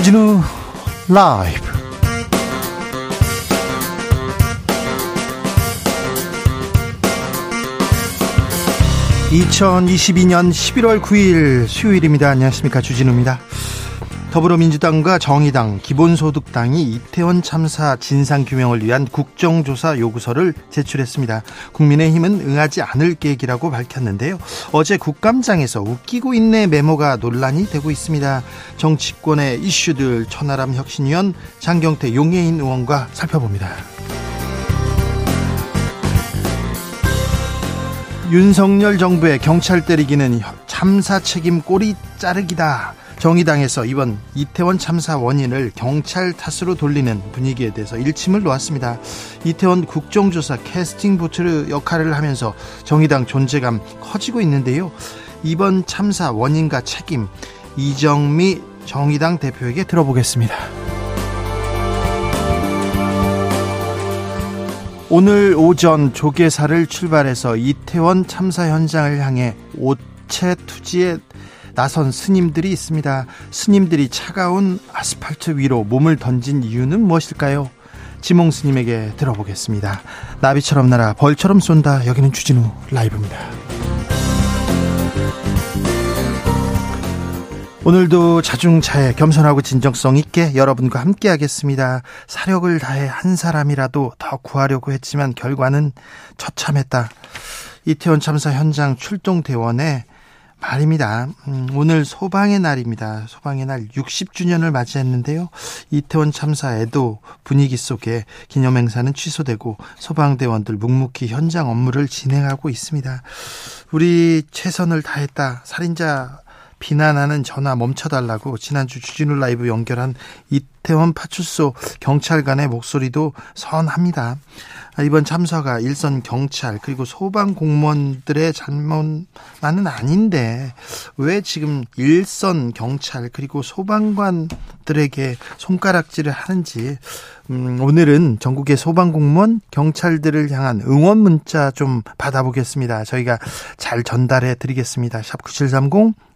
주진우 라이브 2022년 11월 9일 수요일입니다. 안녕하십니까. 주진우입니다. 더불어민주당과 정의당, 기본소득당이 이태원 참사 진상규명을 위한 국정조사 요구서를 제출했습니다. 국민의힘은 응하지 않을 계획이라고 밝혔는데요. 어제 국감장에서 웃기고 있네 메모가 논란이 되고 있습니다. 정치권의 이슈들 천하람 혁신위원 장경태 용해인 의원과 살펴봅니다. 윤석열 정부의 경찰 때리기는 참사 책임 꼬리 자르기다. 정의당에서 이번 이태원 참사 원인을 경찰 탓으로 돌리는 분위기에 대해서 일침을 놓았습니다. 이태원 국정조사 캐스팅 보트 역할을 하면서 정의당 존재감 커지고 있는데요. 이번 참사 원인과 책임 이정미 정의당 대표에게 들어보겠습니다. 오늘 오전 조계사를 출발해서 이태원 참사 현장을 향해 오체 투지에 나선 스님들이 있습니다. 스님들이 차가운 아스팔트 위로 몸을 던진 이유는 무엇일까요? 지몽 스님에게 들어보겠습니다. 나비처럼 날아 벌처럼 쏜다. 여기는 주진우 라이브입니다. 오늘도 자중차에 겸손하고 진정성 있게 여러분과 함께 하겠습니다. 사력을 다해 한 사람이라도 더 구하려고 했지만 결과는 처참했다. 이태원 참사 현장 출동 대원에 말입니다. 음, 오늘 소방의 날입니다. 소방의 날 60주년을 맞이했는데요. 이태원 참사에도 분위기 속에 기념행사는 취소되고 소방대원들 묵묵히 현장 업무를 진행하고 있습니다. 우리 최선을 다했다. 살인자 비난하는 전화 멈춰달라고 지난주 주진우 라이브 연결한 이태원 파출소 경찰관의 목소리도 선합니다. 아, 이번 참사가 일선 경찰 그리고 소방 공무원들의 잘못만은 아닌데 왜 지금 일선 경찰 그리고 소방관들에게 손가락질을 하는지 음, 오늘은 전국의 소방 공무원 경찰들을 향한 응원 문자 좀 받아보겠습니다. 저희가 잘 전달해 드리겠습니다. 샵 9730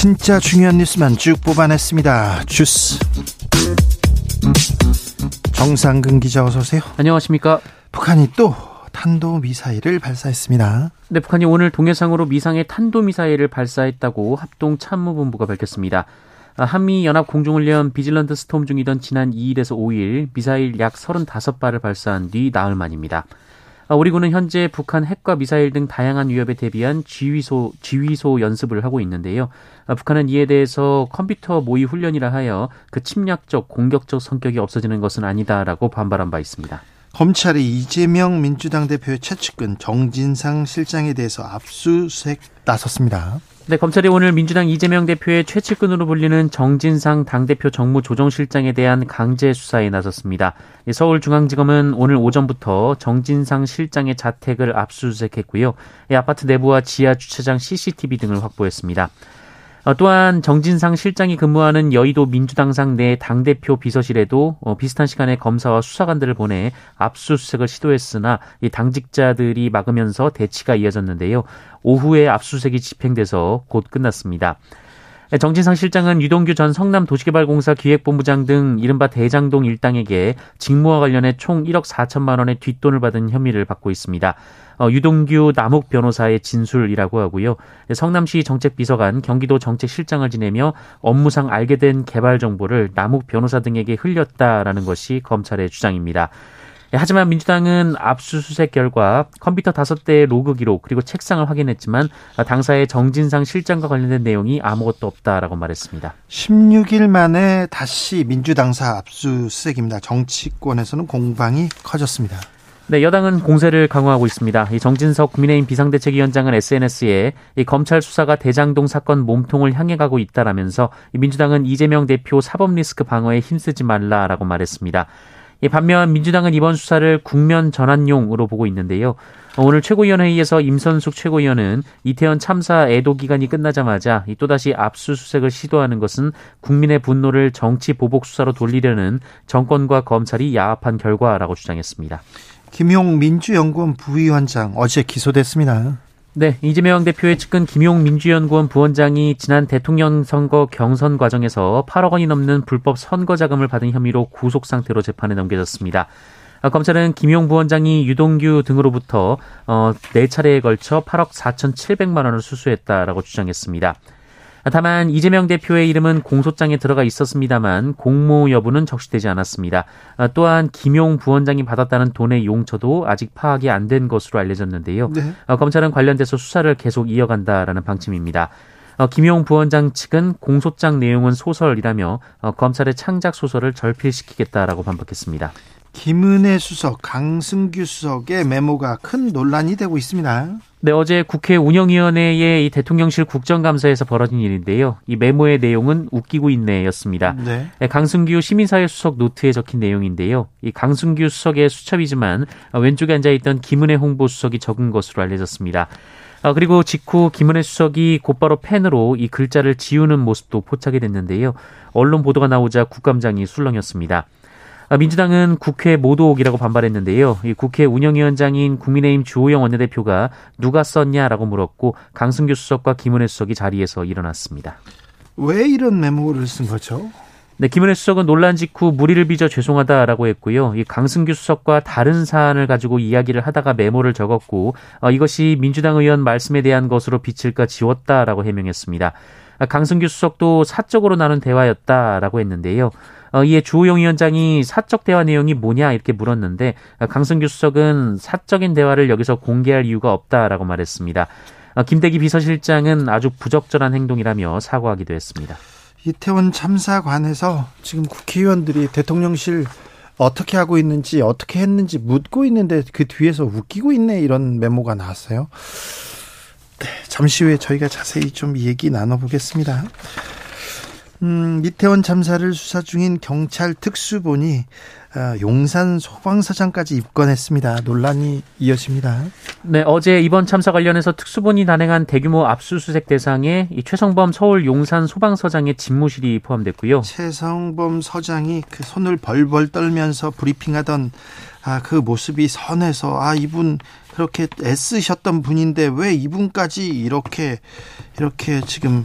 진짜 중요한 뉴스만 쭉 뽑아냈습니다. 주스. 정상근 기자 어서 오세요. 안녕하십니까? 북한이 또 탄도 미사일을 발사했습니다. 네, 북한이 오늘 동해상으로 미상의 탄도 미사일을 발사했다고 합동 참모본부가 밝혔습니다. 한미 연합 공중훈련 비질런트 스톰 중이던 지난 2일에서 5일 미사일 약 35발을 발사한 뒤 나흘 만입니다. 아, 우리 군은 현재 북한 핵과 미사일 등 다양한 위협에 대비한 지휘소 지휘소 연습을 하고 있는데요. 아, 북한은 이에 대해서 컴퓨터 모의 훈련이라 하여 그 침략적 공격적 성격이 없어지는 것은 아니다라고 반발한 바 있습니다. 검찰이 이재명 민주당 대표의 최측근 정진상 실장에 대해서 압수수색 나섰습니다. 네, 검찰이 오늘 민주당 이재명 대표의 최측근으로 불리는 정진상 당대표 정무조정실장에 대한 강제 수사에 나섰습니다. 서울중앙지검은 오늘 오전부터 정진상 실장의 자택을 압수수색했고요. 아파트 내부와 지하 주차장 CCTV 등을 확보했습니다. 어, 또한 정진상 실장이 근무하는 여의도 민주당상 내 당대표 비서실에도 어, 비슷한 시간에 검사와 수사관들을 보내 압수수색을 시도했으나 당직자들이 막으면서 대치가 이어졌는데요. 오후에 압수수색이 집행돼서 곧 끝났습니다. 정진상 실장은 유동규 전 성남도시개발공사 기획본부장 등 이른바 대장동 일당에게 직무와 관련해 총 1억 4천만 원의 뒷돈을 받은 혐의를 받고 있습니다. 어, 유동규 남욱 변호사의 진술이라고 하고요. 성남시 정책비서관 경기도 정책실장을 지내며 업무상 알게 된 개발 정보를 남욱 변호사 등에게 흘렸다라는 것이 검찰의 주장입니다. 예, 하지만 민주당은 압수수색 결과 컴퓨터 다섯 대의 로그 기록 그리고 책상을 확인했지만 당사의 정진상 실장과 관련된 내용이 아무것도 없다라고 말했습니다. 16일 만에 다시 민주당사 압수수색입니다. 정치권에서는 공방이 커졌습니다. 네, 여당은 공세를 강화하고 있습니다. 이 정진석 국민의힘 비상대책위원장은 SNS에 이 검찰 수사가 대장동 사건 몸통을 향해 가고 있다라면서 민주당은 이재명 대표 사법 리스크 방어에 힘쓰지 말라라고 말했습니다. 이 반면 민주당은 이번 수사를 국면 전환용으로 보고 있는데요. 오늘 최고위원회의에서 임선숙 최고위원은 이태원 참사 애도 기간이 끝나자마자 또다시 압수수색을 시도하는 것은 국민의 분노를 정치 보복 수사로 돌리려는 정권과 검찰이 야합한 결과라고 주장했습니다. 김용 민주연구원 부위원장 어제 기소됐습니다. 네, 이재명 대표의 측근 김용 민주연구원 부원장이 지난 대통령 선거 경선 과정에서 8억 원이 넘는 불법 선거 자금을 받은 혐의로 구속 상태로 재판에 넘겨졌습니다. 아, 검찰은 김용 부원장이 유동규 등으로부터 어, 4차례에 걸쳐 8억 4,700만 원을 수수했다라고 주장했습니다. 다만 이재명 대표의 이름은 공소장에 들어가 있었습니다만 공모 여부는 적시되지 않았습니다. 아, 또한 김용 부원장이 받았다는 돈의 용처도 아직 파악이 안 된 것으로 알려졌는데요. 네. 아, 검찰은 관련돼서 수사를 계속 이어간다라는 방침입니다. 어, 김용 부원장 측은 공소장 내용은 소설이라며 어, 검찰의 창작 소설을 절필시키겠다라고 반박했습니다. 김은혜 수석, 강승규 수석의 메모가 큰 논란이 되고 있습니다. 네, 어제 국회 운영위원회의 이 대통령실 국정감사에서 벌어진 일인데요. 이 메모의 내용은 웃기고 있네였습니다. 네. 네. 강승규 시민사회 수석 노트에 적힌 내용인데요. 이 강승규 수석의 수첩이지만 왼쪽에 앉아있던 김은혜 홍보 수석이 적은 것으로 알려졌습니다. 아, 그리고 직후 김은혜 수석이 곧바로 펜으로 이 글자를 지우는 모습도 포착이 됐는데요. 언론 보도가 나오자 국감장이 술렁였습니다. 아, 민주당은 국회 모독이라고 반발했는데요. 이 국회 운영위원장인 국민의힘 주호영 원내대표가 누가 썼냐라고 물었고 강승규 수석과 김은혜 수석이 자리에서 일어났습니다. 왜 이런 메모를 쓴 거죠? 네, 김은혜 수석은 논란 직후 무리를 빚어 죄송하다라고 했고요. 이 강승규 수석과 다른 사안을 가지고 이야기를 하다가 메모를 적었고 어, 이것이 민주당 의원 말씀에 대한 것으로 비칠까 지웠다라고 해명했습니다. 아, 강승규 수석도 사적으로 나눈 대화였다라고 했는데요. 어, 이에 주호영 위원장이 사적 대화 내용이 뭐냐 이렇게 물었는데 어, 강승규 수석은 사적인 대화를 여기서 공개할 이유가 없다라고 말했습니다. 어, 김대기 비서실장은 아주 부적절한 행동이라며 사과하기도 했습니다. 이태원 참사 관해서 지금 국회의원들이 대통령실 어떻게 하고 있는지 어떻게 했는지 묻고 있는데 그 뒤에서 웃기고 있네 이런 메모가 나왔어요. 네, 잠시 후에 저희가 자세히 좀 얘기 나눠보겠습니다. 음, 이태원 참사를 수사 중인 경찰 특수본이 어, 용산 소방서장까지 입건했습니다. 논란이 이어집니다. 네, 어제 이번 참사 관련해서 특수본이 단행한 대규모 압수수색 대상에 이 최성범 서울 용산 소방서장의 집무실이 포함됐고요. 최성범 서장이 그 손을 벌벌 떨면서 브리핑하던 아, 그 모습이 선해서 아 이분 그렇게 애쓰셨던 분인데 왜 이분까지 이렇게 이렇게 지금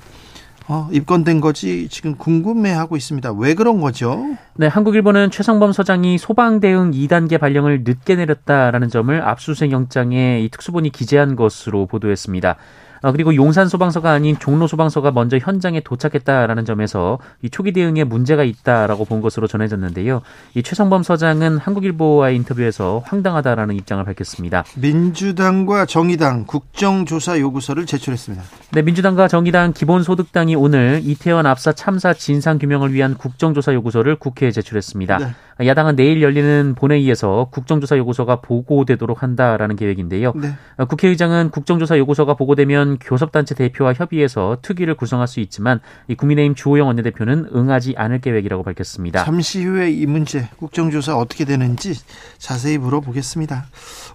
어, 입건된 거지 지금 궁금해하고 있습니다. 왜 그런 거죠? 네, 한국일보는 최성범 서장이 소방 대응 2단계 발령을 늦게 내렸다라는 점을 압수수색 영장에 이 특수본이 기재한 것으로 보도했습니다. 어, 그리고 용산 소방서가 아닌 종로 소방서가 먼저 현장에 도착했다라는 점에서 이 초기 대응에 문제가 있다라고 본 것으로 전해졌는데요. 이 최성범 서장은 한국일보와의 인터뷰에서 황당하다라는 입장을 밝혔습니다. 민주당과 정의당 국정조사 요구서를 제출했습니다. 네, 민주당과 정의당 기본소득당이 오늘 이태원 압사 참사 진상 규명을 위한 국정조사 요구서를 국회에 제출했습니다. 네. 야당은 내일 열리는 본회의에서 국정조사 요구서가 보고되도록 한다라는 계획인데요. 네. 국회의장은 국정조사 요구서가 보고되면 교섭단체 대표와 협의해서 특위를 구성할 수 있지만 이 국민의힘 주호영 원내대표는 응하지 않을 계획이라고 밝혔습니다. 잠시 후에 이 문제 국정조사 어떻게 되는지 자세히 물어보겠습니다.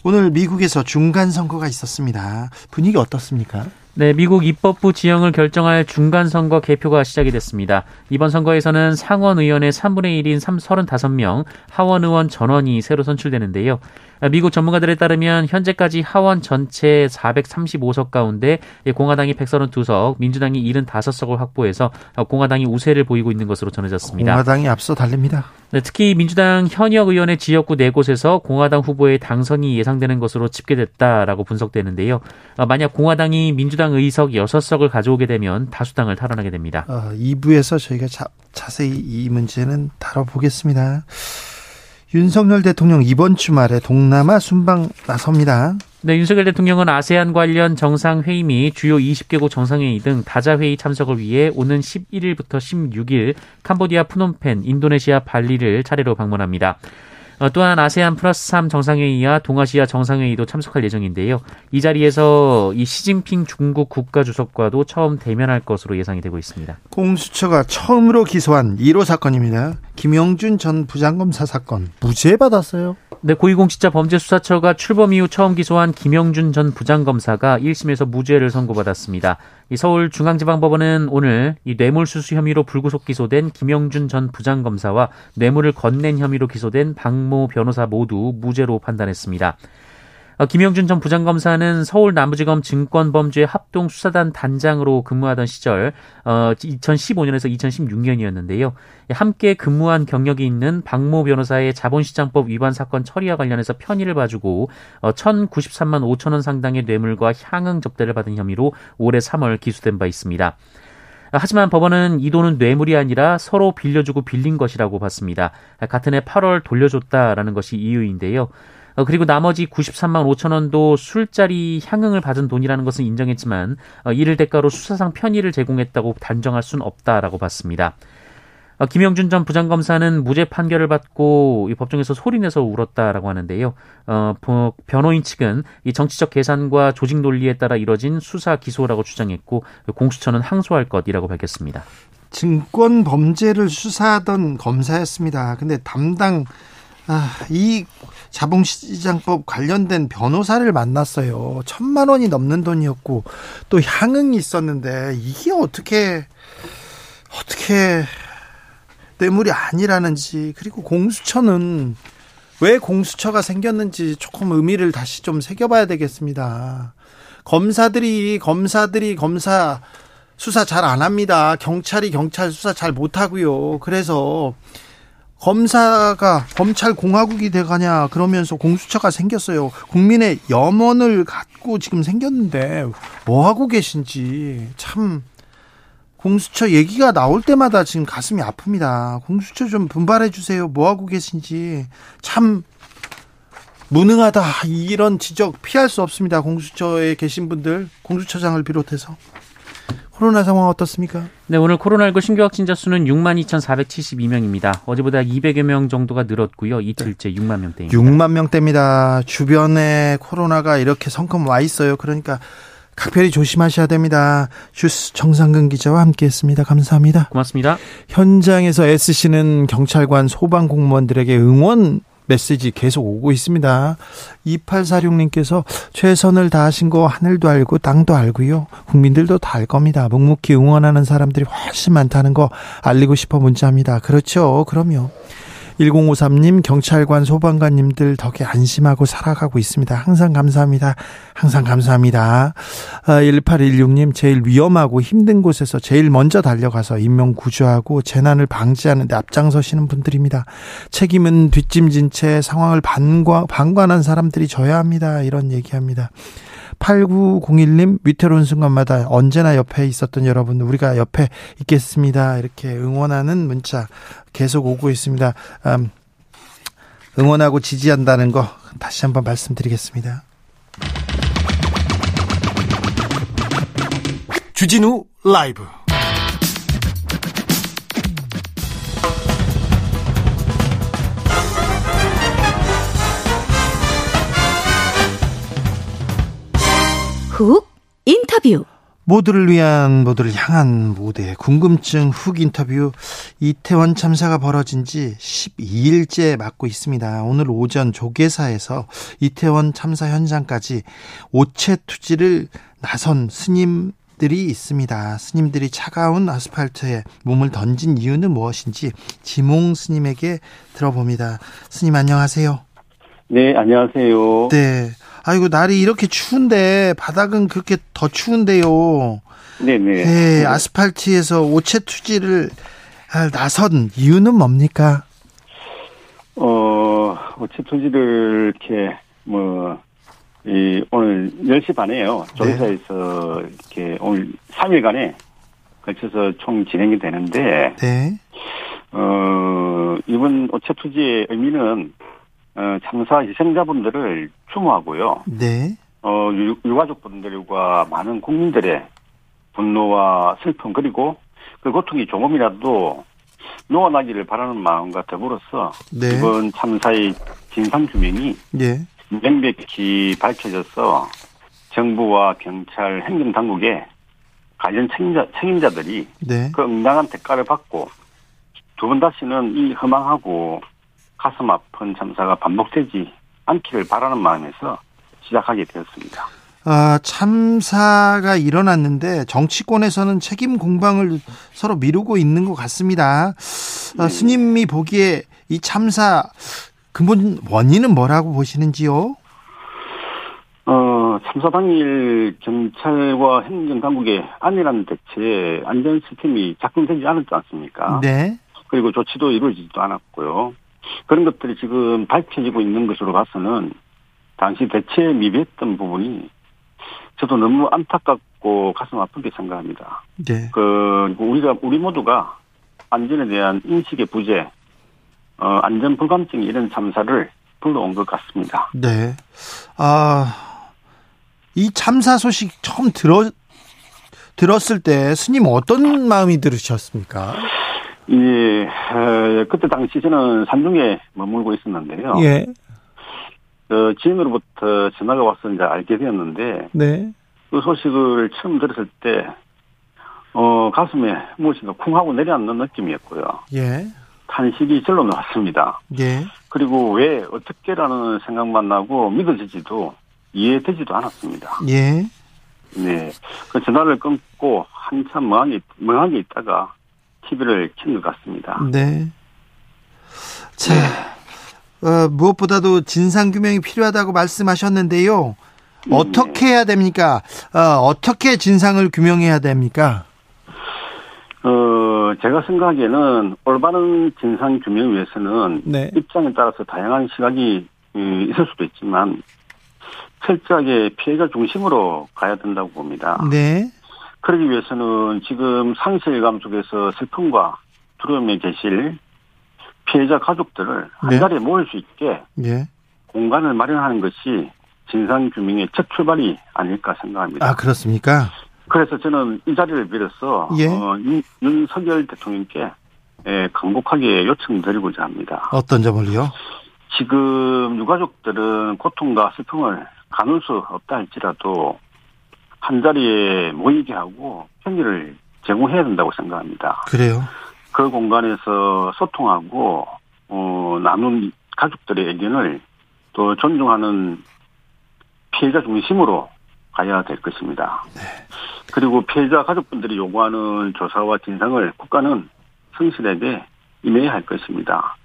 오늘 미국에서 중간 선거가 있었습니다. 분위기 어떻습니까? 네, 미국 입법부 지형을 결정할 중간 선거 개표가 시작이 됐습니다. 이번 선거에서는 상원 의원의 3분의 1인 35명, 하원 의원 전원이 새로 선출되는데요. 미국 전문가들에 따르면 현재까지 하원 전체 435석 가운데 공화당이 132석, 민주당이 75석을 확보해서 공화당이 우세를 보이고 있는 것으로 전해졌습니다. 공화당이 앞서 달립니다. 네, 특히 민주당 현역 의원의 지역구 4곳에서 공화당 후보의 당선이 예상되는 것으로 집계됐다라고 분석되는데요. 어, 만약 공화당이 민주당 의석 6석을 가져오게 되면 다수당을 탈환하게 됩니다. 어, 2부에서 저희가 자, 자세히 이 문제는 다뤄보겠습니다. 윤석열 대통령 이번 주말에 동남아 순방 나섭니다. 네, 윤석열 대통령은 아세안 관련 정상회의 및 주요 20개국 정상회의 등 다자회의 참석을 위해 오는 11일부터 16일 캄보디아 프놈펜, 인도네시아 발리를 차례로 방문합니다. 어, 또한 아세안 플러스 3 정상회의와 동아시아 정상회의도 참석할 예정인데요. 이 자리에서 이 시진핑 중국 국가주석과도 처음 대면할 것으로 예상이 되고 있습니다. 공수처가 처음으로 기소한 1호 사건입니다. 김영준 전 부장검사 사건 무죄 받았어요. 네, 고위공직자 범죄수사처가 출범 이후 처음 기소한 김영준 전 부장검사가 1심에서 무죄를 선고받았습니다. 이 서울중앙지방법원은 오늘 이 뇌물수수 혐의로 불구속 기소된 김영준 전 부장검사와 뇌물을 건넨 혐의로 기소된 박모 변호사 모두 무죄로 판단했습니다. 어, 김영준 전 부장검사는 서울 남부지검 증권범죄 합동수사단 단장으로 근무하던 시절 2015년에서 어, 2016년이었는데요. 함께 근무한 경력이 있는 박모 변호사의 자본시장법 위반 사건 처리와 관련해서 편의를 봐주고 1,093만 어, 5천 원 상당의 뇌물과 향응 접대를 받은 혐의로 올해 3월 기소된 바 있습니다. 하지만 법원은 이 돈은 뇌물이 아니라 서로 빌려주고 빌린 것이라고 봤습니다. 같은 해 8월 돌려줬다라는 것이 이유인데요. 어, 그리고 나머지 93만 5천 원도 술자리 향응을 받은 돈이라는 것은 인정했지만 어, 이를 대가로 수사상 편의를 제공했다고 단정할 수는 없다라고 봤습니다. 어, 김영준 전 부장검사는 무죄 판결을 받고 이 법정에서 소리내서 울었다라고 하는데요. 어, 변호인 측은 이 정치적 계산과 조직 논리에 따라 이뤄진 수사 기소라고 주장했고 공수처는 항소할 것이라고 밝혔습니다. 증권 범죄를 수사하던 검사였습니다. 근데 담당 아, 이 자본시장법 관련된 변호사를 만났어요. 천만 원이 넘는 돈이었고 또 향응이 있었는데 이게 어떻게 어떻게 뇌물이 아니라는지 그리고 공수처는 왜 공수처가 생겼는지 조금 의미를 다시 좀 새겨봐야 되겠습니다. 검사들이 검사들이 검사 수사 잘 안 합니다. 경찰이 경찰 수사 잘 못 하고요. 그래서 검사가 검찰 공화국이 돼가냐 그러면서 공수처가 생겼어요. 국민의 염원을 갖고 지금 생겼는데 뭐 하고 계신지 참 공수처 얘기가 나올 때마다 지금 가슴이 아픕니다. 공수처 좀 분발해 주세요. 뭐 하고 계신지 참 무능하다 이런 지적 피할 수 없습니다. 공수처에 계신 분들 공수처장을 비롯해서 코로나 상황 어떻습니까? 네, 오늘 코로나19 신규 확진자 수는 6만 2,472명입니다. 어제보다 200여 명 정도가 늘었고요. 이틀째 6만 명대입니다. 6만 명대입니다. 주변에 코로나가 이렇게 성큼 와 있어요. 그러니까 각별히 조심하셔야 됩니다. 주스 정상근 기자와 함께했습니다. 감사합니다. 고맙습니다. 현장에서 애쓰시는 경찰관 소방 공무원들에게 응원 메시지 계속 오고 있습니다. 2846님께서 최선을 다하신 거 하늘도 알고 땅도 알고요. 국민들도 다 알 겁니다. 묵묵히 응원하는 사람들이 훨씬 많다는 거 알리고 싶어 문자합니다. 그렇죠. 그럼요. 1053님 경찰관 소방관님들 덕에 안심하고 살아가고 있습니다. 항상 감사합니다. 항상 감사합니다. 1816님 아, 제일 위험하고 힘든 곳에서 제일 먼저 달려가서 인명 구조하고 재난을 방지하는 데 앞장서시는 분들입니다. 책임은 뒷짐진 채 상황을 방관, 방관한 사람들이 져야 합니다. 이런 얘기합니다. 8901님 위태로운 순간마다 언제나 옆에 있었던 여러분 우리가 옆에 있겠습니다. 이렇게 응원하는 문자 계속 오고 있습니다. 음, 응원하고 지지한다는 거 다시 한번 말씀드리겠습니다. 주진우 라이브 훅 인터뷰 모두를 위한 모두를 향한 무대 궁금증 훅 인터뷰 이태원 참사가 벌어진 지 12일째 맞고 있습니다. 오늘 오전 조계사에서 이태원 참사 현장까지 오체 투지를 나선 스님 들이 있습니다. 스님들이 차가운 아스팔트에 몸을 던진 이유는 무엇인지 지몽 스님에게 들어봅니다. 스님 안녕하세요. 네, 안녕하세요. 네. 아이고 날이 이렇게 추운데 바닥은 그렇게 더 추운데요. 네네. 네, 아스팔트에서 오체 투지를 나선 이유는 뭡니까? 어, 오체 투지를 이렇게 뭐, 이, 오늘 10시 반에요. 조사에서 네. 이렇게 오늘 3일간에 걸쳐서 총 진행이 되는데, 네. 어, 이번 오체 투지의 의미는 어, 참사 희생자분들을 추모하고요. 네. 어, 유, 유가족분들과 많은 국민들의 분노와 슬픔 그리고 그 고통이 조금이라도 놓아나기를 바라는 마음과 더불어서 네. 이번 참사의 진상 규명이 예. 명백히 밝혀져서 정부와 경찰, 행정 당국의 관련 책임자, 책임자들이 네. 그 응당한 대가를 받고 두 번 다시는 이 허망하고 가슴 아픈 참사가 반복되지 않기를 바라는 마음에서 시작하게 되었습니다. 아, 참사가 일어났는데 정치권에서는 책임 공방을 서로 미루고 있는 것 같습니다. 아, 스님이 보기에 이 참사 근본 원인은 뭐라고 보시는지요? 어, 참사 당일 경찰과 행정당국의 안일한 대체 안전 시스템이 작동되지 않았지 않습니까? 네. 그리고 조치도 이루어지지도 않았고요. 그런 것들이 지금 밝혀지고 있는 것으로 봐서는 당시 대체에 미비했던 부분이 저도 너무 안타깝고 가슴 아프게 생각합니다. 네. 그 우리가 우리 모두가 안전에 대한 인식의 부재, 어, 안전 불감증 이런 참사를 불러온 것 같습니다. 네. 아, 이 참사 소식 처음 들어, 들었을 때 스님 어떤 마음이 들으셨습니까? 예, 에, 그때 당시 저는 산중에 머물고 있었는데요. 예. 어, 지인으로부터 전화가 와서 이제 알게 되었는데, 네. 그 소식을 처음 들었을 때, 어, 가슴에 무엇인가 쿵 하고 내려앉는 느낌이었고요. 예. 탄식이 절로 나왔습니다. 예. 그리고 왜, 어떻게라는 생각만 나고 믿어지지도 이해되지도 않았습니다. 예. 네. 그 전화를 끊고 한참 멍하게, 멍하게 있다가 TV를 킨 것 같습니다. 네. 자, 어, 무엇보다도 진상규명이 필요하다고 말씀하셨는데요. 어떻게 해야 됩니까? 어, 어떻게 진상을 규명해야 됩니까? 어, 제가 생각하기에는 올바른 진상 규명 위해서는 네. 입장에 따라서 다양한 시각이 음, 있을 수도 있지만 철저하게 피해자 중심으로 가야 된다고 봅니다. 네. 그러기 위해서는 지금 상실 감 속에서 슬픔과 두려움에 계실 피해자 가족들을 한 네. 자리에 모일 수 있게 예. 공간을 마련하는 것이 진상 규명의 첫 출발이 아닐까 생각합니다. 아, 그렇습니까? 그래서 저는 이 자리를 빌어서 예. 어, 윤, 윤석열 대통령께 예, 강곡하게 요청드리고자 합니다. 어떤 점을요? 지금 유가족들은 고통과 슬픔을 가눌 수 없다 할지라도 한 자리에 모이게 하고 편의를 제공해야 된다고 생각합니다. 그래요. 그 공간에서 소통하고 어, 나눈 가족들의 의견을 또 존중하는 피해자 중심으로 가야 될 것입니다. 그리고 피해자 가족분들이 요구하는 조사와 진상을 국가는 성실하게 임해야 할 것입니다.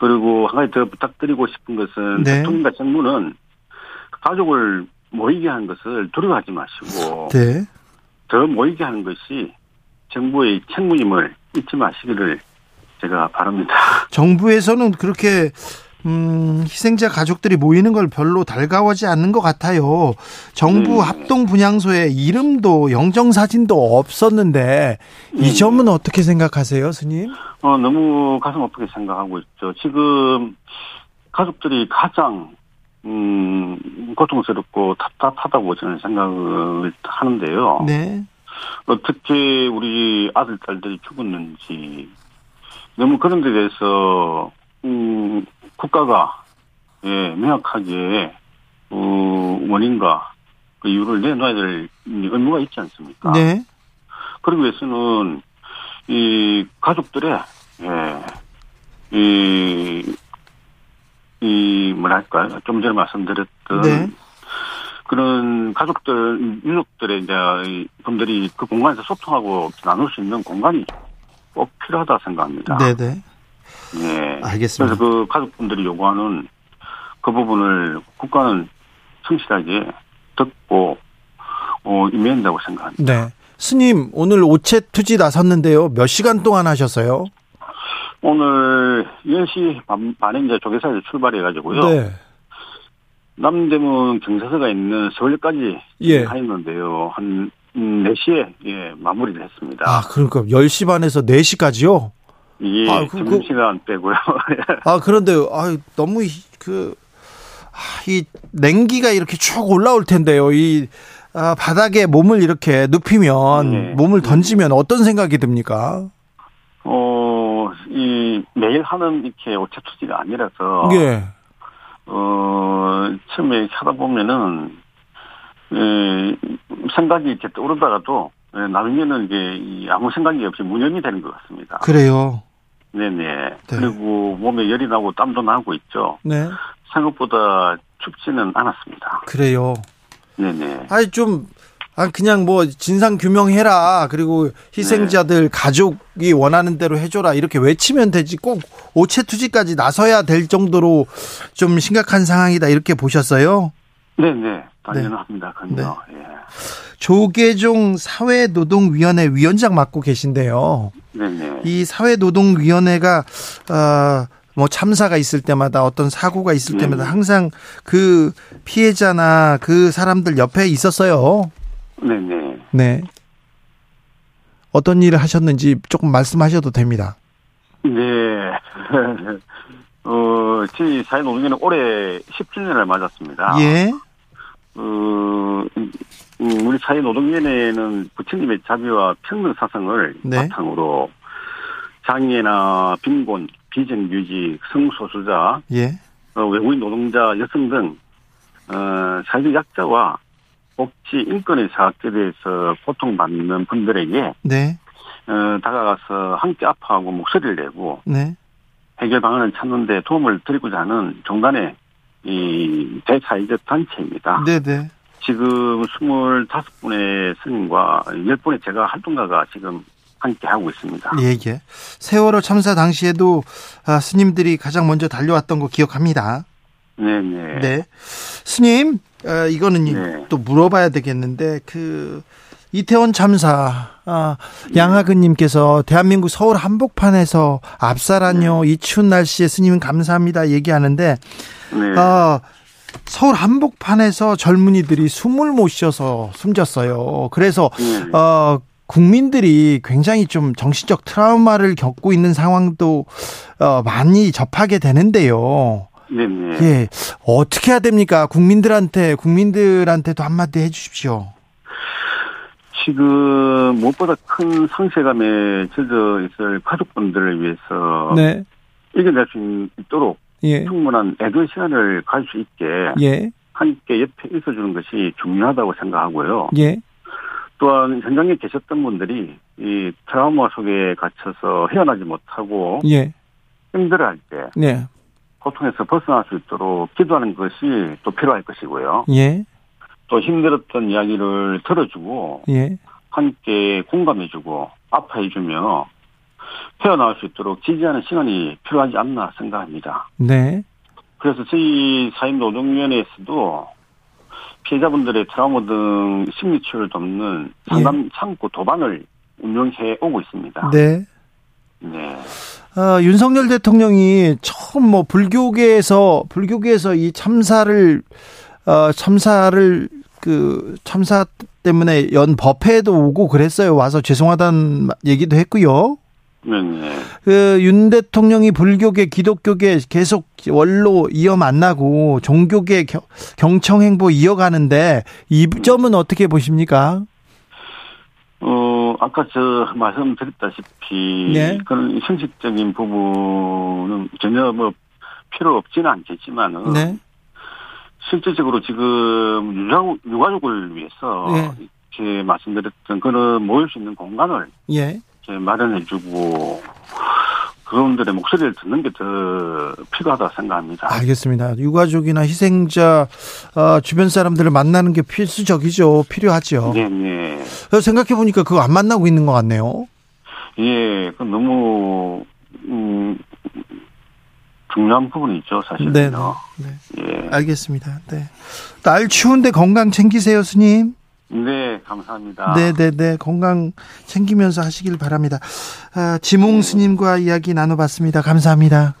그리고 한 가지 더 부탁드리고 싶은 것은 네. 대통령과 정부는 가족을 모이게 하는 것을 두려워하지 마시고 네. 더 모이게 하는 것이 정부의 책무임을 잊지 마시기를 제가 바랍니다. 정부에서는 그렇게 음, 희생자 가족들이 모이는 걸 별로 달가워하지 않는 것 같아요. 정부 네. 합동 분향소에 이름도 영정 사진도 없었는데 이 네. 점은 어떻게 생각하세요, 스님? 어, 너무 가슴 아프게 생각하고 있죠. 지금 가족들이 가장 음, 고통스럽고 답답하다고 저는 생각을 하는데요. 네. 어떻게 우리 아들, 딸들이 죽었는지, 너무 그런 데 대해서, 음, 국가가, 예, 명확하게, 어, 원인과 그 이유를 내놔야 될 의무가 있지 않습니까? 네. 그러기 위해서는, 이, 가족들의, 예, 이, 이, 뭐랄까요. 좀 전에 말씀드렸던, 네. 그런 가족들, 유족들의 이제 이 분들이 그 공간에서 소통하고 나눌 수 있는 공간이 꼭 필요하다 생각합니다. 네, 네. 예. 알겠습니다. 그래서 그 가족분들이 요구하는 그 부분을 국가는 성실하게 듣고 어, 임해야 한다고 생각합니다. 네. 스님, 오늘 오체 투지 나섰는데요. 몇 시간 동안 하셨어요? 오늘 10시 반, 반에 이제 조계사에서 출발해가지고요. 네. 남대문 경사서가 있는 서울까지 예. 가 있는데요. 한 음, 4시에 예, 마무리를 했습니다. 아, 그러니까 10시 반에서 4시까지요? 이게 아, 그- 그- 점심시간 빼고요. 아, 그런데, 아, 너무, 이- 그, 아, 이 냉기가 이렇게 쭉 올라올 텐데요. 이, 아, 바닥에 몸을 이렇게 눕히면, 네. 몸을 던지면 어떤 생각이 듭니까? 어, 이, 매일 하는 이렇게 오차 투지가 아니라서. 예. 어, 처음에 하다 보면은, 에, 생각이 이렇게 떠오르다가도, 에, 나중에는 이게 이 아무 생각이 없이 무념이 되는 것 같습니다. 그래요. 네네. 그리고 몸에 열이 나고 땀도 나고 있죠. 네. 생각보다 춥지는 않았습니다. 그래요. 네네. 아니 좀 아, 그냥 뭐 진상 규명해라. 그리고 희생자들 가족이 원하는 대로 해줘라. 이렇게 외치면 되지. 꼭 오체투지까지 나서야 될 정도로 좀 심각한 상황이다. 이렇게 보셨어요? 네네. 당연합니다. 그럼요. 예. 조계종 사회노동위원회 위원장 맡고 계신데요. 네네. 이 사회노동위원회가 어, 뭐 참사가 있을 때마다 어떤 사고가 있을 네. 때마다 항상 그 피해자나 그 사람들 옆에 있었어요. 네네. 네. 어떤 일을 하셨는지 조금 말씀하셔도 됩니다. 네. 어, 저희 사회노동위는 올해 10주년을 맞았습니다. 예. 어, 음, 우리 사회노동위원회는 부처님의 자비와 평등 사상을 네. 바탕으로 장애나 빈곤, 비정규직, 성소수자, 예. 어, 외국인 노동자, 여성 등 어, 사회적 약자와 복지 인권의 사학에 대해서 고통받는 분들에게 네. 어, 다가가서 함께 아파하고 목소리를 내고 네. 해결 방안을 찾는데 도움을 드리고자 하는 종단의 이 대사회적 단체입니다. 네, 네. 지금 25분의 스님과 10분의 제가 활동가가 지금 함께 하고 있습니다. 예, 예. 세월호 참사 당시에도 아, 스님들이 가장 먼저 달려왔던 거 기억합니다. 네네. 네. 스님, 어, 이거는 네. 또 물어봐야 되겠는데, 그, 이태원 참사, 아, 양하근님께서 대한민국 서울 한복판에서 압살한요, 이 추운 날씨에 스님 감사합니다 얘기하는데, 네. 아, 서울 한복판에서 젊은이들이 숨을 못 쉬어서 숨졌어요. 그래서, 네. 어, 국민들이 굉장히 좀 정신적 트라우마를 겪고 있는 상황도 어, 많이 접하게 되는데요. 네네. 예, 어떻게 해야 됩니까? 국민들한테 국민들한테도 한마디 해 주십시오. 지금 무엇보다 큰 상실감에 젖어 있을 가족분들을 위해서 네, 이겨낼 수 있도록 예, 충분한 애도 시간을 가질 수 있게 예, 함께 옆에 있어주는 것이 중요하다고 생각하고요. 예, 또한 현장에 계셨던 분들이 이 트라우마 속에 갇혀서 헤어나지 못하고 예, 힘들어할 때 네, 고통에서 벗어날 수 있도록 기도하는 것이 또 필요할 것이고요. 예, 또 힘들었던 이야기를 들어주고 예, 함께 공감해주고 아파해주며 헤어나올 수 있도록 지지하는 시간이 필요하지 않나 생각합니다. 네, 그래서 저희 사회노동위원회에서도 피해자분들의 트라우마 등 심리치료를 돕는 상담 창구 도반을 운영해 오고 있습니다. 네. 네. 어, 윤석열 대통령이 처음 뭐 불교계에서 불교계에서 이 참사를 어, 참사를 그 참사 때문에 연 법회에도 오고 그랬어요. 와서 죄송하다는 얘기도 했고요. 네네. 그윤 대통령이 불교계 기독교계 계속 원로 이어 만나고 종교계 경- 경청 행보 이어가는데 이 점은 어떻게 보십니까? 어, 아까 저 말씀드렸다시피 네. 그런 형식적인 부분은 전혀 뭐 필요 없지는 않겠지만은 네. 실질적으로 지금 유가족, 유가족을 위해서 네. 이렇게 말씀드렸던 그런 모일 수 있는 공간을 예. 마련해주고 그분들의 목소리를 듣는 게 더 필요하다 생각합니다. 알겠습니다. 유가족이나 희생자 어, 주변 사람들을 만나는 게 필수적이죠. 필요하죠. 네 네. 생각해 보니까 그거 안 만나고 있는 것 같네요. 예, 그 너무 음, 중요한 부분이죠, 사실은요. 네, 네. 예. 알겠습니다. 네. 날 추운데 건강 챙기세요, 스님. 네, 감사합니다. 네, 네, 네. 건강 챙기면서 하시길 바랍니다. 아, 지몽 스님과 이야기 나눠봤습니다. 감사합니다.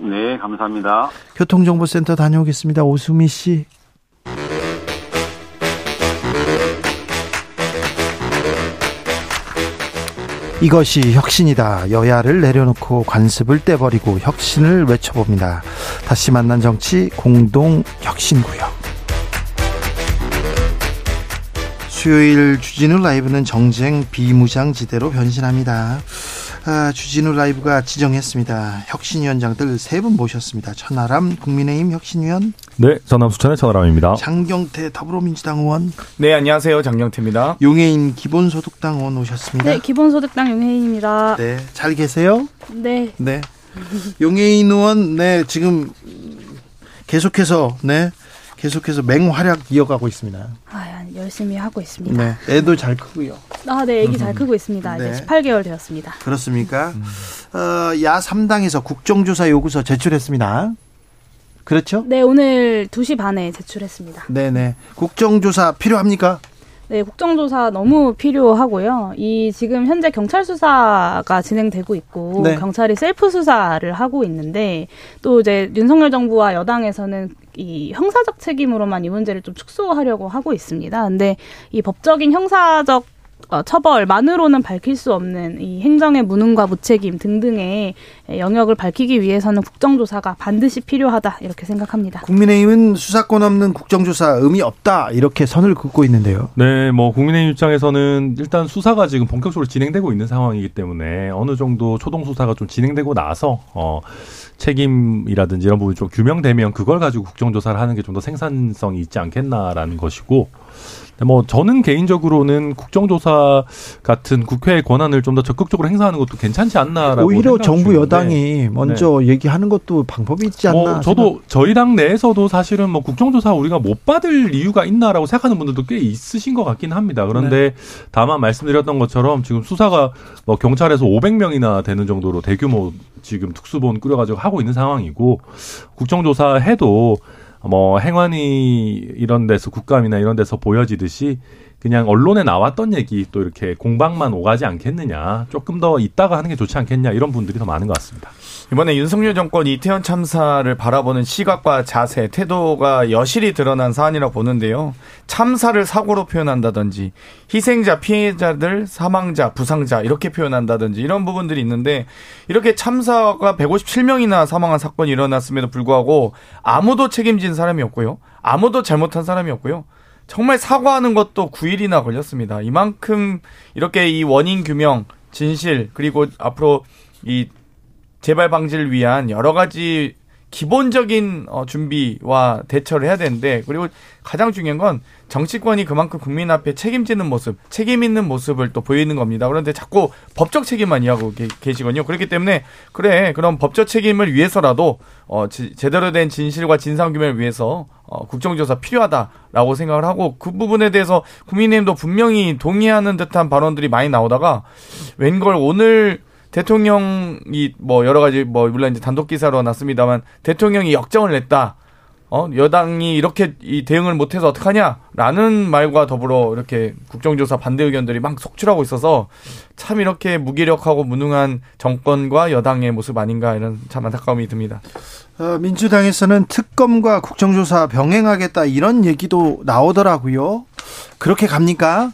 네, 감사합니다. 교통정보센터 다녀오겠습니다. 오수미 씨. 이것이 혁신이다. 여야를 내려놓고 관습을 떼버리고 혁신을 외쳐봅니다. 다시 만난 정치 공동 혁신구역. 수요일 주진우 라이브는 정쟁 비무장지대로 변신합니다. 아, 주진우 라이브가 지정했습니다. 혁신위원장들 세 분 모셨습니다. 천하람 국민의힘 혁신위원. 네, 전남 수천의 천하람입니다. 장경태 더불어민주당 의원. 네, 안녕하세요. 장경태입니다. 용해인 기본소득당 의원 오셨습니다. 네, 기본소득당 용해인입니다. 네, 잘 계세요? 네. 네. 용해인 의원, 네, 지금 계속해서, 네, 계속해서 맹활약 이어가고 있습니다. 아, 열심히 하고 있습니다. 네, 애도 잘 크고요. 아, 네, 애기 잘 크고 있습니다. 네. 이제 18개월 되었습니다. 그렇습니까? 어, 야 3당에서 국정조사 요구서 제출했습니다. 그렇죠? 네, 오늘 2시 반에 제출했습니다. 네 네. 국정조사 필요합니까? 네, 국정조사 너무 필요하고요. 이 지금 현재 경찰 수사가 진행되고 있고 네. 경찰이 셀프 수사를 하고 있는데 또 이제 윤석열 정부와 여당에서는 이 형사적 책임으로만 이 문제를 좀 축소하려고 하고 있습니다. 근데 이 법적인 형사적 어, 처벌만으로는 밝힐 수 없는 이 행정의 무능과 무책임 등등의 영역을 밝히기 위해서는 국정조사가 반드시 필요하다 이렇게 생각합니다. 국민의힘은 수사권 없는 국정조사 의미 없다 이렇게 선을 긋고 있는데요. 네, 뭐 국민의힘 입장에서는 일단 수사가 지금 본격적으로 진행되고 있는 상황이기 때문에 어느 정도 초동 수사가 좀 진행되고 나서 어 책임이라든지 이런 부분이 좀 규명되면 그걸 가지고 국정조사를 하는 게 좀 더 생산성이 있지 않겠나라는 것이고 뭐 저는 개인적으로는 국정조사 같은 국회의 권한을 좀 더 적극적으로 행사하는 것도 괜찮지 않나라고 오히려 정부 주는데 여당이 먼저 얘기하는 것도 방법이 있지 않나. 뭐 저도 저희 당 내에서도 사실은 뭐 국정조사 우리가 못 받을 이유가 있나라고 생각하는 분들도 꽤 있으신 것 같긴 합니다. 그런데 다만 말씀드렸던 것처럼 지금 수사가 뭐 경찰에서 500명이나 되는 정도로 대규모 지금 특수본 꾸려가지고 하고 있는 상황이고 국정조사 해도 뭐 행안위 이런 데서 국감이나 이런 데서 보여지듯이 그냥 언론에 나왔던 얘기 또 이렇게 공방만 오가지 않겠느냐 조금 더 있다가 하는 게 좋지 않겠냐 이런 분들이 더 많은 것 같습니다. 이번에 윤석열 정권 이태원 참사를 바라보는 시각과 자세, 태도가 여실히 드러난 사안이라고 보는데요. 참사를 사고로 표현한다든지 희생자, 피해자들, 사망자, 부상자 이렇게 표현한다든지 이런 부분들이 있는데 이렇게 참사가 157명이나 사망한 사건이 일어났음에도 불구하고 아무도 책임진 사람이 없고요. 아무도 잘못한 사람이 없고요. 정말 사과하는 것도 9일이나 걸렸습니다. 이만큼 이렇게 이 원인 규명, 진실, 그리고 앞으로 이 재발 방지를 위한 여러 가지 기본적인 어, 준비와 대처를 해야 되는데 그리고 가장 중요한 건 정치권이 그만큼 국민 앞에 책임지는 모습, 책임 있는 모습을 또 보이는 겁니다. 그런데 자꾸 법적 책임만 이야기하고 계, 계시거든요. 그렇기 때문에 그래 그럼 법적 책임을 위해서라도 어, 지, 제대로 된 진실과 진상 규명을 위해서 어, 국정조사 필요하다라고 생각을 하고 그 부분에 대해서 국민의힘도 분명히 동의하는 듯한 발언들이 많이 나오다가 웬걸 오늘 대통령이 뭐 여러 가지 뭐 물론 이제 단독 기사로 났습니다만 대통령이 역정을 냈다. 어 여당이 이렇게 이 대응을 못해서 어떡하냐라는 말과 더불어 이렇게 국정조사 반대 의견들이 막 속출하고 있어서 참 이렇게 무기력하고 무능한 정권과 여당의 모습 아닌가 이런 참 안타까움이 듭니다. 어, 민주당에서는 특검과 국정조사 병행하겠다 이런 얘기도 나오더라고요. 그렇게 갑니까?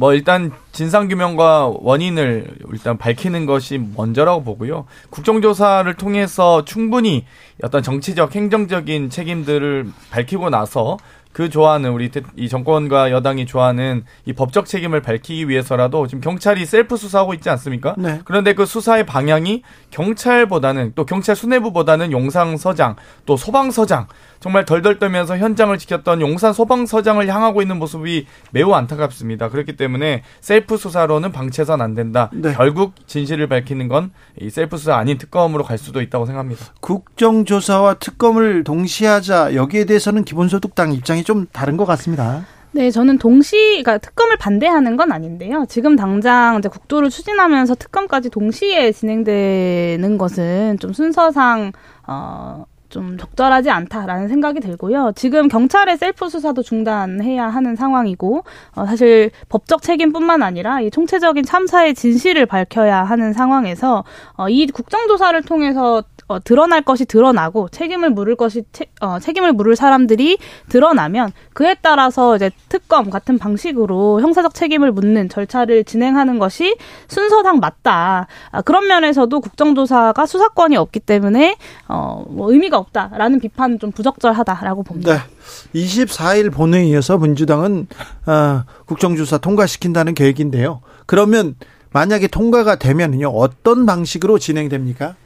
뭐 일단 진상 규명과 원인을 일단 밝히는 것이 먼저라고 보고요. 국정조사를 통해서 충분히 어떤 정치적 행정적인 책임들을 밝히고 나서 그 좋아하는 우리 이 정권과 여당이 좋아하는 이 법적 책임을 밝히기 위해서라도 지금 경찰이 셀프 수사하고 있지 않습니까? 네. 그런데 그 수사의 방향이 경찰보다는 또 경찰 수뇌부보다는 용산서장 또 소방서장 정말 덜덜 떨면서 현장을 지켰던 용산 소방서장을 향하고 있는 모습이 매우 안타깝습니다. 그렇기 때문에 셀프 수사로는 방치해서는 안 된다. 네. 결국 진실을 밝히는 건 이 셀프 수사 아닌 특검으로 갈 수도 있다고 생각합니다. 국정조사와 특검을 동시하자 여기에 대해서는 기본소득당 입장이 좀 다른 것 같습니다. 네, 저는 동시, 그러니까 특검을 반대하는 건 아닌데요. 지금 당장 이제 국조를 추진하면서 특검까지 동시에 진행되는 것은 좀 순서상, 어, 좀 적절하지 않다라는 생각이 들고요. 지금 경찰의 셀프 수사도 중단해야 하는 상황이고, 어, 사실 법적 책임뿐만 아니라 이 총체적인 참사의 진실을 밝혀야 하는 상황에서 어, 이 국정조사를 통해서 어, 드러날 것이 드러나고 책임을 물을 것이 체, 어, 책임을 물을 사람들이 드러나면 그에 따라서 이제 특검 같은 방식으로 형사적 책임을 묻는 절차를 진행하는 것이 순서상 맞다. 아, 그런 면에서도 국정조사가 수사권이 없기 때문에 어, 뭐 의미가 없다라는 비판은 좀 부적절하다라고 봅니다. 네. 24일 본회의에서 민주당은 어, 국정조사 통과시킨다는 계획인데요. 그러면 만약에 통과가 되면요 어떤 방식으로 진행됩니까?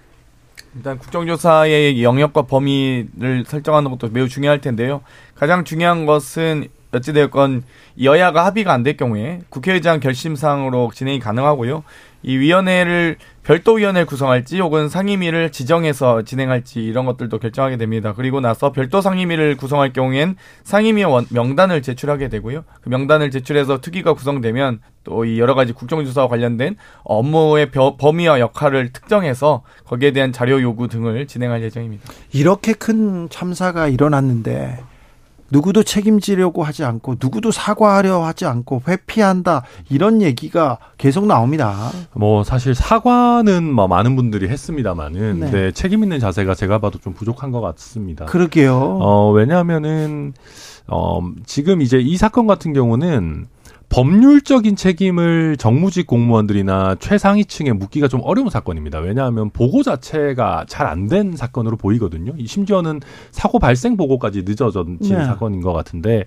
일단 국정조사의 영역과 범위를 설정하는 것도 매우 중요할 텐데요. 가장 중요한 것은 어찌되었건 여야가 합의가 안 될 경우에 국회의장 결심사항으로 진행이 가능하고요. 이 위원회를 별도 위원회를 구성할지 혹은 상임위를 지정해서 진행할지 이런 것들도 결정하게 됩니다. 그리고 나서 별도 상임위를 구성할 경우엔 상임위 명단을 제출하게 되고요. 그 명단을 제출해서 특위가 구성되면 또 이 여러 가지 국정조사와 관련된 업무의 범위와 역할을 특정해서 거기에 대한 자료 요구 등을 진행할 예정입니다. 이렇게 큰 참사가 일어났는데 누구도 책임지려고 하지 않고 누구도 사과하려 하지 않고 회피한다 이런 얘기가 계속 나옵니다. 뭐 사실 사과는 뭐 많은 분들이 했습니다만은 네. 네, 책임 있는 자세가 제가 봐도 좀 부족한 것 같습니다. 그러게요. 어 왜냐하면은 어 지금 이제 이 사건 같은 경우는 법률적인 책임을 정무직 공무원들이나 최상위층에 묻기가 좀 어려운 사건입니다. 왜냐하면 보고 자체가 잘 안 된 사건으로 보이거든요. 심지어는 사고 발생 보고까지 늦어진 네. 사건인 것 같은데,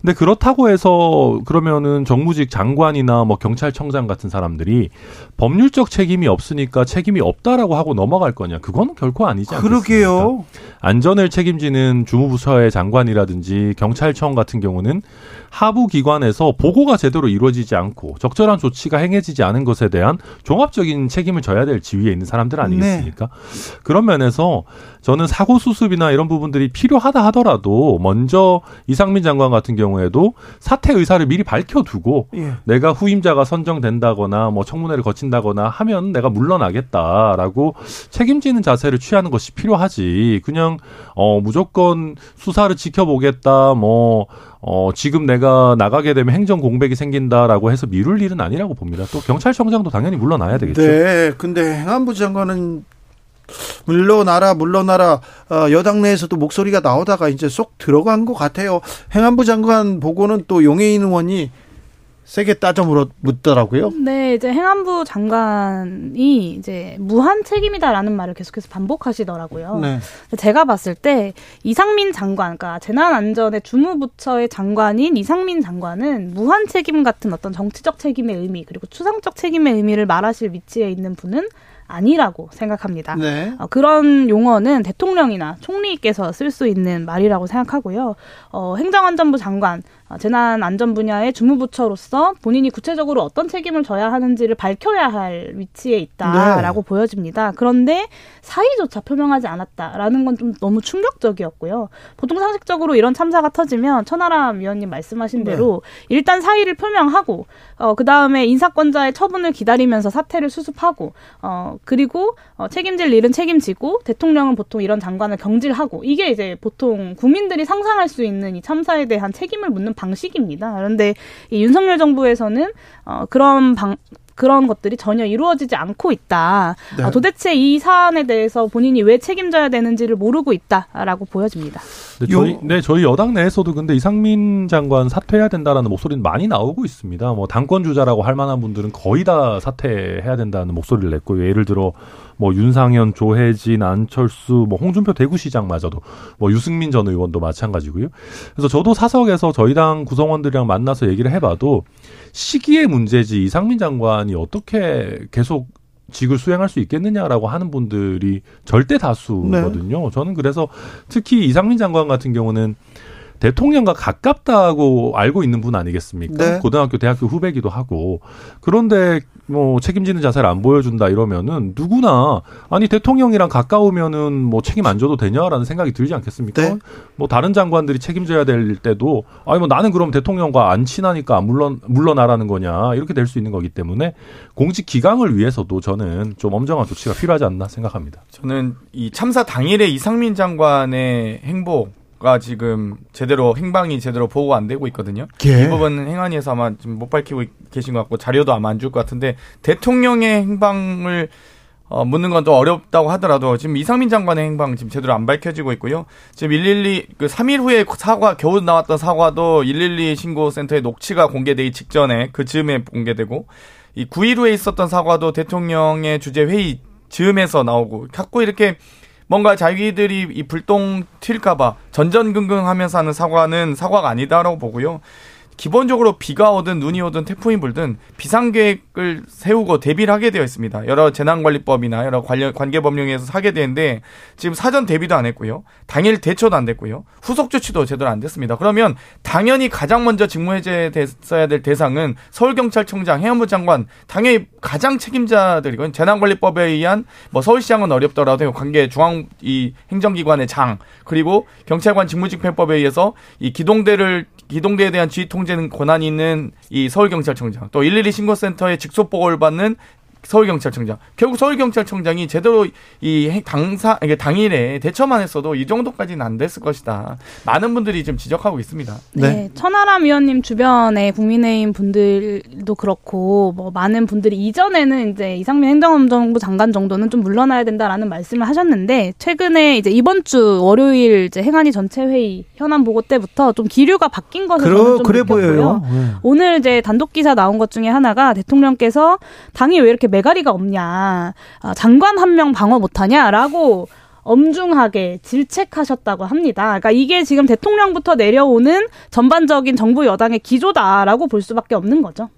근데 그렇다고 해서 그러면은 정무직 장관이나 뭐 경찰청장 같은 사람들이 법률적 책임이 없으니까 책임이 없다라고 하고 넘어갈 거냐? 그거는 결코 아니지 않겠습니까? 그러게요. 안전을 책임지는 주무부처의 장관이라든지 경찰청 같은 경우는 하부 기관에서 보고가 제대로 이루어지지 않고 적절한 조치가 행해지지 않은 것에 대한 종합적인 책임을 져야 될 지위에 있는 사람들 아니겠습니까? 네. 그런 면에서 저는 사고 수습이나 이런 부분들이 필요하다 하더라도 먼저 이상민 장관 같은 경우에도 사퇴 의사를 미리 밝혀두고 예. 내가 후임자가 선정된다거나 뭐 청문회를 거친다거나 하면 내가 물러나겠다라고 책임지는 자세를 취하는 것이 필요하지. 그냥 어 무조건 수사를 지켜보겠다 뭐 어, 지금 내가 나가게 되면 행정 공백이 생긴다라고 해서 미룰 일은 아니라고 봅니다. 또 경찰청장도 당연히 물러나야 되겠죠. 네. 근데 행안부 장관은 물러나라 물러나라 어, 여당 내에서도 목소리가 나오다가 이제 쏙 들어간 것 같아요. 행안부 장관 보고는 또 용해인 의원이 세게 따져 물어, 묻더라고요. 네, 이제 행안부 장관이 이제 무한 책임이다라는 말을 계속해서 반복하시더라고요. 네. 제가 봤을 때 이상민 장관, 그러니까 재난안전의 주무부처의 장관인 이상민 장관은 무한 책임 같은 어떤 정치적 책임의 의미 그리고 추상적 책임의 의미를 말하실 위치에 있는 분은 아니라고 생각합니다. 네. 어, 그런 용어는 대통령이나 총리께서 쓸 수 있는 말이라고 생각하고요. 어, 행정안전부 장관, 어, 재난 안전 분야의 주무부처로서 본인이 구체적으로 어떤 책임을 져야 하는지를 밝혀야 할 위치에 있다라고 네. 보여집니다. 그런데 사의조차 표명하지 않았다라는 건 좀 너무 충격적이었고요. 보통 상식적으로 이런 참사가 터지면 천하람 위원님 말씀하신 네. 대로 네. 일단 사의를 표명하고 어, 그 다음에 인사권자의 처분을 기다리면서 사태를 수습하고 어, 그리고 어, 책임질 일은 책임지고 대통령은 보통 이런 장관을 경질하고 이게 이제 보통 국민들이 상상할 수 있는 이 참사에 대한 책임을 묻는 방식입니다. 그런데 이 윤석열 정부에서는 어, 그런 방, 그런 것들이 전혀 이루어지지 않고 있다. 네. 어, 도대체 이 사안에 대해서 본인이 왜 책임져야 되는지를 모르고 있다라고 보여집니다. 네, 저희, 네, 저희 여당 내에서도 근데 이상민 장관 사퇴해야 된다라는 목소리는 많이 나오고 있습니다. 뭐 당권 주자라고 할 만한 분들은 거의 다 사퇴해야 된다는 목소리를 냈고 예를 들어 뭐 윤상현, 조혜진, 안철수, 뭐 홍준표 대구시장마저도 뭐 유승민 전 의원도 마찬가지고요. 그래서 저도 사석에서 저희 당 구성원들이랑 만나서 얘기를 해봐도 시기의 문제지 이상민 장관이 어떻게 계속 직을 수행할 수 있겠느냐라고 하는 분들이 절대 다수거든요. 네. 저는 그래서 특히 이상민 장관 같은 경우는 대통령과 가깝다고 알고 있는 분 아니겠습니까? 네. 고등학교, 대학교 후배기도 하고. 그런데 뭐 책임지는 자세를 안 보여준다 이러면은 누구나 아니 대통령이랑 가까우면은 뭐 책임 안 져도 되냐라는 생각이 들지 않겠습니까? 네. 뭐 다른 장관들이 책임져야 될 때도 아니 뭐 나는 그럼 대통령과 안 친하니까 물론 물러나라는 거냐 이렇게 될 수 있는 거기 때문에 공직 기강을 위해서도 저는 좀 엄정한 조치가 필요하지 않나 생각합니다. 저는 이 참사 당일에 이상민 장관의 행복 가 지금 제대로 행방이 제대로 보고 안 되고 있거든요. 예. 이 부분은 행안위에서 아마 지금 못 밝히고 계신 것 같고 자료도 아마 안 줄 것 같은데 대통령의 행방을 어, 묻는 건 또 어렵다고 하더라도 지금 이상민 장관의 행방 지금 제대로 안 밝혀지고 있고요. 지금 112, 그 3일 후에 사과, 겨우 나왔던 사과도 112 신고 센터의 녹취가 공개되기 직전에 그 즈음에 공개되고 이 9일 후에 있었던 사과도 대통령의 주재 회의 즈음에서 나오고 자꾸 이렇게 뭔가 자기들이 이 불똥 튈까봐 전전긍긍하면서 하는 사과는 사과가 아니다라고 보고요. 기본적으로 비가 오든 눈이 오든 태풍이 불든 비상계획을 세우고 대비를 하게 되어 있습니다. 여러 재난관리법이나 여러 관련 관계 법령에서 하게 되는데 지금 사전 대비도 안 했고요. 당일 대처도 안 됐고요. 후속 조치도 제대로 안 됐습니다. 그러면 당연히 가장 먼저 직무해제됐어야 될 대상은 서울경찰청장, 해안부 장관, 당연히 가장 책임자들이건 재난관리법에 의한 뭐 서울시장은 어렵더라도 관계 중앙 이 행정기관의 장 그리고 경찰관 직무집행법에 의해서 이 기동대를 기동대에 대한 지휘 통제는 권한이 있는 이 서울경찰청장. 또 112 신고센터에 직속 보고를 받는 서울경찰청장. 결국 서울경찰청장이 제대로 이 당사, 이게 당일에 대처만 했어도 이 정도까지는 안 됐을 것이다. 많은 분들이 지금 지적하고 있습니다. 네. 네. 천하람 위원님 주변에 국민의힘 분들도 그렇고, 뭐, 많은 분들이 이전에는 이제 이상민 행정안전부 장관 정도는 좀 물러나야 된다라는 말씀을 하셨는데, 최근에 이제 이번 주 월요일 이제 행안위 전체 회의 현안 보고 때부터 좀 기류가 바뀐 것을 저는 그러, 좀 그래 느꼈고요. 보여요. 네. 오늘 이제 단독 기사 나온 것 중에 하나가 대통령께서 당이 왜 이렇게 매가리가 없냐, 아, 장관 한 명 방어 못하냐라고 엄중하게 질책하셨다고 합니다. 그러니까 이게 지금 대통령부터 내려오는 전반적인 정부 여당의 기조다라고 볼 수밖에 없는 거죠.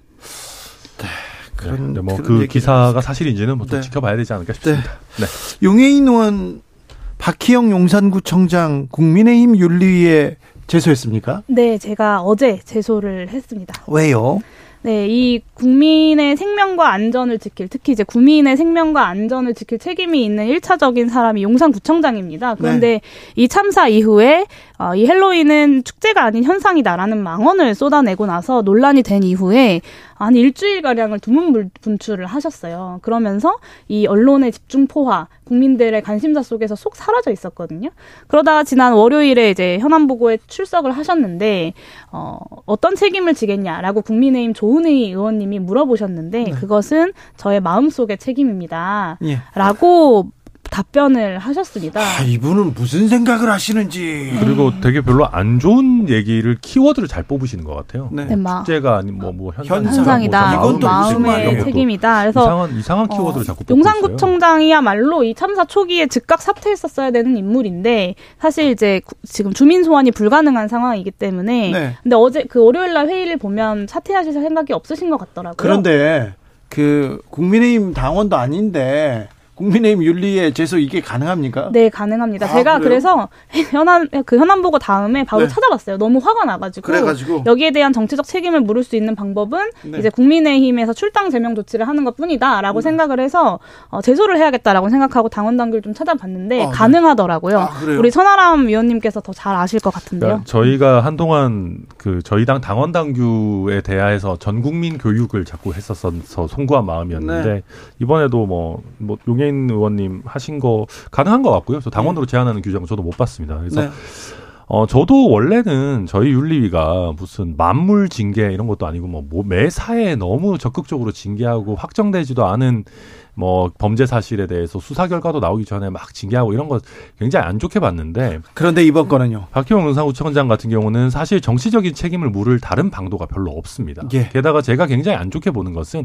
그런 네, 그런 뭐그 얘기를 기사가 사실인지는 뭐또 네. 지켜봐야 되지 않을까 싶습니다. 네. 용해인 의원 박희영 용산구청장 국민의힘 윤리위에 제소했습니까? 네, 제가 어제 제소를 했습니다. 왜요? 네, 이 국민의 생명과 안전을 지킬, 특히 이제 국민의 생명과 안전을 지킬 책임이 있는 일차적인 사람이 용산구청장입니다. 그런데 이 참사 이후에 어, 이 헬로윈은 축제가 아닌 현상이다라는 망언을 쏟아내고 나서 논란이 된 이후에 한 일주일가량을 두문 분출을 하셨어요. 그러면서 이 언론의 집중 포화, 국민들의 관심사 속에서 속 사라져 있었거든요. 그러다가 지난 월요일에 이제 현안보고에 출석을 하셨는데, 어, 어떤 책임을 지겠냐라고 국민의힘 조은희 의원님이 물어보셨는데, 그것은 저의 마음속의 책임입니다. 예. 라고 답변을 하셨습니다. 아, 이분은 무슨 생각을 하시는지. 그리고 되게 별로 안 좋은 얘기를 키워드를 잘 뽑으시는 것 같아요. 네. 네, 막 축제가 아닌 뭐 뭐 현상, 현상이다. 이건 또 무슨 마음의 말이에요? 책임이다. 그래서 이상한 이상한 키워드를 자꾸 뽑고 있어요. 용산구청장이야말로 이 참사 초기에 즉각 사퇴했었어야 되는 인물인데 사실 이제 구- 지금 주민 소환이 불가능한 상황이기 때문에 네. 근데 어제 그 월요일 날 회의를 보면 사퇴하실 생각이 없으신 것 같더라고요. 그런데 그 국민의힘 당원도 아닌데 국민의힘 윤리에 제소 이게 가능합니까? 네, 가능합니다. 아, 제가 그래요? 그래서 현안 그 현안 보고 다음에 바로 네. 찾아봤어요. 너무 화가 나가지고 그래가지고 여기에 대한 정치적 책임을 물을 수 있는 방법은 네. 이제 국민의힘에서 출당 제명 조치를 하는 것뿐이다라고 생각을 해서 어, 제소를 해야겠다라고 생각하고 당원 당규를 좀 찾아봤는데 아, 네. 가능하더라고요. 아, 그래요? 우리 선아람 위원님께서 더 잘 아실 것 같은데요. 그러니까 저희가 한동안 그 저희 당 당원 당규에 대하여서 전 국민 교육을 자꾸 했었어서 송구한 마음이었는데 네. 이번에도 뭐, 뭐 용해 인 의원님 하신 거 가능한 것 같고요. 저 당원으로 제안하는 규정은 저도 못 봤습니다. 그래서 네. 어 저도 원래는 저희 윤리위가 무슨 만물 징계 이런 것도 아니고 뭐, 뭐 매사에 너무 적극적으로 징계하고 확정되지도 않은 뭐 범죄 사실에 대해서 수사 결과도 나오기 전에 막 징계하고 이런 거 굉장히 안 좋게 봤는데 그런데 이번 건은요. 박희영 용산구청장 같은 경우는 사실 정치적인 책임을 물을 다른 방도가 별로 없습니다. 예. 게다가 제가 굉장히 안 좋게 보는 것은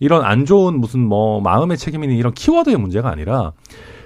이런 안 좋은 무슨 뭐 마음의 책임이니 이런 키워드의 문제가 아니라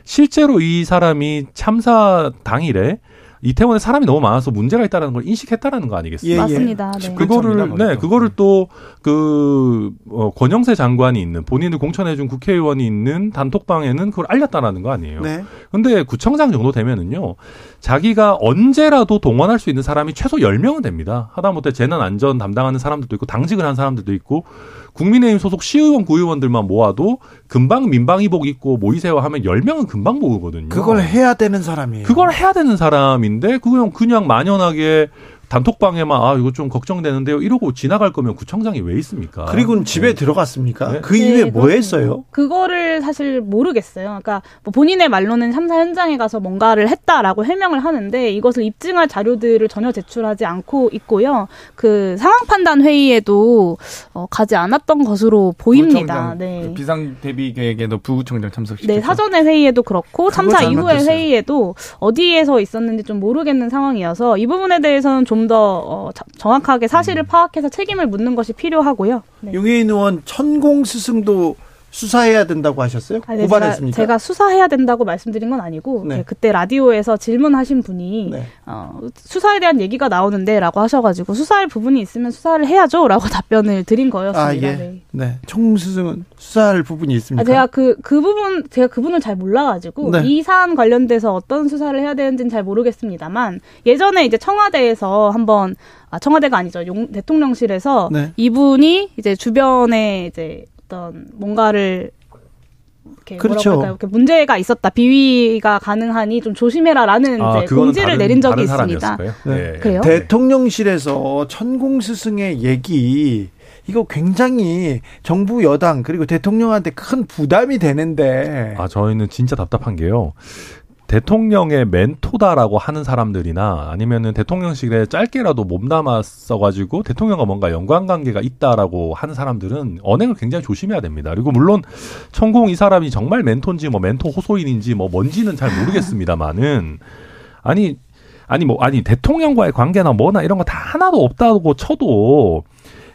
실제로 이 사람이 참사 당일에 이태원에 사람이 너무 많아서 문제가 있다는 걸 인식했다라는 거 아니겠습니까? 예, 예. 맞습니다. 네. 그거를 근처입니다, 네. 그거를 또그 어, 권영세 장관이 있는 본인을 공천해준 국회의원이 있는 단톡방에는 그걸 알렸다라는 거 아니에요. 네. 근데 구청장 정도 되면은요, 자기가 언제라도 동원할 수 있는 사람이 최소 10명은 됩니다. 하다못해 재난 안전 담당하는 사람들도 있고, 당직을 한 사람들도 있고, 국민의힘 소속 시의원, 구의원들만 모아도 금방 민방위복 입고 모이세요 하면 10명은 금방 모으거든요. 그걸 해야 되는 사람이에요. 그걸 해야 되는 사람인데, 그냥, 그냥 만연하게 단톡방에만, 아, 이거 좀 걱정되는데요. 이러고 지나갈 거면 구청장이 왜 있습니까? 그리고 집에 들어갔습니까? 네. 그 이후에 네, 뭐 그렇습니다. 했어요? 그거를 사실 모르겠어요. 그러니까 뭐 본인의 말로는 참사 현장에 가서 뭔가를 했다라고 해명을 하는데 이것을 입증할 자료들을 전혀 제출하지 않고 있고요. 그 상황 판단 회의에도 어, 가지 않았던 것으로 보입니다. 부구청장 네. 비상 대비 계획에도 부구청장 참석시켰죠. 네, 사전의 회의에도 그렇고 참사 이후의. 회의에도 어디에서 있었는지 좀 모르겠는 상황이어서 이 부분에 대해서는 좀더 어, 자- 정확하게 사실을 파악해서 책임을 묻는 것이 필요하고요. 네. 용해인 의원 천공 스승도 수사해야 된다고 하셨어요? 아니, 고발했습니까? 제가, 제가 수사해야 된다고 말씀드린 건 아니고 네. 네, 그때 라디오에서 질문하신 분이 네. 어, 수사에 대한 얘기가 나오는데라고 하셔가지고 수사할 부분이 있으면 수사를 해야죠라고 답변을 드린 거였습니다. 아, 예. 네. 네. 총무스승은 수사할 부분이 있습니까? 아, 제가 그, 그 부분, 제가 그분을 잘 몰라가지고, 네. 이 사안 관련돼서 어떤 수사를 해야 되는지는 잘 모르겠습니다만, 예전에 이제 청와대에서 한번, 아, 청와대가 아니죠. 용, 대통령실에서 네. 이분이 이제 주변에 이제 어떤 뭔가를 이렇게 그렇죠. 뭐라고 할까요? 이렇게 문제가 있었다. 비위가 가능하니 좀 조심해라라는 아, 이제 공지를 다른- 내린 적이 다른 있습니다. 사람이었을까요? 네. 예. 그래요? 대통령실에서 천공 스승의 얘기 이거 굉장히 정부 여당 그리고 대통령한테 큰 부담이 되는데 아, 저희는 진짜 답답한 게요. 대통령의 멘토다라고 하는 사람들이나 아니면은 대통령실에 짧게라도 몸담았어가지고 대통령과 뭔가 연관관계가 있다라고 하는 사람들은 언행을 굉장히 조심해야 됩니다. 그리고 물론 천공 이 사람이 정말 멘토인지 뭐 멘토 호소인인지 뭐 뭔지는 잘 모르겠습니다만은 아니 아니 뭐 아니 대통령과의 관계나 뭐나 이런 거 다 하나도 없다고 쳐도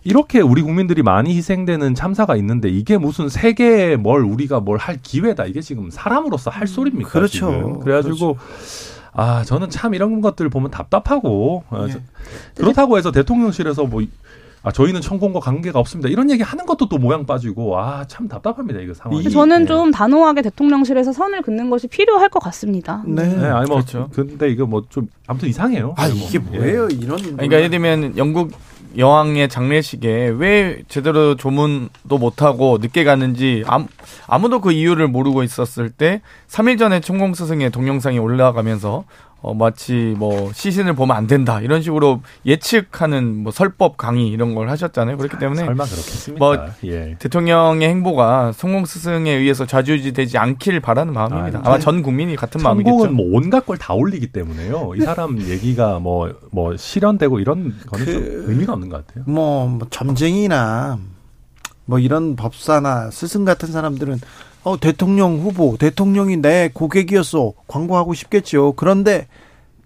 이렇게 우리 국민들이 많이 희생되는 참사가 있는데 이게 무슨 세계에 뭘 우리가 뭘 할 기회다 이게 지금 사람으로서 할 소리입니까? 그렇죠. 지금? 그래가지고 아 저는 참 이런 것들 보면 답답하고 아, 예. 저- 그렇다고 해서 대통령실에서 뭐 아, 저희는 천공과 관계가 없습니다. 이런 얘기 하는 것도 또 모양 빠지고 아 참 답답합니다 이거 상황이. 이- 저는 예. 좀 단호하게 대통령실에서 선을 긋는 것이 필요할 것 같습니다. 네. 네, 아니 뭐 그렇죠. 근데 이거 뭐 좀 아무튼 이상해요. 아 뭐. 이게 예. 뭐예요 이런 그러니까 예를 들면 영국 여왕의 장례식에 왜 제대로 조문도 못하고 늦게 갔는지 아무, 아무 도 그 이유를 모르고 있었을 때 3일 전에 총공 스승의 동영상이 올라가면서 어, 마치 뭐 시신을 보면 안 된다 이런 식으로 예측하는 뭐 설법 강의 이런 걸 하셨잖아요. 그렇기 때문에 설마 그렇겠습니까? 뭐 예. 대통령의 행보가 송공스승에 의해서 좌지우지되지 않길 바라는 마음입니다. 아, 아마 전 국민이 같은 마음이겠죠. 뭐 온갖 걸 다 올리기 때문에요. 이 사람 얘기가 뭐, 뭐 실현되고 이런 거는 좀 그- 의미가 없는 것 같아요. 뭐, 뭐 점쟁이나 뭐 이런 법사나 스승 같은 사람들은 어 대통령 후보 대통령이 내 고객이었어 광고하고 싶겠죠. 그런데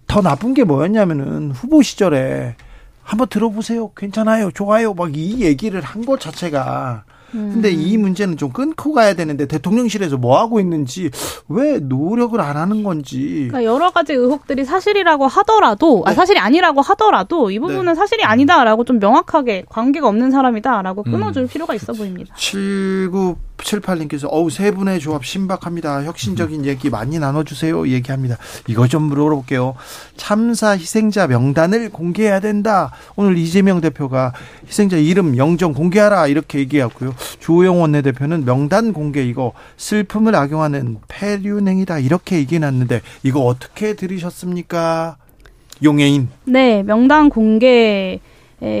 더 나쁜 게 뭐였냐면은 후보 시절에 한번 들어보세요. 괜찮아요. 좋아요. 막 이 얘기를 한 것 자체가 근데 이 문제는 좀 끊고 가야 되는데 대통령실에서 뭐 하고 있는지 왜 노력을 안 하는 건지 그러니까 여러 가지 의혹들이 사실이라고 하더라도 아 네. 사실이 아니라고 하더라도 이 부분은 사실이 아니다라고 좀 명확하게 관계가 없는 사람이다라고 끊어줄 필요가 있어 보입니다. 7978님께서 어우 세 분의 조합 신박합니다. 혁신적인 얘기 많이 나눠주세요. 얘기합니다. 이거 좀 물어볼게요. 참사 희생자 명단을 공개해야 된다. 오늘 이재명 대표가 희생자 이름 영정 공개하라 이렇게 얘기했고요. 주호영 원내대표는 명단 공개 이거 슬픔을 악용하는 폐륜행이다 이렇게 얘기해놨는데 이거 어떻게 들으셨습니까? 용해인 네, 명단 공개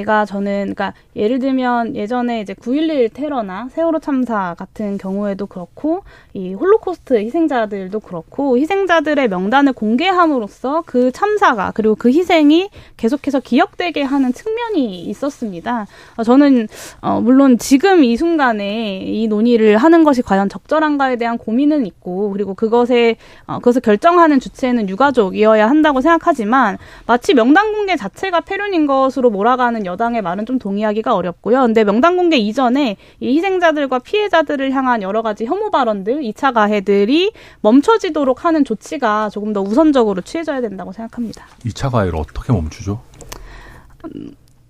가 저는 그러니까 예를 들면 예전에 이제 9.11 테러나 세월호 참사 같은 경우에도 그렇고 이 홀로코스트 희생자들도 그렇고 희생자들의 명단을 공개함으로써 그 참사가 그리고 그 희생이 계속해서 기억되게 하는 측면이 있었습니다. 어, 저는 어, 물론 지금 이 순간에 이 논의를 하는 것이 과연 적절한가에 대한 고민은 있고 그리고 그것에 어, 그것을 결정하는 주체는 유가족이어야 한다고 생각하지만 마치 명단 공개 자체가 폐륜인 것으로 몰아가는 여당의 말은 좀 동의하기가 어렵고요. 근데 명단 공개 이전에 이 희생자들과 피해자들을 향한 여러 가지 혐오 발언들, 2차 가해들이 멈춰지도록 하는 조치가 조금 더 우선적으로 취해져야 된다고 생각합니다. 2차 가해를 어떻게 멈추죠?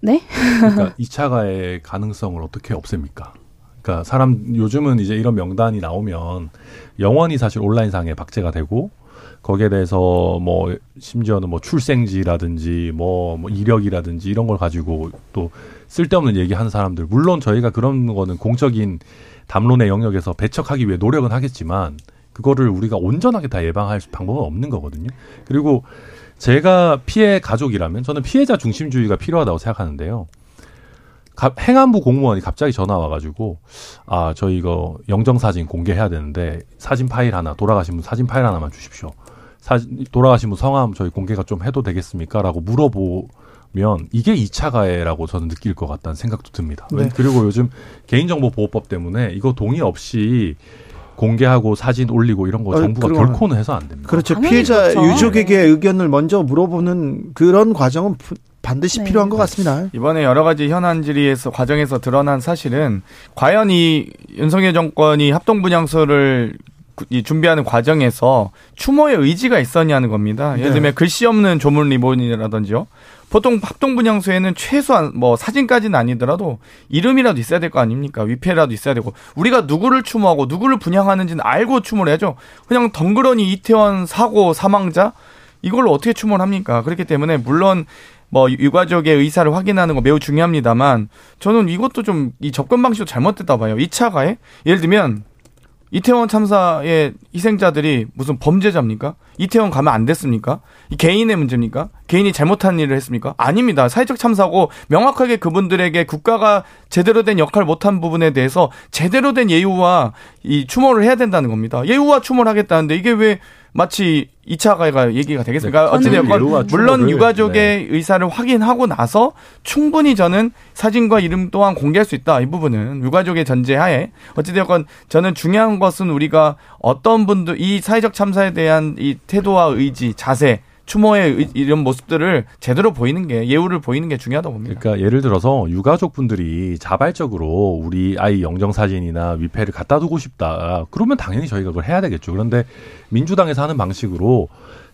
네? 그러니까 2차 가해 가능성을 어떻게 없앱니까? 그러니까 사람 요즘은 이제 이런 명단이 나오면 영원히 사실 온라인상에 박제가 되고 거기에 대해서 뭐 심지어는 뭐 출생지라든지 뭐, 뭐 이력이라든지 이런 걸 가지고 또 쓸데없는 얘기하는 사람들 물론 저희가 그런 거는 공적인 담론의 영역에서 배척하기 위해 노력은 하겠지만 그거를 우리가 온전하게 다 예방할 방법은 없는 거거든요. 그리고 제가 피해 가족이라면 저는 피해자 중심주의가 필요하다고 생각하는데요. 가- 행안부 공무원이 갑자기 전화 와가지고 아 저희 이거 영정 사진 공개해야 되는데 사진 파일 하나 돌아가신 분 사진 파일 하나만 주십시오. 사진 돌아가신 분 성함 저희 공개가 좀 해도 되겠습니까?라고 물어보면 이게 2차 가해라고 저는 느낄 것 같다는 생각도 듭니다. 네. 그리고 요즘 개인정보 보호법 때문에 이거 동의 없이 공개하고 사진 올리고 이런 거 어, 정부가 그거는- 결코는 해서 안 됩니다. 그렇죠. 피해자 그렇죠. 유족에게 의견을 먼저 물어보는 그런 과정은 부- 반드시 네. 필요한 것 같습니다. 이번에 여러 가지 현안 질의에서 과정에서 드러난 사실은 과연 이 윤석열 정권이 합동 분향소를 구- 이 준비하는 과정에서 추모의 의지가 있었냐는 겁니다. 예를 네. 들면 글씨 없는 조문 리본이라든지요. 보통 합동 분향소에는 최소한 뭐 사진까지는 아니더라도 이름이라도 있어야 될 거 아닙니까? 위패라도 있어야 되고 우리가 누구를 추모하고 누구를 분향하는지는 알고 추모를 해야죠. 그냥 덩그러니 이태원 사고 사망자 이걸로 어떻게 추모를 합니까? 그렇기 때문에 물론 뭐 유가족의 의사를 확인하는 거 매우 중요합니다만 저는 이것도 좀 이 접근 방식도 잘못됐다 봐요. 2차 가해? 예를 들면 이태원 참사의 희생자들이 무슨 범죄자입니까? 이태원 가면 안 됐습니까? 이 개인의 문제입니까? 개인이 잘못한 일을 했습니까? 아닙니다. 사회적 참사고 명확하게 그분들에게 국가가 제대로 된 역할을 못한 부분에 대해서 제대로 된 예우와 이 추모를 해야 된다는 겁니다. 예우와 추모를 하겠다는데 이게 왜 마치 2차 가해가 얘기가 되겠습니까? 네, 어찌되었건 예우와 물론 유가족의 의사를 확인하고 나서 충분히 저는 사진과 이름 또한 공개할 수 있다. 이 부분은 유가족의 전제하에 어찌되었건 저는 중요한 것은 우리가 어떤 분들 이 사회적 참사에 대한 이 태도와 의지, 자세, 추모의 의- 이런 모습들을 제대로 보이는 게 예우를 보이는 게 중요하다고 봅니다. 그러니까 예를 들어서 유가족 분들이 자발적으로 우리 아이 영정 사진이나 위패를 갖다 두고 싶다. 그러면 당연히 저희가 그걸 해야 되겠죠. 그런데 민주당에서 하는 방식으로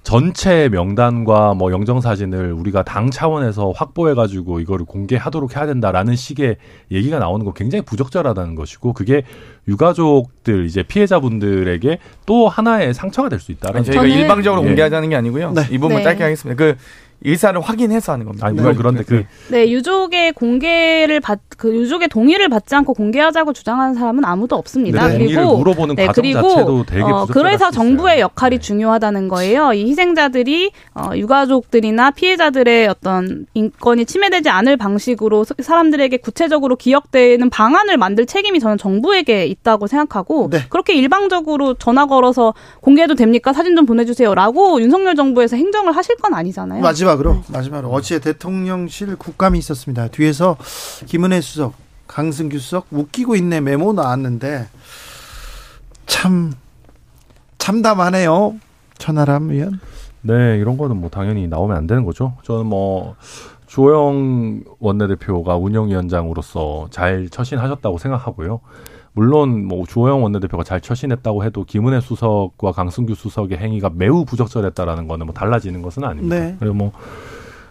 전체 명단과 뭐 영정 사진을 우리가 당 차원에서 확보해 가지고 이거를 공개하도록 해야 된다라는 식의 얘기가 나오는 거 굉장히 부적절하다는 것이고 그게 유가족들 이제 피해자분들에게 또 하나의 상처가 될 수 있다라는 저희가 저는- 일방적으로 예. 공개하자는 게 아니고요. 네. 이 부분 네. 짧게 하겠습니다. 그 의사를 확인해서 하는 겁니다. 아니 물론 네. 그런데 그 네, 유족의 공개를 받, 그 유족의 동의를 받지 않고 공개하자고 주장하는 사람은 아무도 없습니다. 네, 동의를 그리고 물어보는 네, 과정 그리고 자체도 되게 어, 그래서. 정부의 역할이 네. 중요하다는 거예요. 이 희생자들이 어, 유가족들이나 피해자들의 어떤 인권이 침해되지 않을 방식으로 사- 사람들에게 구체적으로 기억되는 방안을 만들 책임이 저는 정부에게 있다고 생각하고 네. 그렇게 일방적으로 전화 걸어서 공개해도 됩니까? 사진 좀 보내주세요 라고 윤석열 정부에서 행정을 하실 건 아니잖아요. 마지막으로 마지막으로 어제 대통령실 국감이 있었습니다. 뒤에서 김은혜 수석, 강승규 수석 웃기고 있네 메모 나왔는데 참 참담하네요. 천하람 의원. 네, 이런 거는 뭐 당연히 나오면 안 되는 거죠. 저는 뭐 주호영 원내대표가 운영위원장으로서 잘 처신하셨다고 생각하고요. 물론 뭐 주호영 원내대표가 잘 처신했다고 해도 김은혜 수석과 강승규 수석의 행위가 매우 부적절했다라는 거는 뭐 달라지는 것은 아닙니다. 네. 그리고 뭐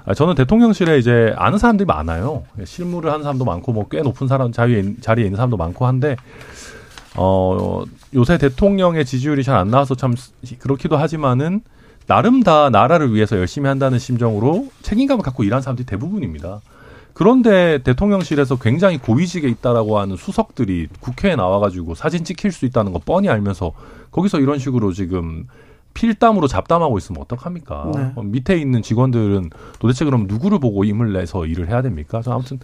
아, 저는 대통령실에 이제 아는 사람들이 많아요. 실무를 하는 사람도 많고 뭐 꽤 높은 사람 자리에, 있- 자리에 있는 사람도 많고 한데 어 요새 대통령의 지지율이 잘 안 나와서 참 그렇기도 하지만은 나름 다 나라를 위해서 열심히 한다는 심정으로 책임감을 갖고 일하는 사람들이 대부분입니다. 그런데 대통령실에서 굉장히 고위직에 있다라고 하는 수석들이 국회에 나와가지고 사진 찍힐 수 있다는 거 뻔히 알면서 거기서 이런 식으로 지금 필담으로 잡담하고 있으면 어떡합니까? 네. 어, 밑에 있는 직원들은 도대체 그럼 누구를 보고 힘을 내서 일을 해야 됩니까? 저 아무튼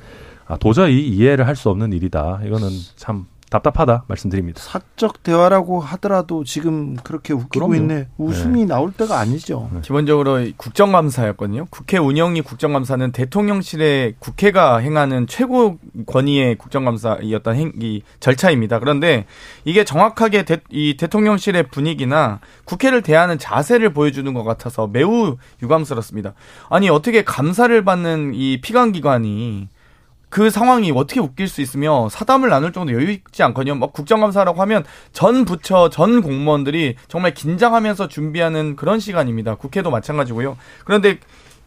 아, 도저히 이해를 할 수 없는 일이다. 이거는 참 답답하다 말씀드립니다. 사적 대화라고 하더라도 지금 그렇게 웃기고 그럼요. 있네. 웃음이 나올 때가 아니죠. 기본적으로 국정감사였거든요. 국회 운영위 국정감사는 대통령실의 국회가 행하는 최고 권위의 국정감사였던 행, 이 절차입니다. 그런데 이게 정확하게 대, 이 대통령실의 분위기나 국회를 대하는 자세를 보여주는 것 같아서 매우 유감스럽습니다. 아니 어떻게 감사를 받는 이 피감기관이 그 상황이 어떻게 웃길 수 있으며 사담을 나눌 정도 여유 있지 않거든요. 막 국정감사라고 하면 전 부처 전 공무원들이 정말 긴장하면서 준비하는 그런 시간입니다. 국회도 마찬가지고요. 그런데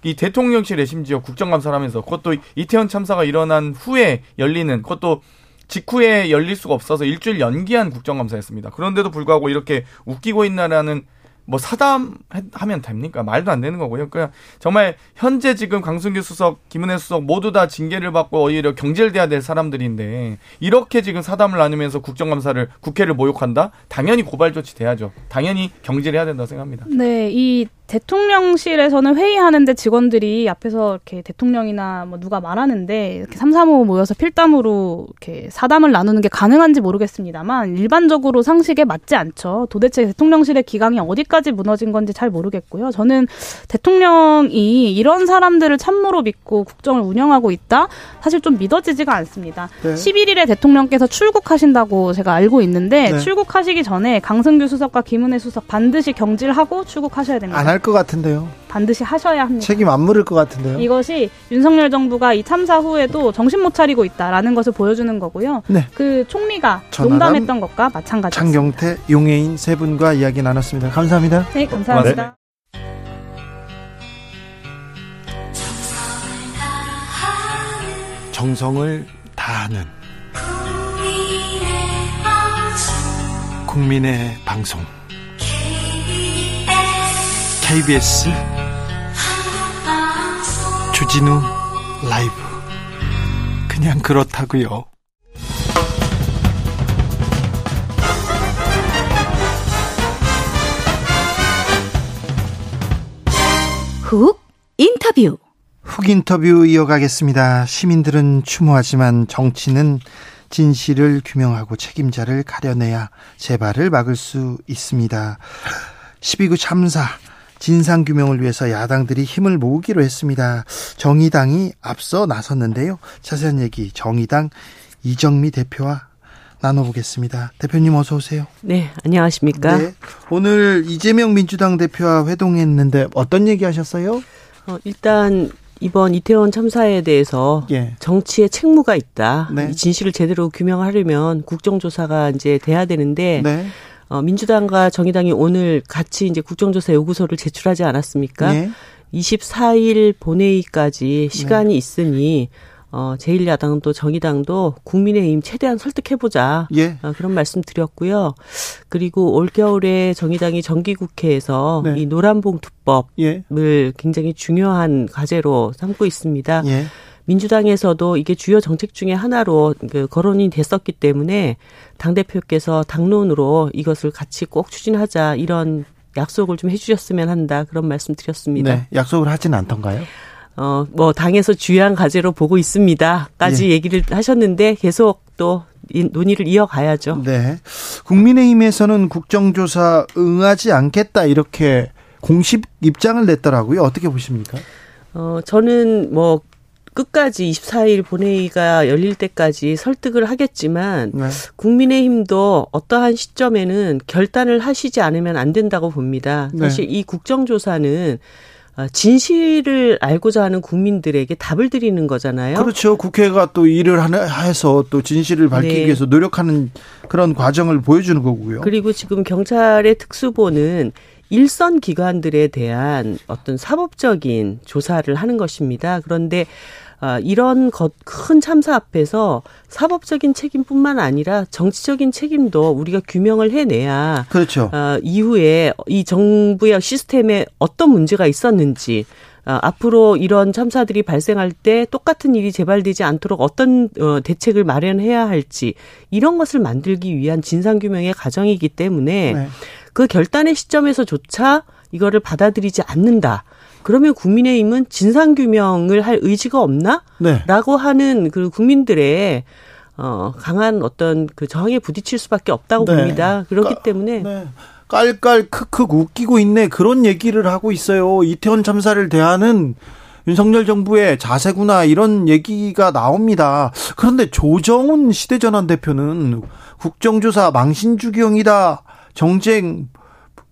이 대통령실에 심지어 국정감사를 하면서 그것도 이태원 참사가 일어난 후에 열리는 그것도 직후에 열릴 수가 없어서 일주일 연기한 국정감사였습니다. 그런데도 불구하고 이렇게 웃기고 있나라는 뭐 사담하면 됩니까? 말도 안 되는 거고요. 그냥 정말 현재 지금 강승규 수석, 김은혜 수석 모두 다 징계를 받고 오히려 경질돼야 될 사람들인데 이렇게 지금 사담을 나누면서 국정감사를 국회를 모욕한다? 당연히 고발 조치 돼야죠. 당연히 경질해야 된다고 생각합니다. 네, 이 대통령실에서는 회의하는데 직원들이 앞에서 이렇게 대통령이나 뭐 누가 말하는데 이렇게 삼삼오오 모여서 필담으로 이렇게 사담을 나누는 게 가능한지 모르겠습니다만 일반적으로 상식에 맞지 않죠. 도대체 대통령실의 기강이 어디까지 무너진 건지 잘 모르겠고요. 저는 대통령이 이런 사람들을 참모로 믿고 국정을 운영하고 있다? 사실 좀 믿어지지가 않습니다. 네. 11일에 대통령께서 출국하신다고 제가 알고 있는데 네. 출국하시기 전에 강승규 수석과 김은혜 수석 반드시 경질하고 출국하셔야 됩니다. 안할것 같은데요. 반드시 하셔야 합니다. 책임 안 물을 것 같은데요. 이것이 윤석열 정부가 이 참사 후에도 정신 못 차리고 있다라는 것을 보여주는 거고요. 네. 그 총리가 농담했던 것과 마찬가지입니다. 장경태, 용해인 세 분과 이야기 나눴습니다. 감사합니다. 네, 감사합니다. 정성을 다하는 국민의 방송 KBS 주진우 라이브 그냥 그렇다고요. 훅 인터뷰. 훅 인터뷰 이어가겠습니다. 시민들은 추모하지만 정치는 진실을 규명하고 책임자를 가려내야 재발을 막을 수 있습니다. 12구 참사 진상 규명을 위해서 야당들이 힘을 모으기로 했습니다. 정의당이 앞서 나섰는데요. 자세한 얘기 정의당 이정미 대표와 나눠보겠습니다. 대표님 어서 오세요. 네, 안녕하십니까? 네. 오늘 이재명 민주당 대표와 회동했는데 어떤 얘기 하셨어요? 어, 일단 이번 이태원 참사에 대해서 예. 정치의 책무가 있다. 네. 이 진실을 제대로 규명하려면 국정조사가 이제 돼야 되는데 네. 어, 민주당과 정의당이 오늘 같이 이제 국정조사 요구서를 제출하지 않았습니까? 네. 24일 본회의까지 시간이 있으니 어, 제1야당도 정의당도 국민의힘 최대한 설득해보자. 예. 어, 그런 말씀 드렸고요. 그리고 올겨울에 정의당이 정기국회에서 네. 이 노란봉투법 예. 을 굉장히 중요한 과제로 삼고 있습니다. 예. 민주당에서도 이게 주요 정책 중에 하나로 그 거론이 됐었기 때문에 당 대표께서 당론으로 이것을 같이 꼭 추진하자 이런 약속을 좀 해주셨으면 한다 그런 말씀 드렸습니다. 네. 약속을 하진 않던가요? 어, 뭐 당에서 주요한 과제로 보고 있습니다.까지 예. 얘기를 하셨는데 계속 또이 논의를 이어가야죠. 네. 국민의힘에서는 국정조사 응하지 않겠다 이렇게 공식 입장을 냈더라고요. 어떻게 보십니까? 어, 저는 뭐 끝까지 24일 본회의가 열릴 때까지 설득을 하겠지만 네. 국민의힘도 어떠한 시점에는 결단을 하시지 않으면 안 된다고 봅니다. 네. 사실 이 국정조사는 어, 진실을 알고자 하는 국민들에게 답을 드리는 거잖아요. 그렇죠. 국회가 또 일을 해서 또 진실을 밝히기 네. 위해서 노력하는 그런 과정을 보여주는 거고요. 그리고 지금 경찰의 특수보는 일선 기관들에 대한 어떤 사법적인 조사를 하는 것입니다. 그런데 아, 이런 것, 큰 참사 앞에서 사법적인 책임뿐만 아니라 정치적인 책임도 우리가 규명을 해내야 그렇죠. 어, 이후에 이 정부의 시스템에 어떤 문제가 있었는지 어, 앞으로 이런 참사들이 발생할 때 똑같은 일이 재발되지 않도록 어떤 어, 대책을 마련해야 할지 이런 것을 만들기 위한 진상규명의 과정이기 때문에 네. 그 결단의 시점에서조차 이거를 받아들이지 않는다. 그러면 국민의힘은 진상규명을 할 의지가 없나? 네. 라고 하는 그 국민들의 어, 강한 어떤 그 저항에 부딪힐 수밖에 없다고 네. 봅니다. 그렇기 까- 때문에 네. 깔깔 크크 웃기고 있네 그런 얘기를 하고 있어요. 이태원 참사를 대하는 윤석열 정부의 자세구나 이런 얘기가 나옵니다. 그런데 조정훈 시대전환 대표는 국정조사 망신주경이다 정쟁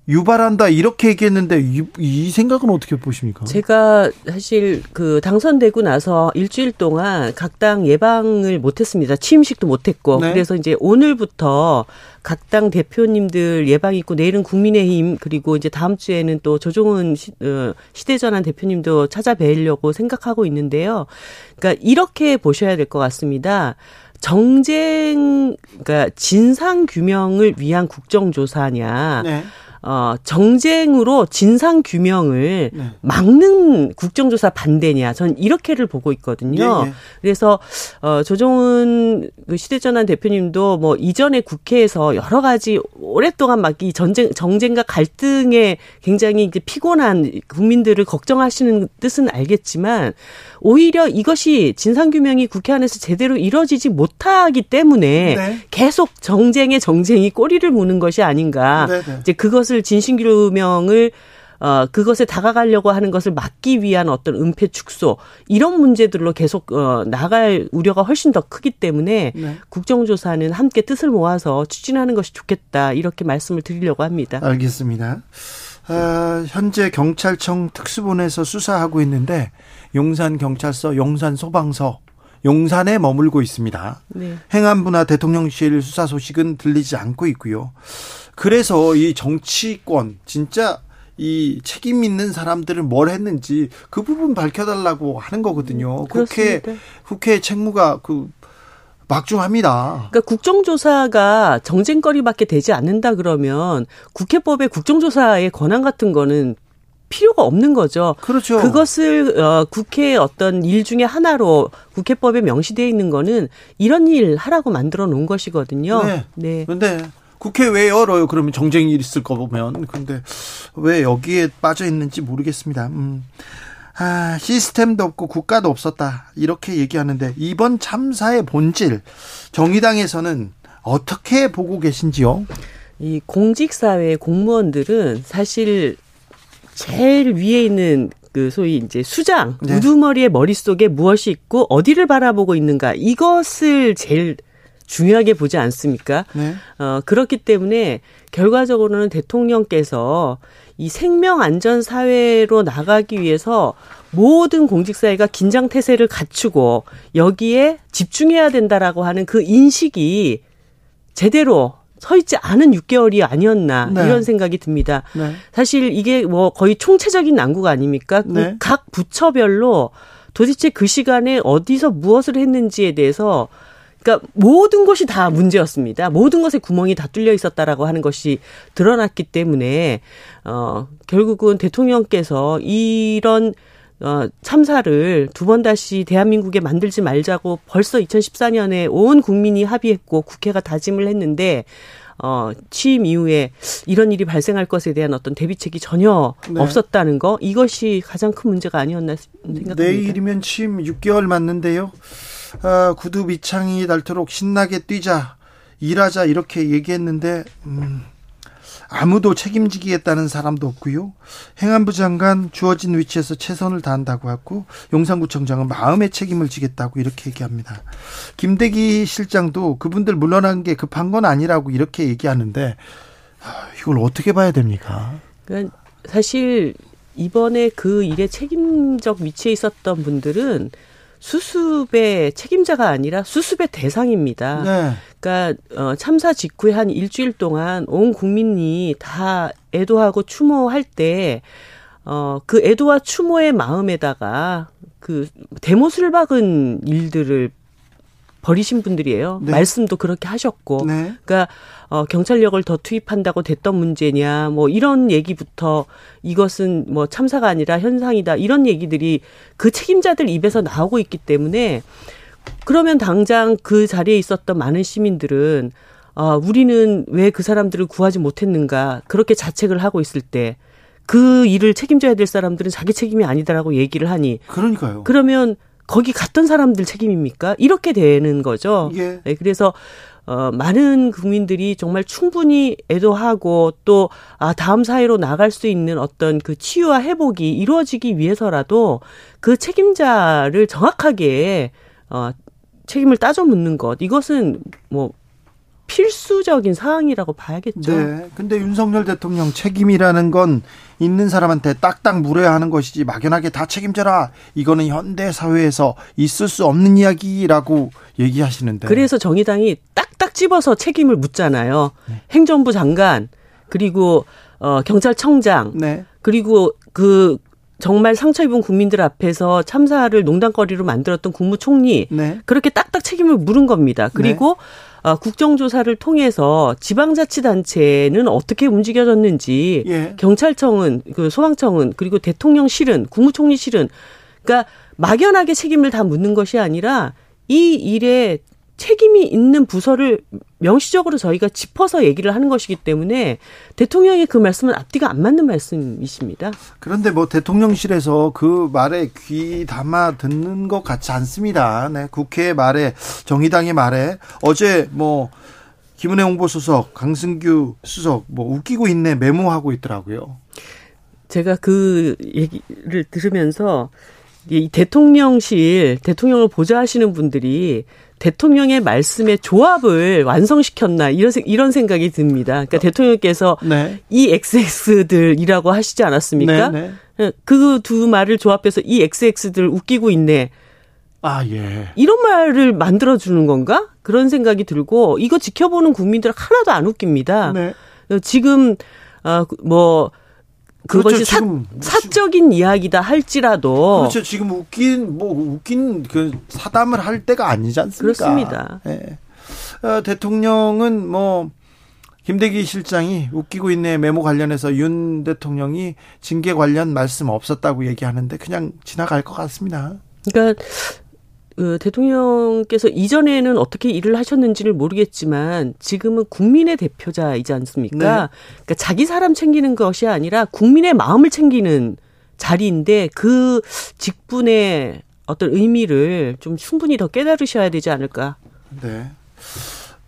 유발한다 이렇게 얘기했는데 이, 이 생각은 어떻게 보십니까? 제가 사실 그 당선되고 나서 일주일 동안 각 당 예방을 못했습니다. 취임식도 못했고 네. 그래서 이제 오늘부터 각 당 대표님들 예방 있고 내일은 국민의힘 그리고 이제 다음 주에는 또 조종훈 시, 어, 시대전환 대표님도 찾아뵈려고 생각하고 있는데요. 그러니까 이렇게 보셔야 될 것 같습니다. 정쟁, 그러니까 진상 규명을 위한 국정조사냐. 네. 어, 정쟁으로 진상 규명을 네. 막는 국정조사 반대냐. 전 이렇게를 보고 있거든요. 예, 예. 그래서 어 조정은 그 시대전환 대표님도 뭐 이전에 국회에서 여러 가지 오랫동안 막 이 전쟁 정쟁과 갈등에 굉장히 이제 피곤한 국민들을 걱정하시는 뜻은 알겠지만 오히려 이것이 진상 규명이 국회 안에서 제대로 이루어지지 못하기 때문에 네. 계속 정쟁의 정쟁이 꼬리를 무는 것이 아닌가. 네, 네. 이제 그것을 진실규명을 어, 그것에 다가가려고 하는 것을 막기 위한 어떤 은폐 축소 이런 문제들로 계속 어, 나갈 우려가 훨씬 더 크기 때문에 네. 국정조사는 함께 뜻을 모아서 추진하는 것이 좋겠다 이렇게 말씀을 드리려고 합니다. 알겠습니다. 어, 현재 경찰청 특수본에서 수사하고 있는데 용산 경찰서, 용산 소방서, 용산에 머물고 있습니다. 네. 행안부나 대통령실 수사 소식은 들리지 않고 있고요. 그래서 이 정치권 진짜 이 책임 있는 사람들은 뭘 했는지 그 부분 밝혀달라고 하는 거거든요. 국회 국회 책무가 그 막중합니다. 그러니까 국정조사가 정쟁거리밖에 되지 않는다 그러면 국회법의 국정조사의 권한 같은 거는 필요가 없는 거죠. 그렇죠. 그것을 어, 국회의 어떤 일 중에 하나로 국회법에 명시되어 있는 거는 이런 일 하라고 만들어 놓은 것이거든요. 네. 네. 근데 국회 왜 열어요? 그러면 정쟁이 있을 거 보면. 근데 왜 여기에 빠져 있는지 모르겠습니다. 음. 아, 시스템도 없고 국가도 없었다. 이렇게 얘기하는데 이번 참사의 본질 정의당에서는 어떻게 보고 계신지요? 이 공직사회 공무원들은 사실 제일 위에 있는 그 소위 이제 수장 네. 우두머리의 머릿속에 무엇이 있고 어디를 바라보고 있는가 이것을 제일 중요하게 보지 않습니까? 네. 어, 그렇기 때문에 결과적으로는 대통령께서 이 생명 안전 사회로 나가기 위해서 모든 공직사회가 긴장 태세를 갖추고 여기에 집중해야 된다라고 하는 그 인식이 제대로 서 있지 않은 6개월이 아니었나 네. 이런 생각이 듭니다. 네. 사실 이게 뭐 거의 총체적인 난구가 아닙니까? 그 네. 각 부처별로 도대체 그 시간에 어디서 무엇을 했는지에 대해서 그러니까 모든 것이 다 문제였습니다. 모든 것에 구멍이 다 뚫려 있었다라고 하는 것이 드러났기 때문에 어 결국은 대통령께서 이런 어, 참사를 두 번 다시 대한민국에 만들지 말자고 벌써 2014년에 온 국민이 합의했고 국회가 다짐을 했는데 어, 취임 이후에 이런 일이 발생할 것에 대한 어떤 대비책이 전혀 네. 없었다는 거 이것이 가장 큰 문제가 아니었나 생각합니다. 내일이면 취임 6개월 맞는데요. 아, 구두 밑창이 닳도록 신나게 뛰자, 일하자 이렇게 얘기했는데 음, 아무도 책임지겠다는 사람도 없고요. 행안부 장관 주어진 위치에서 최선을 다한다고 하고 용산구청장은 마음의 책임을 지겠다고 이렇게 얘기합니다. 김대기 실장도 그분들 물러난 게 급한 건 아니라고 이렇게 얘기하는데 아, 이걸 어떻게 봐야 됩니까? 그러니까 사실 이번에 그 일에 책임적 위치에 있었던 분들은 수습의 책임자가 아니라 수습의 대상입니다. 네. 그러니까 어, 참사 직후에 한 일주일 동안 온 국민이 다 애도하고 추모할 때 어, 그 애도와 추모의 마음에다가 그 대못을 박은 일들을 버리신 분들이에요. 네. 말씀도 그렇게 하셨고. 네. 그러니까 어 경찰력을 더 투입한다고 됐던 문제냐 뭐 이런 얘기부터 이것은 뭐 참사가 아니라 현상이다. 이런 얘기들이 그 책임자들 입에서 나오고 있기 때문에 그러면 당장 그 자리에 있었던 많은 시민들은 어 우리는 왜 그 사람들을 구하지 못했는가 그렇게 자책을 하고 있을 때 그 일을 책임져야 될 사람들은 자기 책임이 아니다라고 얘기를 하니 그러니까요. 그러면 거기 갔던 사람들 책임입니까? 이렇게 되는 거죠. 예. 네, 그래서 어, 많은 국민들이 정말 충분히 애도하고 또, 아, 다음 사회로 나갈 수 있는 어떤 그 치유와 회복이 이루어지기 위해서라도 그 책임자를 정확하게, 어, 책임을 따져 묻는 것. 이것은 뭐, 필수적인 사항이라고 봐야겠죠. 네. 근데 윤석열 대통령 책임이라는 건 있는 사람한테 딱딱 물어야 하는 것이지 막연하게 다 책임져라. 이거는 현대 사회에서 있을 수 없는 이야기라고 얘기하시는데. 그래서 정의당이 딱딱 집어서 책임을 묻잖아요. 네. 행정부 장관 그리고 어 경찰청장 네. 그리고 그 정말 상처 입은 국민들 앞에서 참사를 농담거리로 만들었던 국무총리 네. 그렇게 딱딱 책임을 물은 겁니다. 그리고 네. 어, 국정조사를 통해서 지방자치단체는 어떻게 움직여졌는지 예. 경찰청은 그 소방청은 그리고 대통령실은 국무총리실은 그러니까 막연하게 책임을 다 묻는 것이 아니라 이 일에 책임이 있는 부서를 명시적으로 저희가 짚어서 얘기를 하는 것이기 때문에 대통령의 그 말씀은 앞뒤가 안 맞는 말씀이십니다. 그런데 뭐 대통령실에서 그 말에 귀 담아 듣는 것 같지 않습니다. 네, 국회 말에 정의당의 말에 어제 뭐 김은혜 홍보수석, 강승규 수석 뭐 웃기고 있네 메모하고 있더라고요. 제가 그 얘기를 들으면서 이 대통령실 대통령을 보좌하시는 분들이 대통령의 말씀의 조합을 완성시켰나 이런 이런 생각이 듭니다. 그러니까 어. 대통령께서 네. 이 XX들이라고 하시지 않았습니까? 네, 네. 그두 말을 조합해서 이 XX들 웃기고 있네. 아, 예. 이런 말을 만들어 주는 건가? 그런 생각이 들고 이거 지켜보는 국민들 하나도 안 웃깁니다. 네. 지금 어뭐 그것이 그렇죠, 사, 사적인 이야기다 할지라도 그렇죠. 지금 웃긴 뭐 웃긴 그 사담을 할 때가 아니지 않습니까? 그렇습니다. 네. 어, 대통령은 뭐 김대기 실장이 웃기고 있네 메모 관련해서 윤 대통령이 징계 관련 말씀 없었다고 얘기하는데 그냥 지나갈 것 같습니다. 그러니까 그 대통령께서 이전에는 어떻게 일을 하셨는지를 모르겠지만 지금은 국민의 대표자이지 않습니까? 네. 그러니까 자기 사람 챙기는 것이 아니라 국민의 마음을 챙기는 자리인데 그 직분의 어떤 의미를 좀 충분히 더 깨달으셔야 되지 않을까? 네.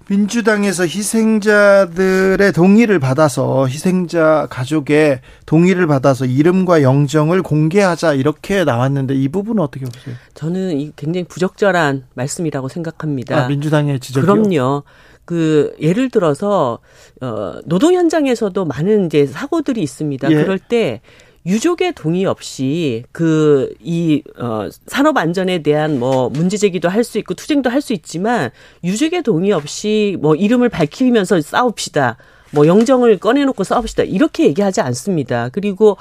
민주당에서 희생자들의 동의를 받아서 희생자 가족의 동의를 받아서 이름과 영정을 공개하자 이렇게 나왔는데 이 부분은 어떻게 보세요? 저는 이 굉장히 부적절한 말씀이라고 생각합니다. 아, 민주당의 지적이요? 그럼요. 그 예를 들어서 어 노동 현장에서도 많은 이제 사고들이 있습니다. 예. 그럴 때 유족의 동의 없이 그 이 어, 산업 안전에 대한 뭐 문제 제기도 할 수 있고 투쟁도 할 수 있지만 유족의 동의 없이 뭐 이름을 밝히면서 싸웁시다. 뭐 영정을 꺼내놓고 싸웁시다. 이렇게 얘기하지 않습니다. 그리고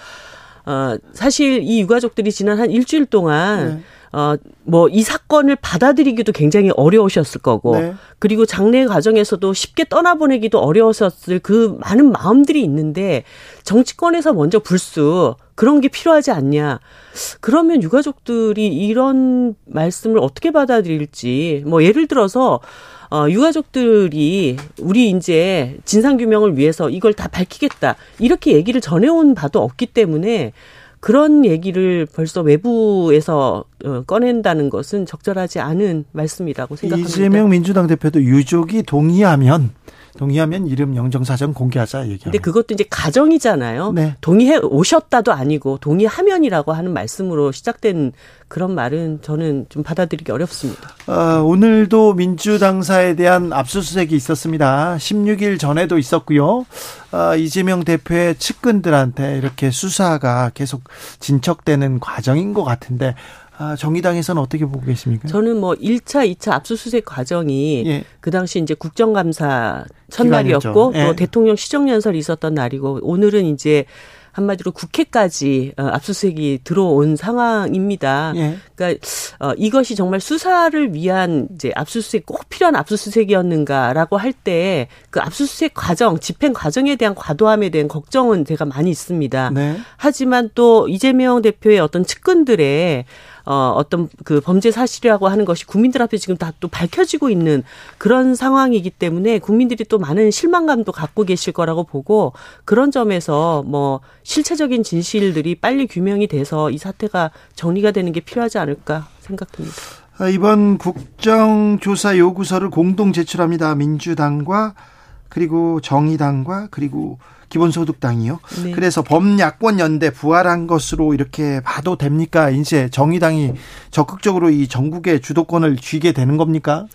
어 사실 이 유가족들이 지난 한 일주일 동안 네. 어, 뭐, 이 사건을 받아들이기도 굉장히 어려우셨을 거고, 네. 그리고 장례 과정에서도 쉽게 떠나보내기도 어려웠었을 그 많은 마음들이 있는데, 정치권에서 먼저 불수, 그런 게 필요하지 않냐. 그러면 유가족들이 이런 말씀을 어떻게 받아들일지, 뭐, 예를 들어서, 어, 유가족들이 우리 이제 진상규명을 위해서 이걸 다 밝히겠다. 이렇게 얘기를 전해온 바도 없기 때문에 그런 얘기를 벌써 외부에서 어, 꺼낸다는 것은 적절하지 않은 말씀이라고 생각합니다. 이재명 민주당 대표도 유족이 동의하면 동의하면 이름 영정 사정 공개하자 얘기합니다. 근데 그것도 이제 가정이잖아요. 네. 동의해 오셨다도 아니고 동의하면이라고 하는 말씀으로 시작된 그런 말은 저는 좀 받아들이기 어렵습니다. 어, 오늘도 민주당사에 대한 압수수색이 있었습니다. 16일 전에도 있었고요. 어, 이재명 대표의 측근들한테 이렇게 수사가 계속 진척되는 과정인 것 같은데 아, 정의당에서는 어떻게 보고 계십니까? 저는 뭐 1차, 2차 압수수색 과정이 예. 그 당시 이제 국정감사 첫날이었고 예. 또 대통령 시정연설이 있었던 날이고 오늘은 이제 한마디로 국회까지 어, 압수수색이 들어온 상황입니다. 예. 그러니까 어, 이것이 정말 수사를 위한 이제 압수수색 꼭 필요한 압수수색이었는가라고 할 때 그 압수수색 과정, 집행 과정에 대한 과도함에 대한 걱정은 제가 많이 있습니다. 네. 하지만 또 이재명 대표의 어떤 측근들의 어, 어떤 그 범죄 사실이라고 하는 것이 국민들 앞에 지금 다 또 밝혀지고 있는 그런 상황이기 때문에 국민들이 또 많은 실망감도 갖고 계실 거라고 보고 그런 점에서 뭐 실체적인 진실들이 빨리 규명이 돼서 이 사태가 정리가 되는 게 필요하지 않을까 생각됩니다. 아, 이번 국정조사 요구서를 공동 제출합니다. 민주당과 그리고 정의당과 그리고 기본소득당이요. 네. 그래서 범야권 연대 부활한 것으로 이렇게 봐도 됩니까? 이제 정의당이 적극적으로 이 전국의 주도권을 쥐게 되는 겁니까?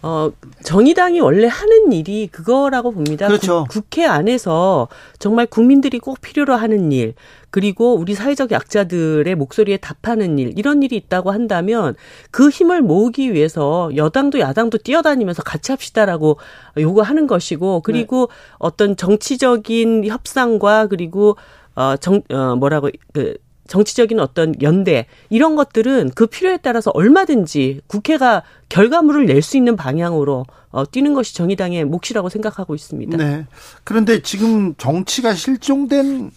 어, 정의당이 원래 하는 일이 그거라고 봅니다. 그렇죠. 구, 국회 안에서 정말 국민들이 꼭 필요로 하는 일, 그리고 우리 사회적 약자들의 목소리에 답하는 일, 이런 일이 있다고 한다면 그 힘을 모으기 위해서 여당도 야당도 뛰어다니면서 같이 합시다라고 요구하는 것이고, 그리고 네. 어떤 정치적인 협상과 그리고 어, 정, 어, 뭐라고, 그, 정치적인 어떤 연대 이런 것들은 그 필요에 따라서 얼마든지 국회가 결과물을 낼 수 있는 방향으로 어, 뛰는 것이 정의당의 몫이라고 생각하고 있습니다. 네. 그런데 지금 정치가 실종된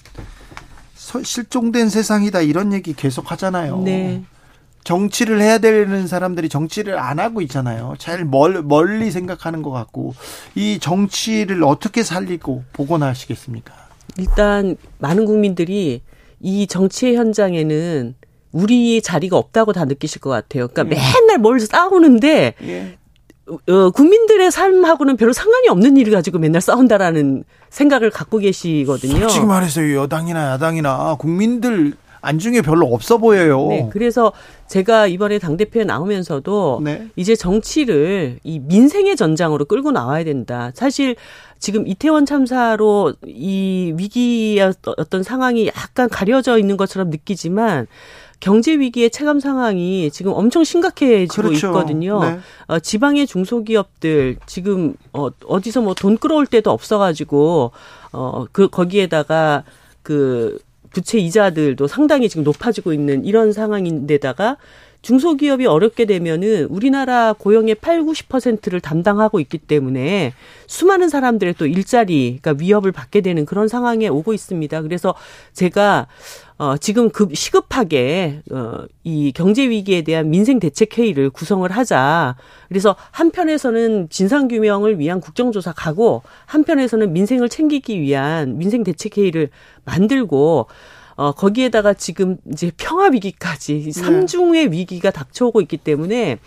실종된 세상이다 이런 얘기 계속 하잖아요. 네. 정치를 해야 되는 사람들이 정치를 안 하고 있잖아요. 제일 멀, 멀리 생각하는 것 같고 이 정치를 어떻게 살리고 복원하시겠습니까? 일단 많은 국민들이 이 정치의 현장에는 우리 자리가 없다고 다 느끼실 것 같아요. 그러니까 예. 맨날 뭘 싸우는데 예. 어, 국민들의 삶하고는 별로 상관이 없는 일을 가지고 맨날 싸운다라는 생각을 갖고 계시거든요. 솔직히 말해서 여당이나 야당이나 국민들 안중에 별로 없어 보여요. 네, 그래서 제가 이번에 당 대표에 나오면서도 네. 이제 정치를 이 민생의 전장으로 끌고 나와야 된다. 사실 지금 이태원 참사로 이 위기의 어떤 상황이 약간 가려져 있는 것처럼 느끼지만 경제 위기의 체감 상황이 지금 엄청 심각해지고 그렇죠. 있거든요. 네. 어, 지방의 중소기업들 지금 어, 어디서 뭐 돈 끌어올 데도 없어가지고 어, 그 거기에다가 그 부채 이자들도 상당히 지금 높아지고 있는 이런 상황인데다가 중소기업이 어렵게 되면은 우리나라 고용의 8, 90%를 담당하고 있기 때문에 수많은 사람들의 또 일자리가 위협을 받게 되는 그런 상황에 오고 있습니다. 그래서 제가 어 지금 급 시급하게 어 이 경제 위기에 대한 민생 대책 회의를 구성을 하자. 그래서 한편에서는 진상 규명을 위한 국정조사 가고 한편에서는 민생을 챙기기 위한 민생 대책 회의를 만들고 어, 거기에다가 지금 이제 평화 위기까지 삼중의 위기가 닥쳐오고 있기 때문에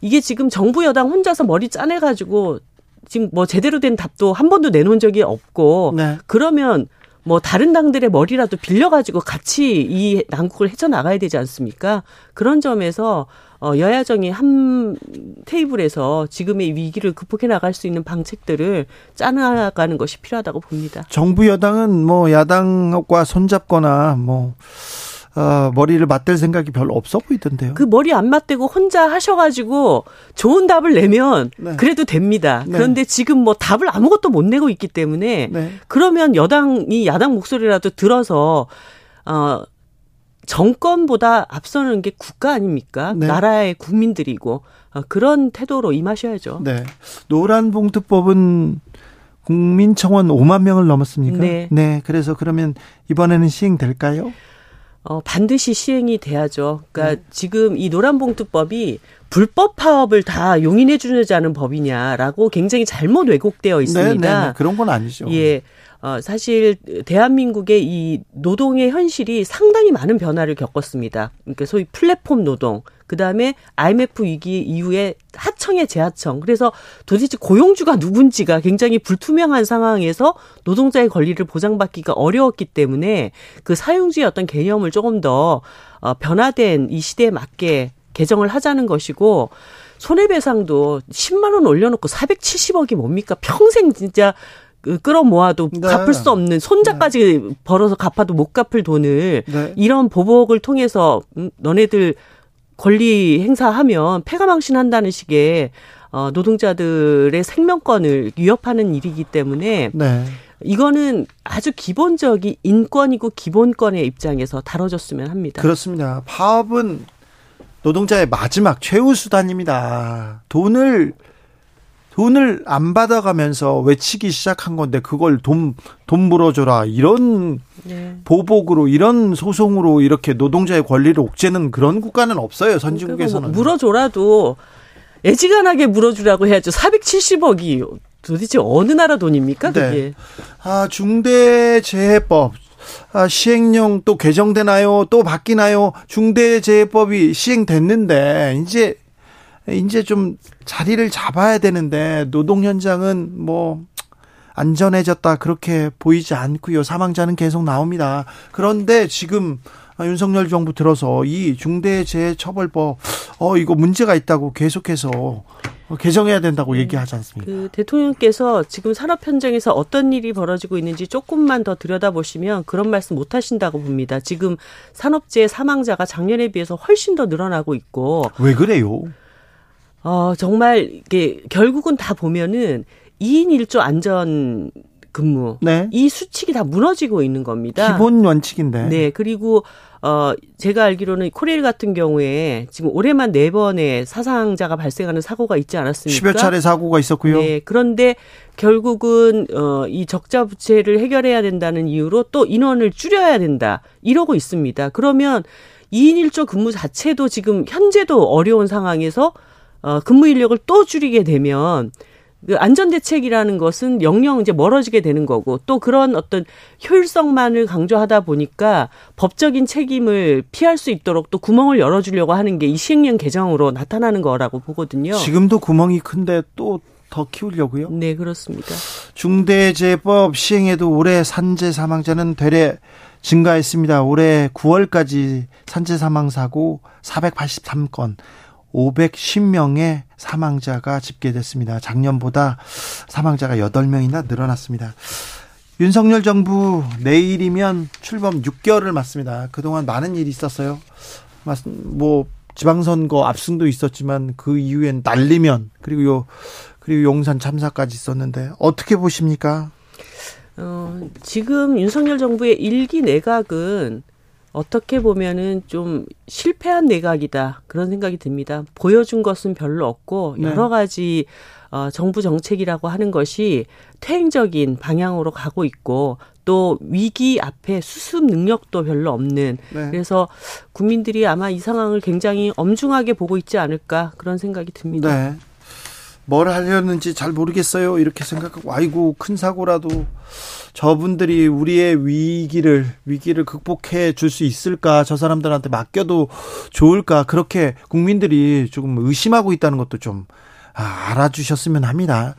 이게 지금 정부 여당 혼자서 머리 짜내가지고 지금 뭐 제대로 된 답도 한 번도 내놓은 적이 없고 네. 그러면 뭐 다른 당들의 머리라도 빌려가지고 같이 이 난국을 헤쳐나가야 되지 않습니까? 그런 점에서 어, 여야정이 한 테이블에서 지금의 위기를 극복해 나갈 수 있는 방책들을 짜나가는 것이 필요하다고 봅니다. 정부 여당은 뭐 야당과 손잡거나 뭐 어, 머리를 맞댈 생각이 별로 없어 보이던데요. 그 머리 안 맞대고 혼자 하셔가지고 좋은 답을 내면 네. 그래도 됩니다. 네. 그런데 지금 뭐 답을 아무것도 못 내고 있기 때문에 네. 그러면 여당이 야당 목소리라도 들어서 어 정권보다 앞서는 게 국가 아닙니까? 네. 나라의 국민들이고 어, 그런 태도로 임하셔야죠. 네. 노란 봉투법은 국민 청원 5만 명을 넘었습니까? 네. 그래서 그러면 이번에는 시행될까요? 어, 반드시 시행이 돼야죠. 그러니까 네. 지금 이 노란봉투법이 불법 파업을 다 용인해주자는 법이냐라고 굉장히 잘못 왜곡되어 있습니다. 네, 네, 그런 건 아니죠. 예. 어, 사실 대한민국의 이 노동의 현실이 상당히 많은 변화를 겪었습니다. 그러니까 소위 플랫폼 노동, 그 다음에 IMF 위기 이후에 하청의 재하청. 그래서 도대체 고용주가 누군지가 굉장히 불투명한 상황에서 노동자의 권리를 보장받기가 어려웠기 때문에 그 사용주의 어떤 개념을 조금 더 어, 변화된 이 시대에 맞게 개정을 하자는 것이고 손해배상도 10만 원 올려놓고 470억이 뭡니까? 평생 진짜 그 끌어모아도 네. 갚을 수 없는 손자까지 벌어서 갚아도 못 갚을 돈을 네. 이런 보복을 통해서 음, 너네들 권리 행사하면 패가망신한다는 식의 어, 노동자들의 생명권을 위협하는 일이기 때문에 네. 이거는 아주 기본적인 인권이고 기본권의 입장에서 다뤄졌으면 합니다. 그렇습니다. 파업은 노동자의 마지막 최후 수단입니다. 돈을 돈을 안 받아가면서 외치기 시작한 건데 그걸 돈 돈 물어줘라 이런 네. 보복으로 이런 소송으로 이렇게 노동자의 권리를 옥죄는 그런 국가는 없어요 그러니까 선진국에서는. 뭐 물어줘라도 애지간하게 물어주라고 해야죠. 470억이 도대체 어느 나라 돈입니까? 네. 그게. 아 중대재해법 아, 시행령 또 개정되나요? 또 바뀌나요? 중대재해법이 시행됐는데 이제 이제 좀 자리를 잡아야 되는데 노동 현장은 뭐 안전해졌다 그렇게 보이지 않고요. 사망자는 계속 나옵니다. 그런데 지금 윤석열 정부 들어서 이 중대재해처벌법 어 이거 문제가 있다고 계속해서 개정해야 된다고 얘기하지 않습니까? 그 대통령께서 지금 산업 현장에서 어떤 일이 벌어지고 있는지 조금만 더 들여다보시면 그런 말씀 못 하신다고 봅니다. 지금 산업재해 사망자가 작년에 비해서 훨씬 더 늘어나고 있고 왜 그래요? 어, 정말 이게 결국은 다 보면은 2인 1조 안전 근무 네. 이 수칙이 다 무너지고 있는 겁니다. 기본 원칙인데. 네, 그리고 어 제가 알기로는 코레일 같은 경우에 지금 올해만 네 번의 사상자가 발생하는 사고가 있지 않았습니까? 10여 차례 사고가 있었고요. 네, 그런데 결국은 어이 적자 부채를 해결해야 된다는 이유로 또 인원을 줄여야 된다. 이러고 있습니다. 그러면 2인 1조 근무 자체도 지금 현재도 어려운 상황에서 어 근무 인력을 또 줄이게 되면 그 안전 대책이라는 것은 영영 이제 멀어지게 되는 거고 또 그런 어떤 효율성만을 강조하다 보니까 법적인 책임을 피할 수 있도록 또 구멍을 열어주려고 하는 게 이 시행령 개정으로 나타나는 거라고 보거든요. 지금도 구멍이 큰데 또 더 키우려고요? 네, 그렇습니다. 중대재해법 시행에도 올해 산재 사망자는 되레 증가했습니다. 올해 9월까지 산재 사망 사고 483건, 510명의 사망자가 집계됐습니다. 작년보다 사망자가 8명이나 늘어났습니다. 윤석열 정부 내일이면 출범 6개월을 맞습니다. 그동안 많은 일이 있었어요. 뭐 지방선거 압승도 있었지만 그 이후엔 날리면 그리고 요 그리고 용산 참사까지 있었는데 어떻게 보십니까? 어, 지금 윤석열 정부의 일기 내각은 어떻게 보면은 좀 실패한 내각이다 그런 생각이 듭니다. 보여준 것은 별로 없고 네. 여러 가지 어, 정부 정책이라고 하는 것이 퇴행적인 방향으로 가고 있고 또 위기 앞에 수습 능력도 별로 없는 네. 그래서 국민들이 아마 이 상황을 굉장히 엄중하게 보고 있지 않을까 그런 생각이 듭니다. 네. 뭘 하려는지 잘 모르겠어요. 이렇게 생각하고 아이고 큰 사고라도 저분들이 우리의 위기를 위기를 극복해 줄 수 있을까? 저 사람들한테 맡겨도 좋을까? 그렇게 국민들이 조금 의심하고 있다는 것도 좀 아, 알아주셨으면 합니다.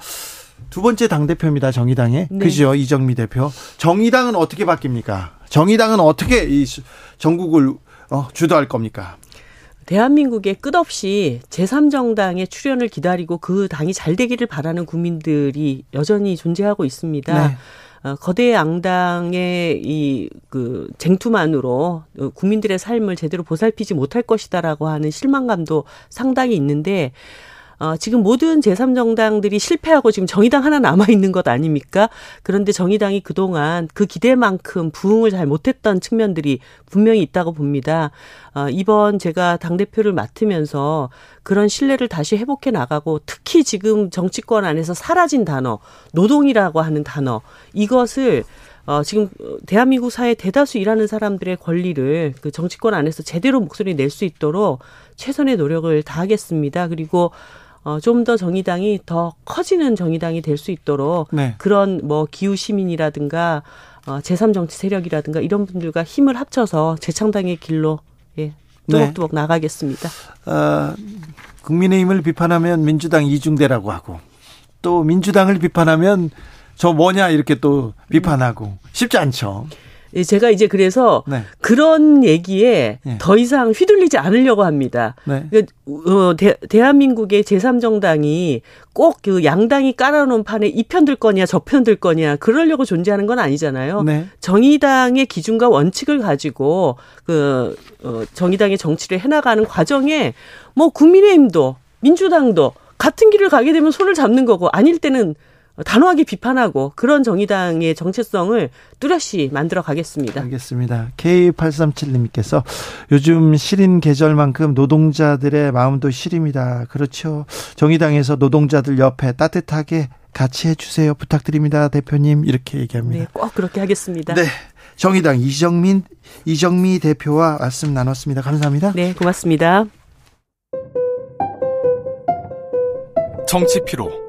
두 번째 당 대표입니다. 정의당의. 네. 그죠? 이정미 대표. 정의당은 어떻게 바뀝니까? 정의당은 어떻게 이 전국을 어, 주도할 겁니까? 대한민국에 끝없이 제3정당의 출연을 기다리고 그 당이 잘 되기를 바라는 국민들이 여전히 존재하고 있습니다. 네. 어, 거대 양당의 이 그 쟁투만으로 국민들의 삶을 제대로 보살피지 못할 것이다라고 하는 실망감도 상당히 있는데 어, 지금 모든 제3정당들이 실패하고 지금 정의당 하나 남아 있는 것 아닙니까? 그런데 정의당이 그동안 그 기대만큼 부응을 잘 못했던 측면들이 분명히 있다고 봅니다. 어, 이번 제가 당대표를 맡으면서 그런 신뢰를 다시 회복해 나가고 특히 지금 정치권 안에서 사라진 단어, 노동이라고 하는 단어, 이것을 어, 지금 대한민국 사회 대다수 일하는 사람들의 권리를 그 정치권 안에서 제대로 목소리 낼 수 있도록 최선의 노력을 다하겠습니다. 그리고 어, 좀 더 정의당이 더 커지는 정의당이 될 수 있도록 네. 그런 뭐 기후 시민이라든가 어, 제3정치 세력이라든가 이런 분들과 힘을 합쳐서 재창당의 길로 예, 뚜벅뚜벅 네. 나가겠습니다. 어, 국민의힘을 비판하면 민주당 이중대라고 하고 또 민주당을 비판하면 저 뭐냐 이렇게 또 비판하고 쉽지 않죠. 예, 제가 이제 그래서 네. 그런 얘기에 네. 더 이상 휘둘리지 않으려고 합니다. 네. 그러니까 어, 대, 대한민국의 제3정당이 꼭 그 양당이 깔아놓은 판에 이 편 들 거냐 저 편 들 거냐 그러려고 존재하는 건 아니잖아요. 네. 정의당의 기준과 원칙을 가지고 그 어, 정의당의 정치를 해나가는 과정에 뭐 국민의힘도 민주당도 같은 길을 가게 되면 손을 잡는 거고 아닐 때는 단호하게 비판하고 그런 정의당의 정체성을 뚜렷이 만들어 가겠습니다. 알겠습니다. K837님께서 요즘 시린 계절만큼 노동자들의 마음도 시립니다. 그렇죠. 정의당에서 노동자들 옆에 따뜻하게 같이 해주세요. 부탁드립니다. 대표님. 이렇게 얘기합니다. 네, 꼭 그렇게 하겠습니다. 네. 정의당 이정민, 이정미 대표와 말씀 나눴습니다. 감사합니다. 네, 고맙습니다. 정치 피로.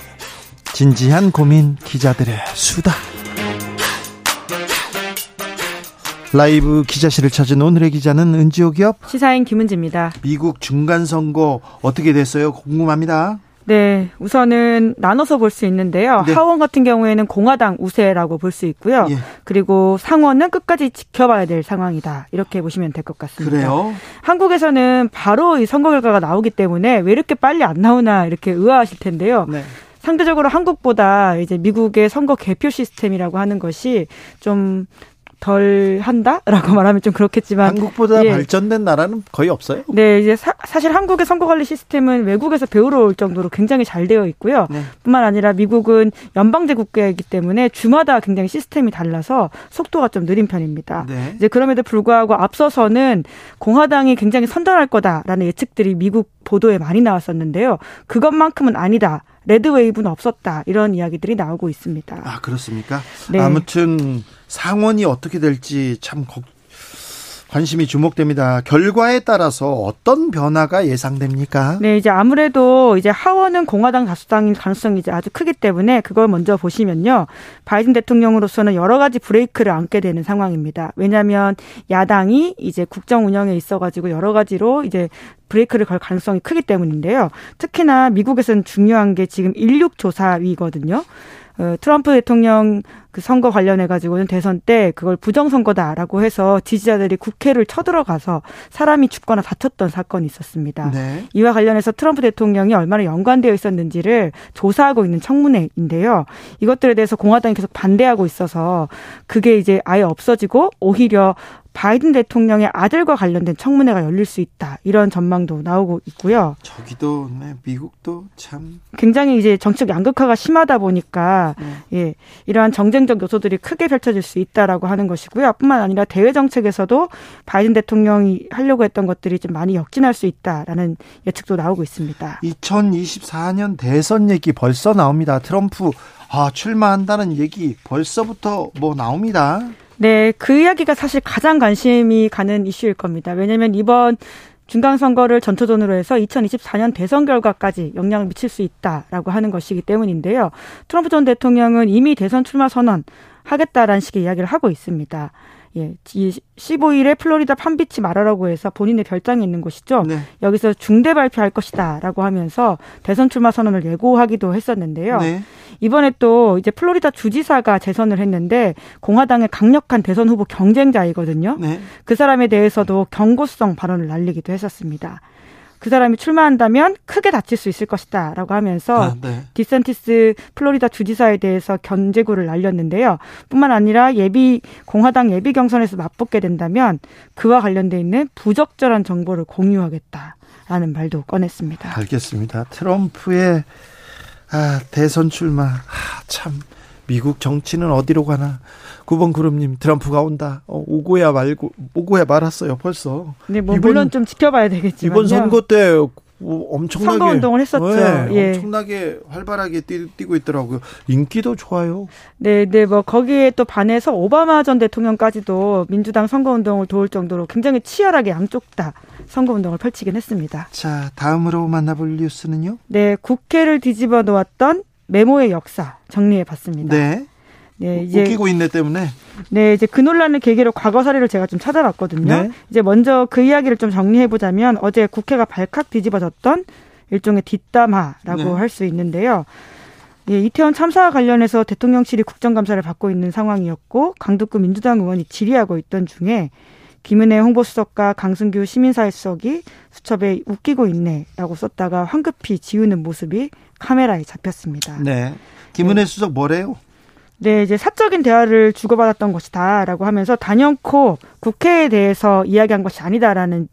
진지한 고민 기자들의 수다. 라이브 기자실을 찾은 오늘의 기자는 은지호 기업 시사인 김은지입니다. 미국 중간 선거 어떻게 됐어요? 궁금합니다. 네, 우선은 나눠서 볼 수 있는데요. 네. 하원 같은 경우에는 공화당 우세라고 볼 수 있고요. 예. 그리고 상원은 끝까지 지켜봐야 될 상황이다. 이렇게 보시면 될 것 같습니다. 그래요? 한국에서는 바로 이 선거 결과가 나오기 때문에 왜 이렇게 빨리 안 나오나 이렇게 의아하실 텐데요. 네. 상대적으로 한국보다 이제 미국의 선거 개표 시스템이라고 하는 것이 좀 덜 한다라고 말하면 좀 그렇겠지만 한국보다 예. 발전된 나라는 거의 없어요. 네, 이제 사, 실 한국의 선거 관리 시스템은 외국에서 배우러 올 정도로 굉장히 잘 되어 있고요. 네. 뿐만 아니라 미국은 연방제 국가이기 때문에 주마다 굉장히 시스템이 달라서 속도가 좀 느린 편입니다. 네. 이제 그럼에도 불구하고 앞서서는 공화당이 굉장히 선전할 거다라는 예측들이 미국 보도에 많이 나왔었는데요. 그것만큼은 아니다. 레드웨이브는 없었다. 이런 이야기들이 나오고 있습니다. 아, 그렇습니까? 네. 아무튼 상원이 어떻게 될지 참 걱, 관심이 주목됩니다. 결과에 따라서 어떤 변화가 예상됩니까? 네, 이제 아무래도 이제 하원은 공화당 다수당일 가능성이 이제 아주 크기 때문에 그걸 먼저 보시면요. 바이든 대통령으로서는 여러 가지 브레이크를 안게 되는 상황입니다. 왜냐하면 야당이 이제 국정 운영에 있어가지고 여러 가지로 이제 브레이크를 걸 가능성이 크기 때문인데요. 특히나 미국에서는 중요한 게 지금 인력조사위거든요. 어, 트럼프 대통령 그 선거 관련해 가지고는 대선 때 그걸 부정선거다라고 해서 지지자들이 국회를 쳐들어가서 사람이 죽거나 다쳤던 사건이 있었습니다. 네. 이와 관련해서 트럼프 대통령이 얼마나 연관되어 있었는지를 조사하고 있는 청문회인데요. 이것들에 대해서 공화당이 계속 반대하고 있어서 그게 이제 아예 없어지고 오히려 바이든 대통령의 아들과 관련된 청문회가 열릴 수 있다. 이런 전망도 나오고 있고요. 저기도 네, 미국도 참 굉장히 이제 정책 양극화가 심하다 보니까 네. 예, 이러한 정쟁적 요소들이 크게 펼쳐질 수 있다라고 하는 것이고요. 뿐만 아니라 대외 정책에서도 바이든 대통령이 하려고 했던 것들이 좀 많이 역진할 수 있다라는 예측도 나오고 있습니다. 2024년 대선 얘기 벌써 나옵니다. 트럼프 아, 출마한다는 얘기 벌써부터 뭐 나옵니다. 네, 그 이야기가 사실 가장 관심이 가는 이슈일 겁니다. 왜냐하면 이번 중간선거를 전초전으로 해서 2024년 대선 결과까지 영향을 미칠 수 있다라고 하는 것이기 때문인데요. 트럼프 전 대통령은 이미 대선 출마 선언 하겠다라는 식의 이야기를 하고 있습니다. 예, 15일에 플로리다 판비치 마라라고 해서 본인의 별장이 있는 곳이죠. 네. 여기서 중대 발표할 것이다라고 하면서 대선 출마 선언을 예고하기도 했었는데요. 네. 이번에 또 이제 플로리다 주지사가 재선을 했는데 공화당의 강력한 대선 후보 경쟁자이거든요. 네. 그 사람에 대해서도 경고성 발언을 날리기도 했었습니다. 그 사람이 출마한다면 크게 다칠 수 있을 것이다라고 하면서 아, 네. 디센티스 플로리다 주지사에 대해서 견제구를 날렸는데요. 뿐만 아니라 예비 공화당 예비 경선에서 맞붙게 된다면 그와 관련돼 있는 부적절한 정보를 공유하겠다라는 말도 꺼냈습니다. 알겠습니다. 트럼프의 아, 대선 출마 아, 참 미국 정치는 어디로 가나. 9번 그룹님 트럼프가 온다. 어, 오고야 말고 오고야 말았어요 벌써. 네, 뭐 이번- 물론 좀 지켜봐야 되겠지만 이번 선거 때 엄청나게 선거 운동을 했었죠. 네, 예. 엄청나게 활발하게 뛰, 뛰고 있더라고요. 인기도 좋아요. 네, 네, 뭐 거기에 또 반해서 오바마 전 대통령까지도 민주당 선거 운동을 도울 정도로 굉장히 치열하게 양쪽 다 선거 운동을 펼치긴 했습니다. 자 다음으로 만나볼 뉴스는요? 네, 국회를 뒤집어 놓았던 메모의 역사 정리해 봤습니다. 네 네, 이제 웃기고 있네 때문에 네, 이제 그 논란을 계기로 과거 사례를 제가 좀 찾아봤거든요. 네. 이제 먼저 그 이야기를 좀 정리해 보자면 어제 국회가 발칵 뒤집어졌던 일종의 뒷담화라고 네. 할수 있는데요. 예, 이태원 참사와 관련해서 대통령실이 국정감사를 받고 있는 상황이었고 강덕구 민주당 의원이 질의하고 있던 중에 김은혜 홍보수석과 강승규 시민사회수석이 수첩에 웃기고 있네라고 썼다가 황급히 지우는 모습이 카메라에 잡혔습니다. 네 김은혜 수석 뭐래요 네, 이제 사적인 대화를 주고받았던 것이다라고 하면서 단연코 국회에 대해서 이야기한 것이 아니다라는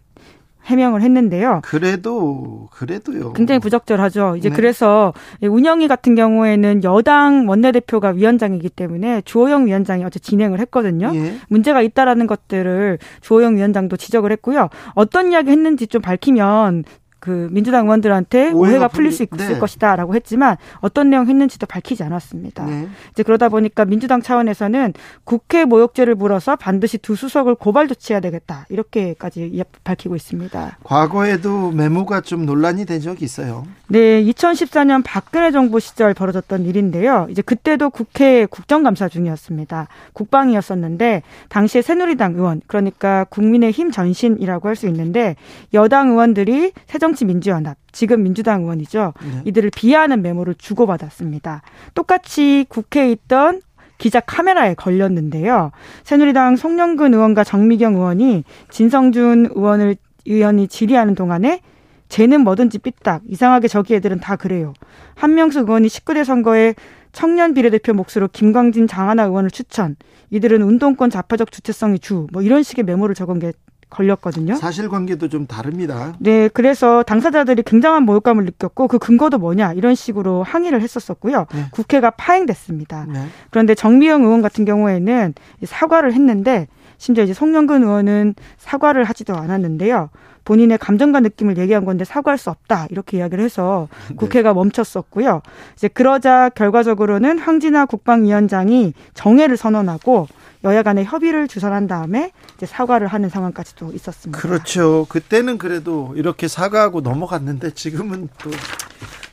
해명을 했는데요. 그래도 그래도요 굉장히 부적절하죠. 이제 네. 그래서 운영위 같은 경우에는 여당 원내대표가 위원장이기 때문에 주호영 위원장이 어제 진행을 했거든요. 예. 문제가 있다라는 것들을 주호영 위원장도 지적을 했고요. 어떤 이야기 했는지 좀 밝히면 그 민주당 의원들한테 오해가 풀릴 수 있을 네. 것이다라고 했지만 어떤 내용 했는지도 밝히지 않았습니다. 네. 이제 그러다 보니까 민주당 차원에서는 국회 모욕죄를 물어서 반드시 두 수석을 고발 조치해야 되겠다 이렇게까지 이- 밝히고 있습니다. 과거에도 메모가 좀 논란이 된 적이 있어요 네, 2014년 박근혜 정부 시절 벌어졌던 일인데요. 이제 그때도 국회 국정감사 중이었습니다. 국방이었었는데 당시에 새누리당 의원, 그러니까 국민의힘 전신이라고 할 수 있는데 여당 의원들이 새정치민주연합, 지금 민주당 의원이죠. 네. 이들을 비하하는 메모를 주고받았습니다. 똑같이 국회에 있던 기자 카메라에 걸렸는데요. 새누리당 송영근 의원과 정미경 의원이 진성준 의원을 의원이 질의하는 동안에 쟤는 뭐든지 삐딱 이상하게 저기 애들은 다 그래요. 한명숙 의원이 19대 선거에 청년 비례대표 몫으로 김광진 장하나 의원을 추천. 이들은 운동권 자파적 주체성이 주. 뭐 이런 식의 메모를 적은 게 걸렸거든요. 사실관계도 좀 다릅니다 네, 그래서 당사자들이 굉장한 모욕감을 느꼈고 그 근거도 뭐냐 이런 식으로 항의를 했었었고요. 네. 국회가 파행됐습니다. 네. 그런데 정미영 의원 같은 경우에는 사과를 했는데 심지어 이제 송영근 의원은 사과를 하지도 않았는데요. 본인의 감정과 느낌을 얘기한 건데 사과할 수 없다 이렇게 이야기를 해서 네. 국회가 멈췄었고요. 이제 그러자 결과적으로는 황진아 국방위원장이 정회를 선언하고 여야 간의 협의를 주선한 다음에 이제 사과를 하는 상황까지도 있었습니다. 그렇죠. 그때는 그래도 이렇게 사과하고 넘어갔는데 지금은 또.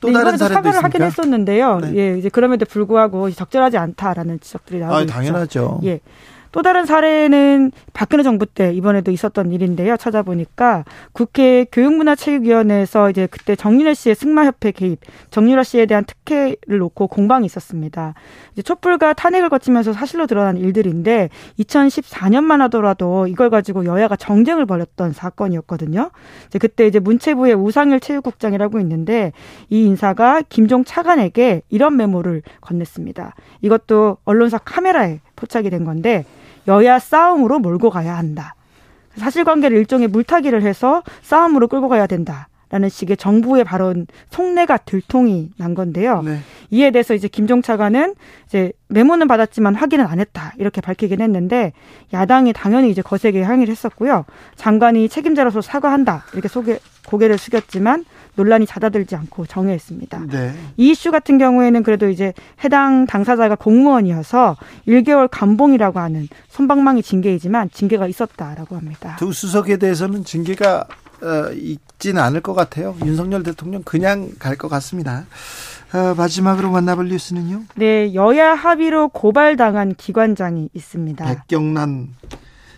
또 네, 다른 사례도 사과를 있습니까? 하긴 했었는데요. 네. 예, 이제 그럼에도 불구하고 적절하지 않다라는 지적들이 나오고 아, 있죠. 당연하죠. 예. 또 다른 사례는 박근혜 정부 때 이번에도 있었던 일인데요. 찾아보니까 국회 교육문화체육위원회에서 이제 그때 정윤혜 씨의 승마협회 개입, 정유라 씨에 대한 특혜를 놓고 공방이 있었습니다. 이제 촛불과 탄핵을 거치면서 사실로 드러난 일들인데 2014년만 하더라도 이걸 가지고 여야가 정쟁을 벌였던 사건이었거든요. 이제 그때 이제 문체부의 우상일 체육국장이라고 있는데 이 인사가 김종 차관에게 이런 메모를 건넸습니다. 이것도 언론사 카메라에 포착이 된 건데 여야 싸움으로 몰고 가야 한다. 사실관계를 일종의 물타기를 해서 싸움으로 끌고 가야 된다. 라는 식의 정부의 발언 속내가 들통이 난 건데요. 네. 이에 대해서 이제 김종 차관은 이제 메모는 받았지만 확인은 안 했다 이렇게 밝히긴 했는데 야당이 당연히 이제 거세게 항의를 했었고요. 장관이 책임자로서 사과한다 이렇게 소개, 고개를 숙였지만 논란이 잦아들지 않고 정회했습니다. 네. 이 이슈 같은 경우에는 그래도 이제 해당 당사자가 공무원이어서 1개월 감봉이라고 하는 손방망이 징계이지만 징계가 있었다라고 합니다. 두 수석에 대해서는 징계가 어, 있지는 않을 것 같아요. 윤석열 대통령 그냥 갈 것 같습니다. 어, 마지막으로 만나볼 뉴스는요? 네, 여야 합의로 고발당한 기관장이 있습니다. 백경란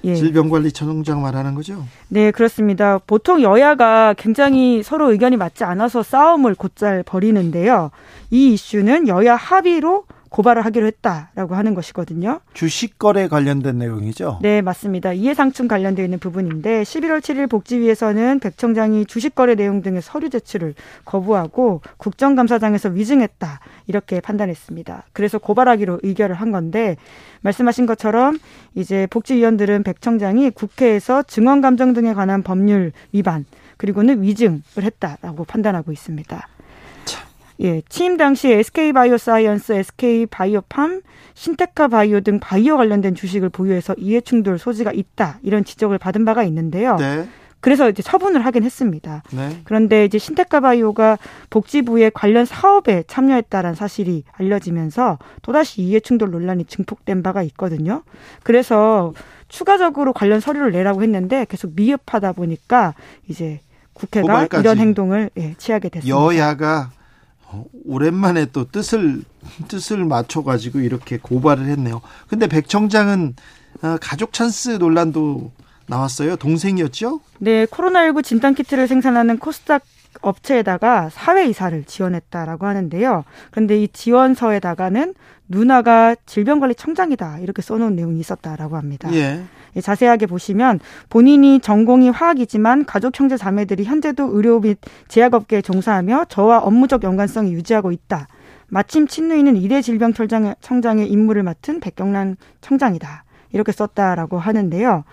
예. 질병관리청장 말하는 거죠? 네, 그렇습니다. 보통 여야가 굉장히 서로 의견이 맞지 않아서 싸움을 곧잘 벌이는데요. 이 이슈는 여야 합의로 고발을 하기로 했다라고 하는 것이거든요. 주식 거래 관련된 내용이죠? 네, 맞습니다. 이해상충 관련되어 있는 부분인데 11월 7일 복지위에서는 백 청장이 주식 거래 내용 등의 서류 제출을 거부하고 국정감사장에서 위증했다 이렇게 판단했습니다. 그래서 고발하기로 의결을 한 건데 말씀하신 것처럼 이제 복지위원들은 백 청장이 국회에서 증언 감정 등에 관한 법률 위반 그리고는 위증을 했다라고 판단하고 있습니다. 예, 취임 당시 SK 바이오사이언스, SK 바이오팜, 신테카 바이오 등 바이오 관련된 주식을 보유해서 이해충돌 소지가 있다 이런 지적을 받은 바가 있는데요. 네. 그래서 이제 처분을 하긴 했습니다. 네. 그런데 이제 신테카 바이오가 복지부의 관련 사업에 참여했다라는 사실이 알려지면서 또다시 이해충돌 논란이 증폭된 바가 있거든요. 그래서 추가적으로 관련 서류를 내라고 했는데 계속 미흡하다 보니까 이제 국회가 이런 행동을 예, 취하게 됐습니다. 여야가 오랜만에 또 뜻을 뜻을 맞춰 가지고 이렇게 고발을 했네요. 근데 백 청장은 어, 가족 찬스 논란도 나왔어요. 동생이었죠? 네, 코로나19 진단 키트를 생산하는 코스닥 업체에다가 사회 이사를 지원했다라고 하는데요. 그런데 이 지원서에다가는 누나가 질병관리청장이다 이렇게 써놓은 내용이 있었다라고 합니다. 예. 예. 자세하게 보시면 본인이 전공이 화학이지만 가족 형제 자매들이 현재도 의료 및 제약업계에 종사하며 저와 업무적 연관성이 유지하고 있다. 마침 친누이는 이대 질병 청장의 임무를 맡은 백경란 청장이다. 이렇게 썼다라고 하는데요.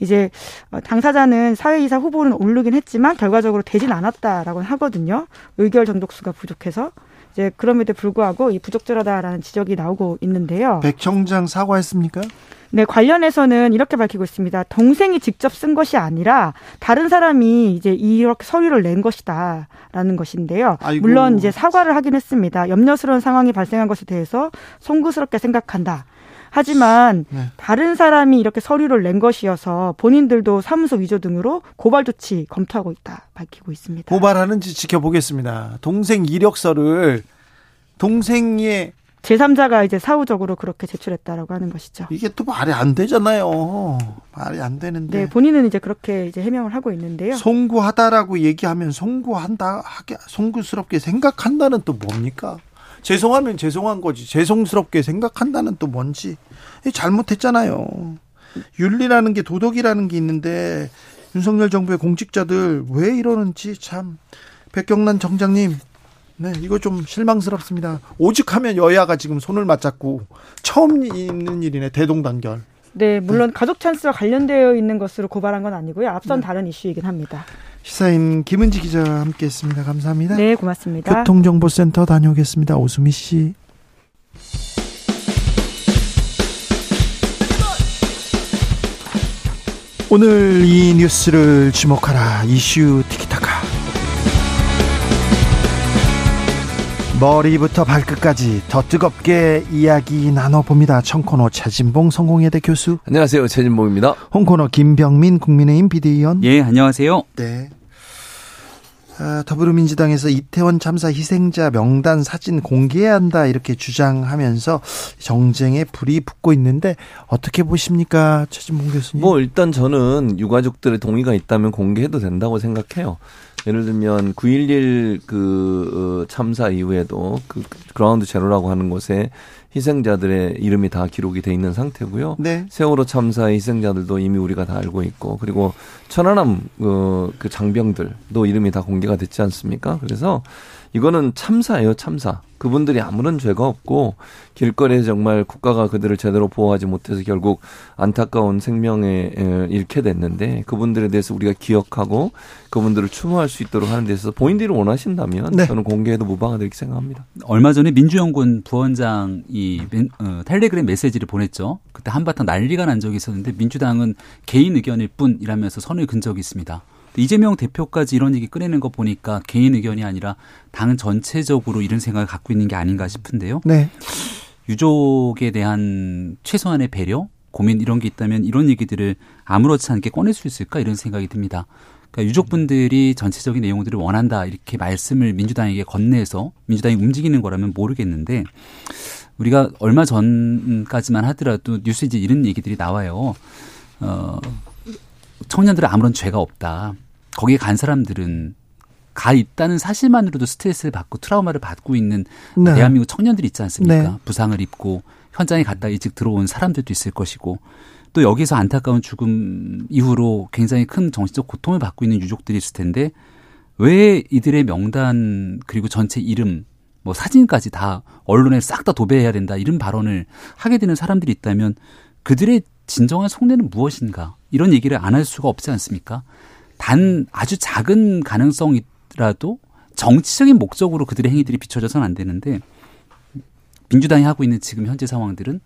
이제 어, 당사자는 사회이사 후보는 오르긴 했지만 결과적으로 되진 않았다라고 하거든요. 의결 정독수가 부족해서 이제 그럼에도 불구하고 이 부적절하다라는 지적이 나오고 있는데요. 백 청장 사과했습니까? 네, 관련해서는 이렇게 밝히고 있습니다. 동생이 직접 쓴 것이 아니라 다른 사람이 이제 이렇게 서류를 낸 것이다라는 것인데요. 아이고. 물론 이제 사과를 하긴 했습니다. 염려스러운 상황이 발생한 것에 대해서 송구스럽게 생각한다. 하지만 네. 다른 사람이 이렇게 서류를 낸 것이어서 본인들도 사무소 위조 등으로 고발 조치 검토하고 있다 밝히고 있습니다. 고발하는지 지켜보겠습니다. 동생 이력서를 동생의 제3자가 이제 사후적으로 그렇게 제출했다라고 하는 것이죠. 이게 또 말이 안 되잖아요. 말이 안 되는데. 네, 본인은 이제 그렇게 이제 해명을 하고 있는데요. 송구하다라고 얘기하면 송구한다 하게 송구스럽게 생각한다는 또 뭡니까? 죄송하면 죄송한 거지. 죄송스럽게 생각한다는 또 뭔지. 잘못했잖아요. 윤리라는 게 도덕이라는 게 있는데 윤석열 정부의 공직자들 왜 이러는지 참 백경란 정장님 네, 이거 좀 실망스럽습니다. 오죽하면 여야가 지금 손을 맞잡고 처음 있는 일이네 대동단결. 네, 물론 네. 가족 찬스와 관련되어 있는 것으로 고발한 건 아니고요. 앞선 네. 다른 이슈이긴 합니다. 시사인 김은지 기자와 함께했습니다. 감사합니다. 네, 고맙습니다. 교통정보센터 다녀오겠습니다. 오수미 씨. 오늘 이 뉴스를 주목하라 이슈 티키타카 머리부터 발끝까지 더 뜨겁게 이야기 나눠봅니다. 청코노 차진봉 성공회대 교수. 안녕하세요. 최진봉입니다. 홍코노 김병민 국민의힘 비대위원. 예, 안녕하세요. 네. 아, 더불어민주당에서 이태원 참사 희생자 명단 사진 공개해야 한다 이렇게 주장하면서 정쟁에 불이 붙고 있는데 어떻게 보십니까 최진봉 교수님? 뭐 일단 저는 유가족들의 동의가 있다면 공개해도 된다고 생각해요. 예를 들면 9.11그 어, 참사 이후에도 그 그라운드 제로라고 하는 곳에 희생자들의 이름이 다 기록이 돼 있는 상태고요. 네. 세월호 참사의 희생자들도 이미 우리가 다 알고 있고 그리고 천안함 어, 그 장병들도 이름이 다 공개가 됐지 않습니까? 그래서 이거는 참사예요, 참사. 그분들이 아무런 죄가 없고 길거리에 정말 국가가 그들을 제대로 보호하지 못해서 결국 안타까운 생명에 잃게 됐는데 그분들에 대해서 우리가 기억하고 그분들을 추모할 수 있도록 하는 데 있어서 본인들이 원하신다면 네. 저는 공개해도 무방하다 이렇게 생각합니다. 얼마 전에 민주연구원 부원장이 어, 텔레그램 메시지를 보냈죠. 그때 한바탕 난리가 난 적이 있었는데 민주당은 개인 의견일 뿐이라면서 선을 근 적이 있습니다. 이재명 대표까지 이런 얘기 꺼내는 거 보니까 개인 의견이 아니라 당 전체적으로 이런 생각을 갖고 있는 게 아닌가 싶은데요. 네. 유족에 대한 최소한의 배려, 고민 이런 게 있다면 이런 얘기들을 아무렇지 않게 꺼낼 수 있을까 이런 생각이 듭니다. 그러니까 유족분들이 전체적인 내용들을 원한다 이렇게 말씀을 민주당에게 건네서 민주당이 움직이는 거라면 모르겠는데 우리가 얼마 전까지만 하더라도 뉴스에 이제 이런 얘기들이 나와요. 어, 청년들은 아무런 죄가 없다. 거기에 간 사람들은 가 있다는 사실만으로도 스트레스를 받고 트라우마를 받고 있는 네. 대한민국 청년들이 있지 않습니까? 네. 부상을 입고 현장에 갔다 일찍 들어온 사람들도 있을 것이고 또 여기서 안타까운 죽음 이후로 굉장히 큰 정신적 고통을 받고 있는 유족들이 있을 텐데 왜 이들의 명단 그리고 전체 이름 뭐 사진까지 다 언론에 싹 다 도배해야 된다 이런 발언을 하게 되는 사람들이 있다면 그들의 진정한 속내는 무엇인가 이런 얘기를 안 할 수가 없지 않습니까? 단 아주 작은 가능성이라도 정치적인 목적으로 그들의 행위들이 비춰져서는 안 되는데 민주당이 하고 있는 지금 현재 상황들은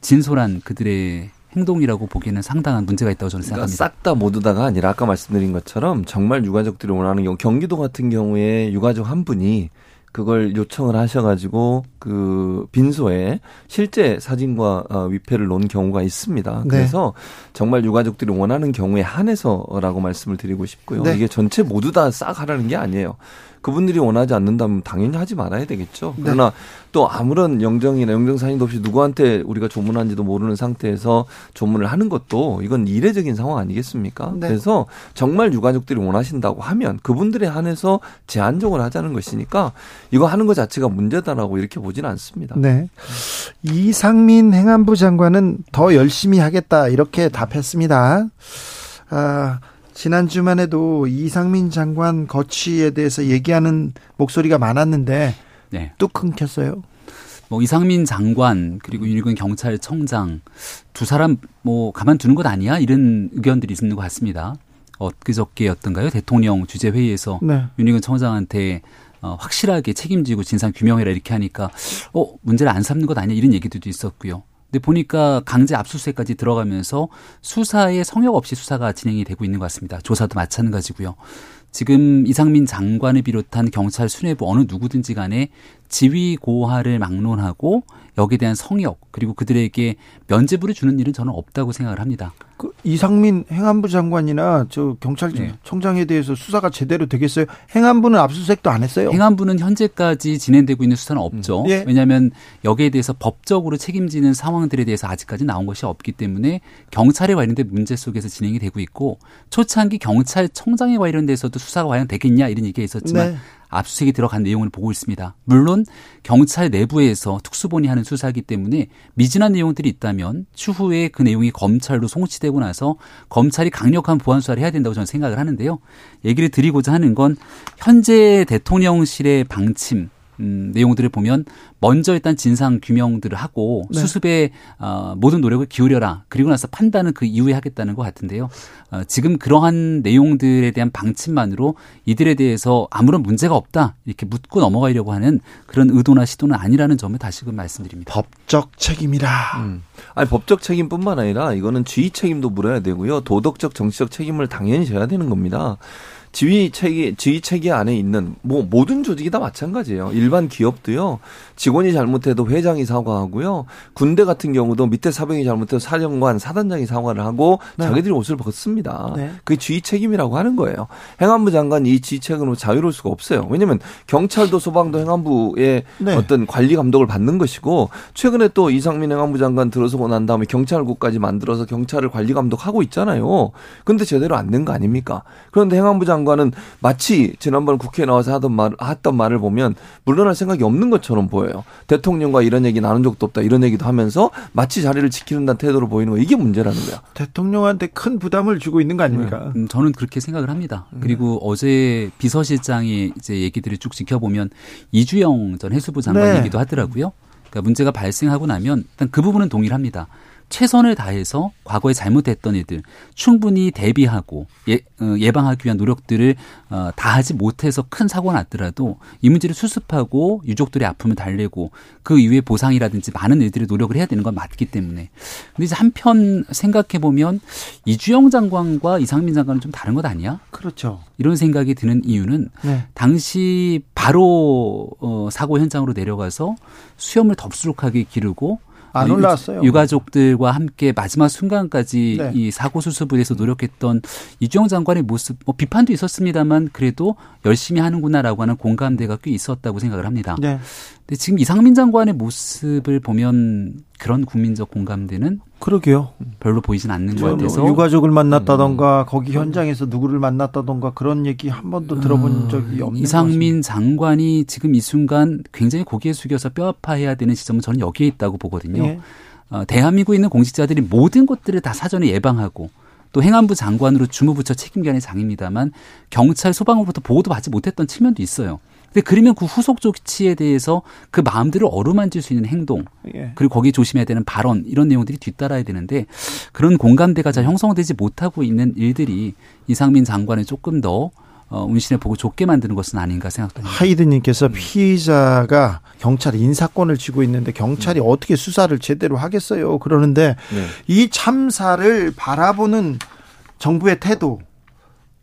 진솔한 그들의 행동이라고 보기에는 상당한 문제가 있다고 저는 그러니까 생각합니다. 싹다 모두 다가 아니라 아까 말씀드린 것처럼 정말 유가족들이 원하는 경우 경기도 같은 경우에 유가족 한 분이 그걸 요청을 하셔가지고 그 빈소에 실제 사진과 어, 위패를 놓은 경우가 있습니다. 네. 그래서 정말 유가족들이 원하는 경우에 한해서라고 말씀을 드리고 싶고요. 네. 이게 전체 모두 다 싹 하라는 게 아니에요. 그분들이 원하지 않는다면 당연히 하지 말아야 되겠죠. 네. 그러나 또 아무런 영정이나 영정 사인도 없이 누구한테 우리가 조문한지도 모르는 상태에서 조문을 하는 것도 이건 이례적인 상황 아니겠습니까? 네. 그래서 정말 유가족들이 원하신다고 하면 그분들에 한해서 제한적으로 하자는 것이니까 이거 하는 것 자체가 문제다라고 이렇게 보지는 않습니다. 네. 이상민 행안부 장관은 더 열심히 하겠다 이렇게 답했습니다. 아, 지난주만 해도 이상민 장관 거취에 대해서 얘기하는 목소리가 많았는데 네. 뚝 끊겼어요. 뭐 이상민 장관 그리고 윤희근 경찰청장 두 사람 뭐 가만두는 것 아니야 이런 의견들이 있는 것 같습니다. 엊그저께였던가요 대통령 주재 회의에서 네. 윤희근 청장한테 어, 확실하게 책임지고 진상 규명해라 이렇게 하니까 어 문제를 안 삼는 것 아니야 이런 얘기들도 있었고요. 근데 보니까 강제 압수수색까지 들어가면서 수사에 성역 없이 수사가 진행이 되고 있는 것 같습니다. 조사도 마찬가지고요. 지금 이상민 장관을 비롯한 경찰 수뇌부 어느 누구든지 간에 지위 고하를 막론하고 여기에 대한 성역 그리고 그들에게 면죄부를 주는 일은 저는 없다고 생각을 합니다. 그 이상민 행안부 장관이나 저 경찰청장에 네. 대해서 수사가 제대로 되겠어요? 행안부는 압수수색도 안 했어요. 행안부는 현재까지 진행되고 있는 수사는 없죠. 음. 예. 왜냐하면 여기에 대해서 법적으로 책임지는 상황들에 대해서 아직까지 나온 것이 없기 때문에 경찰에 관련된 문제 속에서 진행이 되고 있고 초창기 경찰청장에 관련돼서도 수사가 과연 되겠냐 이런 얘기가 있었지만 네. 압수수색이 들어간 내용을 보고 있습니다. 물론 경찰 내부에서 특수본이 하는 수사이기 때문에 미진한 내용들이 있다면 추후에 그 내용이 검찰로 송치되고 나서 검찰이 강력한 보안 수사를 해야 된다고 저는 생각을 하는데요. 얘기를 드리고자 하는 건 현재 대통령실의 방침 음, 내용들을 보면 먼저 일단 진상 규명들을 하고 네. 수습에 어, 모든 노력을 기울여라. 그리고 나서 판단은 그 이후에 하겠다는 것 같은데요. 어, 지금 그러한 내용들에 대한 방침만으로 이들에 대해서 아무런 문제가 없다 이렇게 묻고 넘어가려고 하는 그런 의도나 시도는 아니라는 점을 다시금 말씀드립니다. 법적 책임이라. 음. 아니 법적 책임뿐만 아니라 이거는 지휘 책임도 물어야 되고요. 도덕적 정치적 책임을 당연히 져야 되는 겁니다. 지휘 체계 지휘 체계 안에 있는 뭐 모든 조직이 다 마찬가지예요. 일반 기업도요. 직원이 잘못해도 회장이 사과하고요. 군대 같은 경우도 밑에 사병이 잘못해도 사령관, 사단장이 사과를 하고 네. 자기들이 옷을 벗습니다. 네. 그게 지휘 책임이라고 하는 거예요. 행안부 장관이 이 지휘 책임으로 자유로울 수가 없어요. 왜냐하면 경찰도 소방도 행안부의 네. 어떤 관리 감독을 받는 것이고 최근에 또 이상민 행안부 장관 들어서고 난 다음에 경찰국까지 만들어서 경찰을 관리 감독하고 있잖아요. 근데 제대로 안 된 거 아닙니까? 그런데 행안부 장관은 마치 지난번 국회에 나와서 하던 말, 했던 말을 보면 물러날 생각이 없는 것처럼 보여요. 대통령과 이런 얘기 나눈 적도 없다 이런 얘기도 하면서 마치 자리를 지키는다는 태도로 보이는 거 이게 문제라는 거야. 대통령한테 큰 부담을 주고 있는 거 아닙니까? 음, 저는 그렇게 생각을 합니다. 그리고 어제 비서실장이 이제 얘기들을 쭉 지켜보면 이주영 전 해수부 장관 네. 얘기도 하더라고요. 그러니까 문제가 발생하고 나면 일단 그 부분은 동일합니다. 최선을 다해서 과거에 잘못했던 일들 충분히 대비하고 예, 어, 예방하기 위한 노력들을 어, 다 하지 못해서 큰 사고가 났더라도 이 문제를 수습하고 유족들의 아픔을 달래고 그 이후에 보상이라든지 많은 일들을 노력을 해야 되는 건 맞기 때문에 근데 이제 한편 생각해 보면 이주영 장관과 이상민 장관은 좀 다른 것 아니야? 그렇죠. 이런 생각이 드는 이유는 네. 당시 바로 어, 사고 현장으로 내려가서 수염을 덥수룩하게 기르고 안 어, 올라왔어요. 유가족들과 함께 마지막 순간까지 네. 이 사고 수습을 위해서 노력했던 이주영 장관의 모습, 뭐 비판도 있었습니다만 그래도 열심히 하는구나라고 하는 공감대가 꽤 있었다고 생각을 합니다. 네. 근데 지금 이상민 장관의 모습을 보면 그런 국민적 공감대는 그러게요. 별로 보이진 않는 것 같아서 유가족을 만났다던가 거기 현장에서 누구를 만났다던가 그런 얘기 한 번도 들어본 적이 없는 이상민 장관이 지금 이 순간 굉장히 고개 숙여서 뼈 아파해야 되는 지점은 저는 여기에 있다고 보거든요. 예. 어, 대한민국에 있는 공직자들이 모든 것들을 다 사전에 예방하고 또 행안부 장관으로 주무부처 책임관의 장입니다만 경찰 소방으로부터 보호도 받지 못했던 측면도 있어요. 근데 그러면 그 후속 조치에 대해서 그 마음들을 어루만질 수 있는 행동 예. 그리고 거기에 조심해야 되는 발언 이런 내용들이 뒤따라야 되는데 그런 공감대가 잘 형성되지 못하고 있는 일들이 이상민 장관을 조금 더 어, 운신의 보고 좁게 만드는 것은 아닌가 생각됩니다. 하이드님께서 피의자가 경찰 인사권을 쥐고 있는데 경찰이 어떻게 수사를 제대로 하겠어요? 그러는데 네. 이 참사를 바라보는 정부의 태도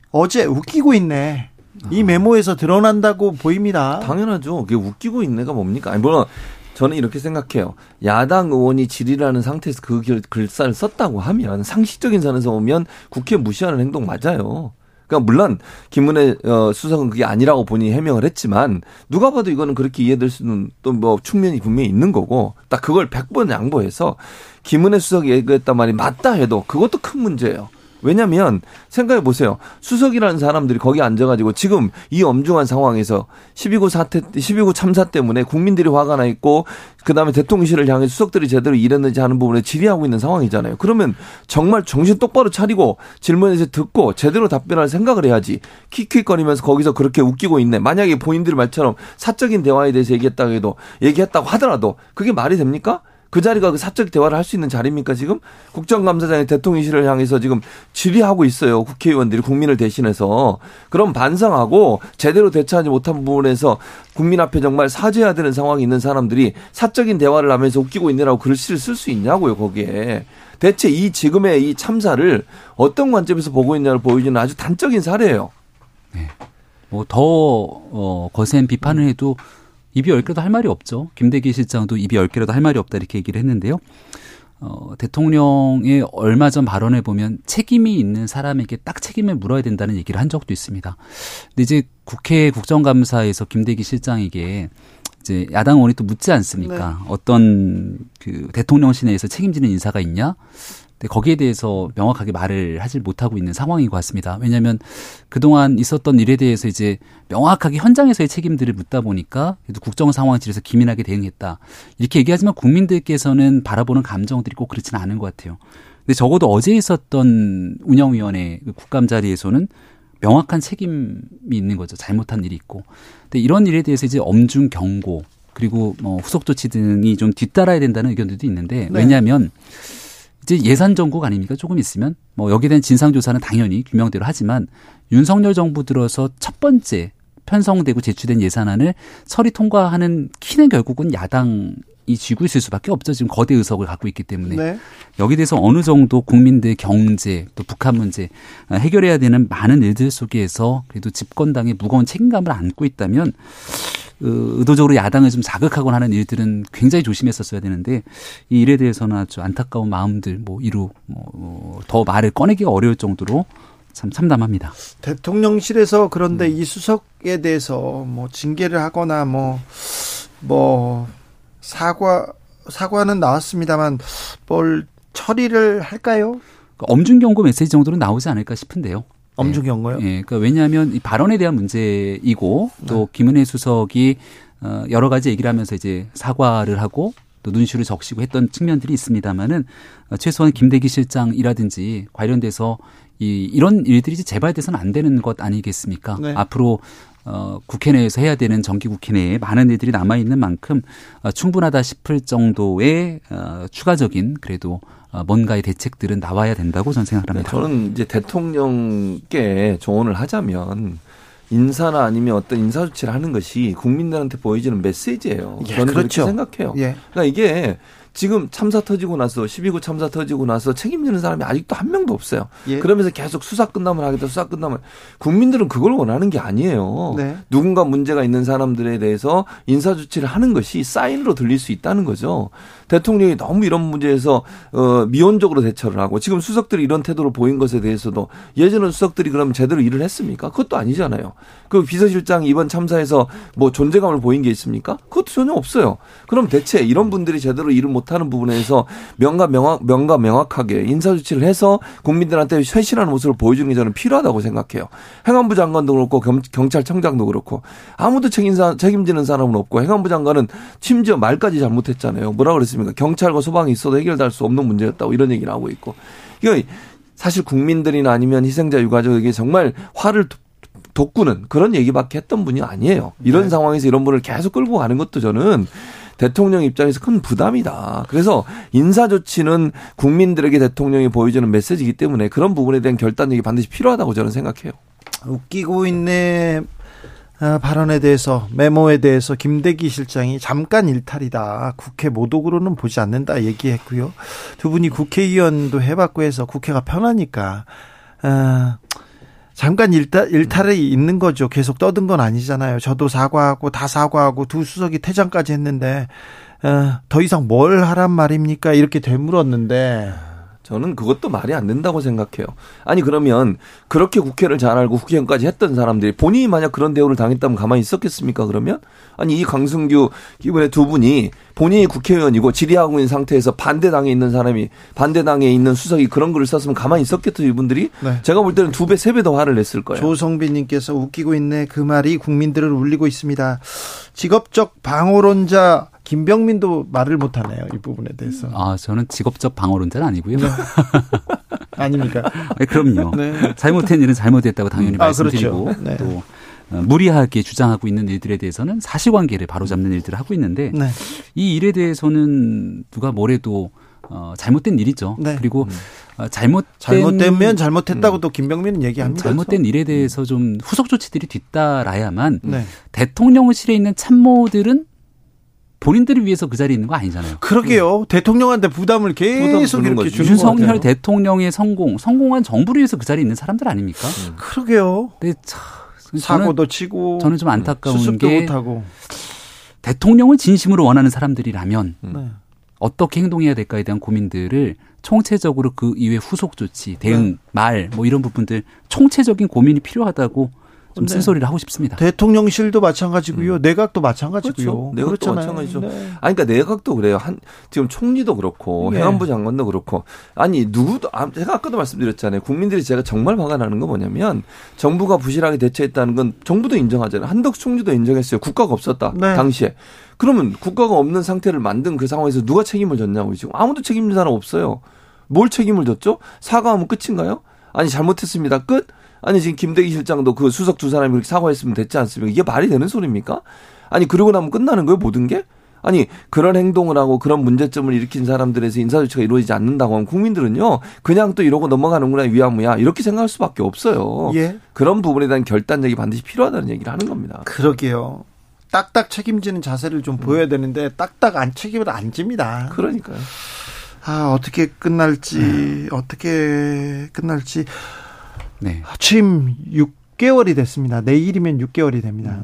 어제 웃기고 있네. 이 메모에서 드러난다고 보입니다. 당연하죠. 그게 웃기고 있네가 뭡니까? 아니, 물론 저는 이렇게 생각해요. 야당 의원이 질의라는 상태에서 그 글- 글사를 썼다고 하면 상식적인 선에서 보면 국회 무시하는 행동 맞아요. 그러니까 물론 김은혜 어, 수석은 그게 아니라고 본인이 해명을 했지만 누가 봐도 이거는 그렇게 이해될 수는 또 뭐 측면이 분명히 있는 거고 딱 그걸 100번 양보해서 김은혜 수석이 얘기했단 말이 맞다 해도 그것도 큰 문제예요. 왜냐면 생각해 보세요. 수석이라는 사람들이 거기 앉아가지고 지금 이 엄중한 상황에서 12구 사태, 12구 참사 때문에 국민들이 화가 나 있고 그 다음에 대통령실을 향해 수석들이 제대로 일했는지 하는 부분에 질의하고 있는 상황이잖아요. 그러면 정말 정신 똑바로 차리고 질문에서 듣고 제대로 답변할 생각을 해야지. 킥킥거리면서 거기서 그렇게 웃기고 있네. 만약에 본인들 말처럼 사적인 대화에 대해서 얘기했다고 해도 얘기했다고 하더라도 그게 말이 됩니까? 그 자리가 그 사적 대화를 할 수 있는 자리입니까 지금? 국정감사장이 대통령실을 향해서 지금 질의하고 있어요. 국회의원들이 국민을 대신해서. 그럼 반성하고 제대로 대처하지 못한 부분에서 국민 앞에 정말 사죄해야 되는 상황이 있는 사람들이 사적인 대화를 하면서 웃기고 있느라고 글씨를 쓸 수 있냐고요 거기에. 대체 이 지금의 이 참사를 어떤 관점에서 보고 있냐를 보여주는 아주 단적인 사례예요. 뭐더 어, 거센 비판을 해도 입이 열 개라도 할 말이 없죠. 김대기 실장도 입이 열 개라도 할 말이 없다 이렇게 얘기를 했는데요. 어, 대통령의 얼마 전 발언을 보면 책임이 있는 사람에게 딱 책임을 물어야 된다는 얘기를 한 적도 있습니다. 근데 이제 국회 국정감사에서 김대기 실장에게 이제 야당 의원이 또 묻지 않습니까? 어떤 그 대통령실 내에서 책임지는 인사가 있냐? 근데 거기에 대해서 명확하게 말을 하질 못하고 있는 상황인 것 같습니다. 왜냐하면 그동안 있었던 일에 대해서 이제 명확하게 현장에서의 책임들을 묻다 보니까 그래도 국정 상황실에서 기민하게 대응했다. 이렇게 얘기하지만 국민들께서는 바라보는 감정들이 꼭 그렇지는 않은 것 같아요. 근데 적어도 어제 있었던 운영위원회 그 국감 자리에서는 명확한 책임이 있는 거죠. 잘못한 일이 있고. 근데 이런 일에 대해서 이제 엄중 경고 그리고 뭐 후속 조치 등이 좀 뒤따라야 된다는 의견들도 있는데 네. 왜냐하면 이제 예산 정국 아닙니까? 조금 있으면 뭐 여기에 대한 진상 조사는 당연히 규명대로 하지만 윤석열 정부 들어서 첫 번째 편성되고 제출된 예산안을 처리 통과하는 키는 결국은 야당 이 쥐고 있을 수밖에 없죠. 지금 거대 의석을 갖고 있기 때문에 네. 여기에 대해서 어느 정도 국민들 경제 또 북한 문제 아, 해결해야 되는 많은 일들 속에서 그래도 집권당의 무거운 책임감을 안고 있다면 어, 의도적으로 야당을 좀 자극하거나 하는 일들은 굉장히 조심했었어야 되는데 이 일에 대해서는 아주 안타까운 마음들 뭐 이루 뭐 더 말을 꺼내기가 어려울 정도로 참 참담합니다. 대통령실에서 그런데 이 수석에 대해서 뭐 징계를 하거나 뭐뭐 사과 사과는 나왔습니다만 뭘 처리를 할까요? 그러니까 엄중 경고 메시지 정도는 나오지 않을까 싶은데요. 엄중 경고요? 예, 그러니까 왜냐하면 이 발언에 대한 문제이고 또 김은혜 수석이 어 여러 가지 얘기를 하면서 이제 사과를 하고 또 눈시를 적시고 했던 측면들이 있습니다만은 어, 최소한 김대기 실장이라든지 관련돼서 이 이런 일들이 이제 재발돼서는 안 되는 것 아니겠습니까? 네. 앞으로 어, 국회 내에서 해야 되는 정기 국회 내에 많은 일들이 남아 있는 만큼 어, 충분하다 싶을 정도의 어, 추가적인 그래도 어, 뭔가의 대책들은 나와야 된다고 저는 네, 생각합니다. 저는 이제 대통령께 조언을 하자면 인사나 아니면 어떤 인사 조치를 하는 것이 국민들한테 보여지는 메시지예요. 예, 저는 그렇죠. 그렇게 생각해요. 예. 그러니까 이게 지금 참사 터지고 나서 12구 참사 터지고 나서 책임지는 사람이 아직도 한 명도 없어요. 예. 그러면서 계속 수사 끝나면 하겠다 수사 끝나면 국민들은 그걸 원하는 게 아니에요. 네. 누군가 문제가 있는 사람들에 대해서 인사 조치를 하는 것이 사인으로 들릴 수 있다는 거죠. 대통령이 너무 이런 문제에서 어 미온적으로 대처를 하고 지금 수석들이 이런 태도를 보인 것에 대해서도 예전에 수석들이 그러면 제대로 일을 했습니까? 그것도 아니잖아요. 그 비서실장 이번 참사에서 뭐 존재감을 보인 게 있습니까? 그것도 전혀 없어요. 그럼 대체 이런 분들이 제대로 일을 못하는 부분에서 명가 명확 명가 명확하게 인사 조치를 해서 국민들한테 쇄신하는 모습을 보여주는 게 저는 필요하다고 생각해요. 행안부 장관도 그렇고 겸, 경찰청장도 그렇고 아무도 책임사, 책임지는 사람은 없고 행안부 장관은 심지어 말까지 잘못했잖아요. 뭐라 그랬습니까? 경찰과 소방이 있어도 해결될 수 없는 문제였다고 이런 얘기를 하고 있고 이거 사실 국민들이나 아니면 희생자 유가족에게 정말 화를 돋- 돋구는 그런 얘기밖에 했던 분이 아니에요. 이런 네. 상황에서 이런 분을 계속 끌고 가는 것도 저는 대통령 입장에서 큰 부담이다. 그래서 인사 조치는 국민들에게 대통령이 보여주는 메시지이기 때문에 그런 부분에 대한 결단력이 반드시 필요하다고 저는 생각해요. 웃기고 있네 아, 발언에 대해서 메모에 대해서 김대기 실장이 잠깐 일탈이다. 국회 모독으로는 보지 않는다 얘기했고요. 두 분이 국회의원도 해봤고 해서 국회가 편하니까 아, 잠깐 일탈, 일탈이 있는 거죠. 계속 떠든 건 아니잖아요. 저도 사과하고 다 사과하고 두 수석이 퇴장까지 했는데 어, 더 이상 뭘 하란 말입니까? 이렇게 되물었는데 저는 그것도 말이 안 된다고 생각해요. 아니 그러면 그렇게 국회를 잘 알고 국회의원까지 했던 사람들이 본인이 만약 그런 대우를 당했다면 가만히 있었겠습니까? 그러면 아니 이 강승규 이번에 두 분이 본인이 국회의원이고 질의하고 있는 상태에서 반대당에 있는 사람이 반대당에 있는 수석이 그런 글을 썼으면 가만히 있었겠죠 이분들이? 네. 제가 볼 때는 두 배 세 배 더 화를 냈을 거예요. 조성빈님께서 웃기고 있네 그 말이 국민들을 울리고 있습니다. 직업적 방어론자 김병민도 말을 못하네요 이 부분에 대해서. 아, 저는 직업적 방어론자는 아니고요. 아닙니까? 네, 그럼요. 네. 잘못된 일은 잘못됐다고 당연히 아, 말씀드리고 그렇죠. 네. 또 어, 무리하게 주장하고 있는 일들에 대해서는 사실관계를 바로잡는 일들을 하고 있는데 네. 이 일에 대해서는 누가 뭐래도 어, 잘못된 일이죠. 네. 그리고 어, 잘못된 잘못되면 잘못했다고 또 김병민은 얘기합니다. 잘못된 일에 대해서 좀 후속 조치들이 뒤따라야만 네. 대통령실에 있는 참모들은 본인들을 위해서 그 자리에 있는 거 아니잖아요. 그러게요. 대통령한테 부담을 계속 주는 이렇게 거죠. 주는 것 윤석열 같아요. 대통령의 성공, 성공한 정부를 위해서 그 자리에 있는 사람들 아닙니까? 그러게요. 근데 참, 저는, 사고도 치고 저는 좀 안타까운 게 못하고. 대통령을 진심으로 원하는 사람들이라면 네. 어떻게 행동해야 될까에 대한 고민들을 총체적으로 그 이후에 후속 조치, 대응, 네. 말, 뭐 이런 부분들 총체적인 고민이 필요하다고 좀 네. 쓴소리를 하고 싶습니다. 대통령실도 마찬가지고요. 내각도 마찬가지고요. 그렇죠. 내각도 그렇잖아요. 마찬가지죠. 네. 아니, 그러니까 내각도 그래요. 한, 지금 총리도 그렇고, 예. 행안부 장관도 그렇고. 아니, 누구도, 아, 제가 아까도 말씀드렸잖아요. 국민들이 제가 정말 화가 나는 건 뭐냐면, 정부가 부실하게 대처했다는 건 정부도 인정하잖아요. 한덕수 총리도 인정했어요. 국가가 없었다. 네. 당시에. 그러면 국가가 없는 상태를 만든 그 상황에서 누가 책임을 졌냐고 지금. 아무도 책임진 사람 없어요. 뭘 책임을 졌죠? 사과하면 끝인가요? 아니, 잘못했습니다. 끝? 아니 지금 김대기 실장도 그 수석 두 사람이 그렇게 사과했으면 됐지 않습니까? 이게 말이 되는 소리입니까? 아니 그러고 나면 끝나는 거예요 모든 게? 아니 그런 행동을 하고 그런 문제점을 일으킨 사람들에서 인사 조치가 이루어지지 않는다고 하면 국민들은요 그냥 또 이러고 넘어가는구나 위안무야 이렇게 생각할 수밖에 없어요. 예. 그런 부분에 대한 결단력이 반드시 필요하다는 얘기를 하는 겁니다. 그러게요. 딱딱 책임지는 자세를 좀 보여야 되는데 딱딱 안 책임을 안 집니다. 그러니까요. 아 어떻게 끝날지 네. 어떻게 끝날지 네. 취임 6개월이 됐습니다. 내일이면 6개월이 됩니다.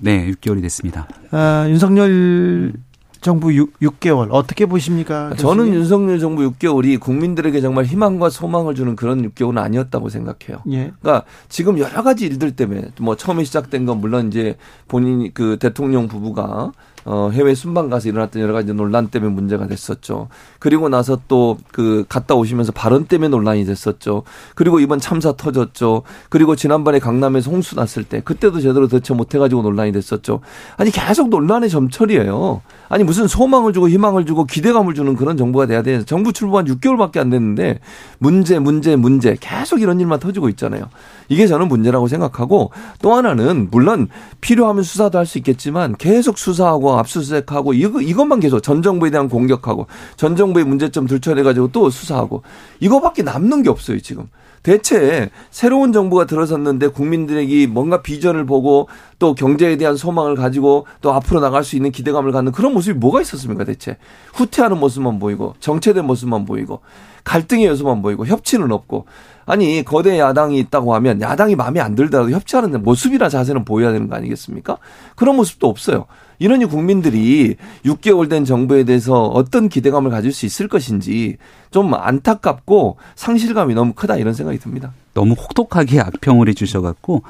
네, 6개월이 됐습니다. 아, 윤석열 정부 6, 6개월 어떻게 보십니까? 저는 교수님? 윤석열 정부 6개월이 국민들에게 정말 희망과 소망을 주는 그런 6개월은 아니었다고 생각해요. 예. 그러니까 지금 여러 가지 일들 때문에 뭐 처음에 시작된 건 물론 이제 본인이 그 대통령 부부가 어 해외 순방 가서 일어났던 여러 가지 논란 때문에 문제가 됐었죠. 그리고 나서 또 그 갔다 오시면서 발언 때문에 논란이 됐었죠. 그리고 이번 참사 터졌죠. 그리고 지난번에 강남에서 홍수 났을 때 그때도 제대로 대처 못 해가지고 논란이 됐었죠. 아니 계속 논란의 점철이에요. 아니 무슨 소망을 주고 희망을 주고 기대감을 주는 그런 정부가 돼야 돼. 정부 출범한 6개월밖에 안 됐는데 문제 문제 문제 계속 이런 일만 터지고 있잖아요. 이게 저는 문제라고 생각하고 또 하나는 물론 필요하면 수사도 할 수 있겠지만 계속 수사하고 압수수색하고 이거 이것만 계속 전 정부에 대한 공격하고 전 정부의 문제점 들춰내 가지고 또 수사하고 이거밖에 남는 게 없어요 지금. 대체 새로운 정부가 들어섰는데 국민들에게 뭔가 비전을 보고 또 경제에 대한 소망을 가지고 또 앞으로 나갈 수 있는 기대감을 갖는 그런 모습이 뭐가 있었습니까 대체 후퇴하는 모습만 보이고 정체된 모습만 보이고 갈등의 요소만 보이고 협치는 없고 아니 거대 야당이 있다고 하면 야당이 마음에 안 들더라도 협치하는 모습이나 자세는 보여야 되는 거 아니겠습니까? 그런 모습도 없어요. 이러니 국민들이 6개월 된 정부에 대해서 어떤 기대감을 가질 수 있을 것인지 좀 안타깝고 상실감이 너무 크다 이런 생각이 듭니다. 너무 혹독하게 악평을 해주셔갖고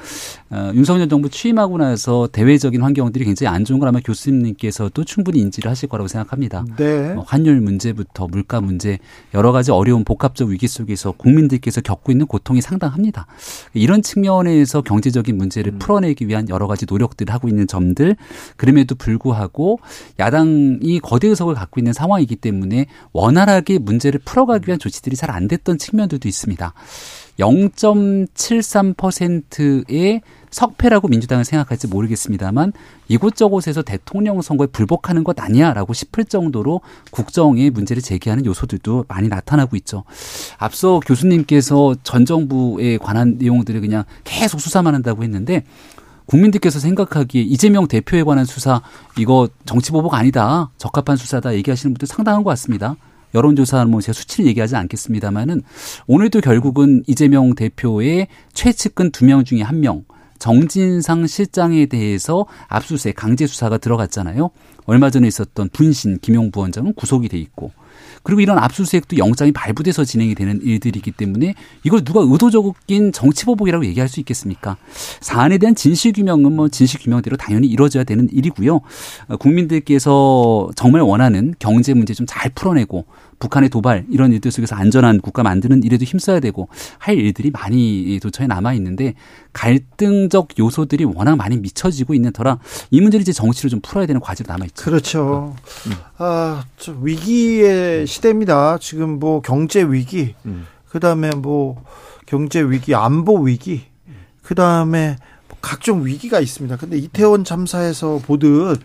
어, 윤석열 정부 취임하고 나서 대외적인 환경들이 굉장히 안 좋은 걸 아마 교수님께서도 충분히 인지를 하실 거라고 생각합니다. 네. 뭐 환율 문제부터 물가 문제 여러 가지 어려운 복합적 위기 속에서 국민들께서 겪고 있는 고통이 상당합니다. 이런 측면에서 경제적인 문제를 풀어내기 위한 여러 가지 노력들을 하고 있는 점들 그럼에도 불구하고 야당이 거대 의석을 갖고 있는 상황이기 때문에 원활하게 문제를 풀어가기 위한 조치들이 잘 안 됐던 측면들도 있습니다. 0.73%의 석패라고 민주당은 생각할지 모르겠습니다만 이곳저곳에서 대통령 선거에 불복하는 것 아니야라고 싶을 정도로 국정에 문제를 제기하는 요소들도 많이 나타나고 있죠. 앞서 교수님께서 전 정부에 관한 내용들을 그냥 계속 수사만 한다고 했는데 국민들께서 생각하기에 이재명 대표에 관한 수사 이거 정치 보복 아니다 적합한 수사다 얘기하시는 분들 상당한 것 같습니다. 여론조사 뭐 제가 수치를 얘기하지 않겠습니다만은 오늘도 결국은 이재명 대표의 최측근 두 명 중에 한 명 정진상 실장에 대해서 압수수색 강제 수사가 들어갔잖아요. 얼마 전에 있었던 분신 김용 부원장은 구속이 돼 있고 그리고 이런 압수수색도 영장이 발부돼서 진행이 되는 일들이기 때문에 이걸 누가 의도적인 정치보복이라고 얘기할 수 있겠습니까? 사안에 대한 진실 규명은 뭐 진실 규명대로 당연히 이루어져야 되는 일이고요. 국민들께서 정말 원하는 경제 문제 좀 잘 풀어내고 북한의 도발 이런 일들 속에서 안전한 국가 만드는 일에도 힘써야 되고 할 일들이 많이 도처에 남아 있는데 갈등적 요소들이 워낙 많이 미쳐지고 있는 터라 이 문제를 이제 정치로 좀 풀어야 되는 과제로 남아 있죠. 그렇죠. 아, 저 위기의 시대입니다. 지금 뭐 경제 위기, 음. 그다음에 뭐 경제 위기, 안보 위기, 그다음에 각종 위기가 있습니다. 근데 이태원 참사에서 보듯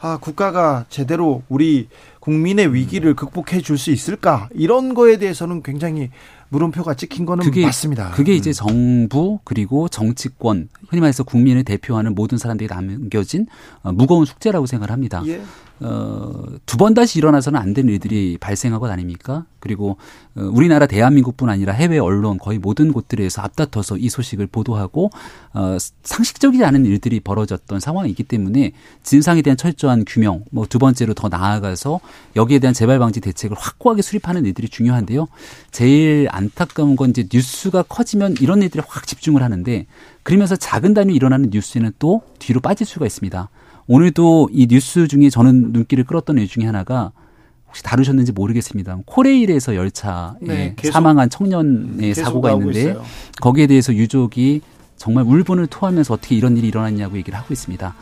아, 국가가 제대로 우리 국민의 위기를 극복해 줄 수 있을까? 이런 거에 대해서는 굉장히 물음표가 찍힌 거는 그게 맞습니다. 그게 이제 정부 그리고 정치권 흔히 말해서 국민을 대표하는 모든 사람들이 남겨진 어, 무거운 숙제라고 생각을 합니다. 예. 어, 두 번 다시 일어나서는 안 되는 일들이 발생한 것 아닙니까? 그리고 어, 우리나라 대한민국뿐 아니라 해외 언론 거의 모든 곳들에서 앞다퉈서 이 소식을 보도하고 어, 상식적이지 않은 일들이 벌어졌던 상황이기 때문에 진상에 대한 철저한 규명, 뭐 두 번째로 더 나아가서 여기에 대한 재발 방지 대책을 확고하게 수립하는 일들이 중요한데요. 제일 안타까운 건 이제 뉴스가 커지면 이런 일들에 확 집중을 하는데 그러면서 작은 단위 일어나는 뉴스에는 또 뒤로 빠질 수가 있습니다. 오늘도 이 뉴스 중에 저는 눈길을 끌었던 일 중에 하나가 혹시 다루셨는지 모르겠습니다. 코레일에서 열차에 네, 사망한 청년의 사고가 있는데 있어요. 거기에 대해서 유족이 정말 울분을 토하면서 어떻게 이런 일이 일어났냐고 얘기를 하고 있습니다.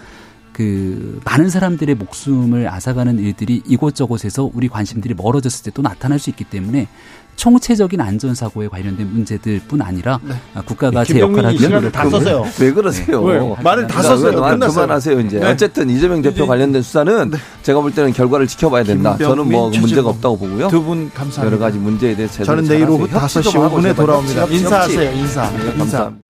그 많은 사람들의 목숨을 앗아가는 일들이 이곳저곳에서 우리 관심들이 멀어졌을 때 또 나타날 수 있기 때문에 총체적인 안전 사고에 관련된 문제들뿐 아니라 네. 아, 국가가 제 역할을 하기 시간을 위해서 다 썼어요. 왜 그러세요? 왜? 말을 다 그러니까 썼어요. 그만- 끝났어요. 그만하세요 이제. 네. 어쨌든 이재명 대표 관련된 수사는 제가 볼 때는 결과를 지켜봐야 된다. 저는 뭐 문제가. 없다고 보고요. 두 분 감사합니다. 여러 가지 문제에 대해서 제대로 저는 내일 오후 잘하세요. 5시 협치 좀 하고 5분에 제발 돌아옵니다. 협치, 협치. 인사하세요. 인사. 네, 인사. 감사합니다.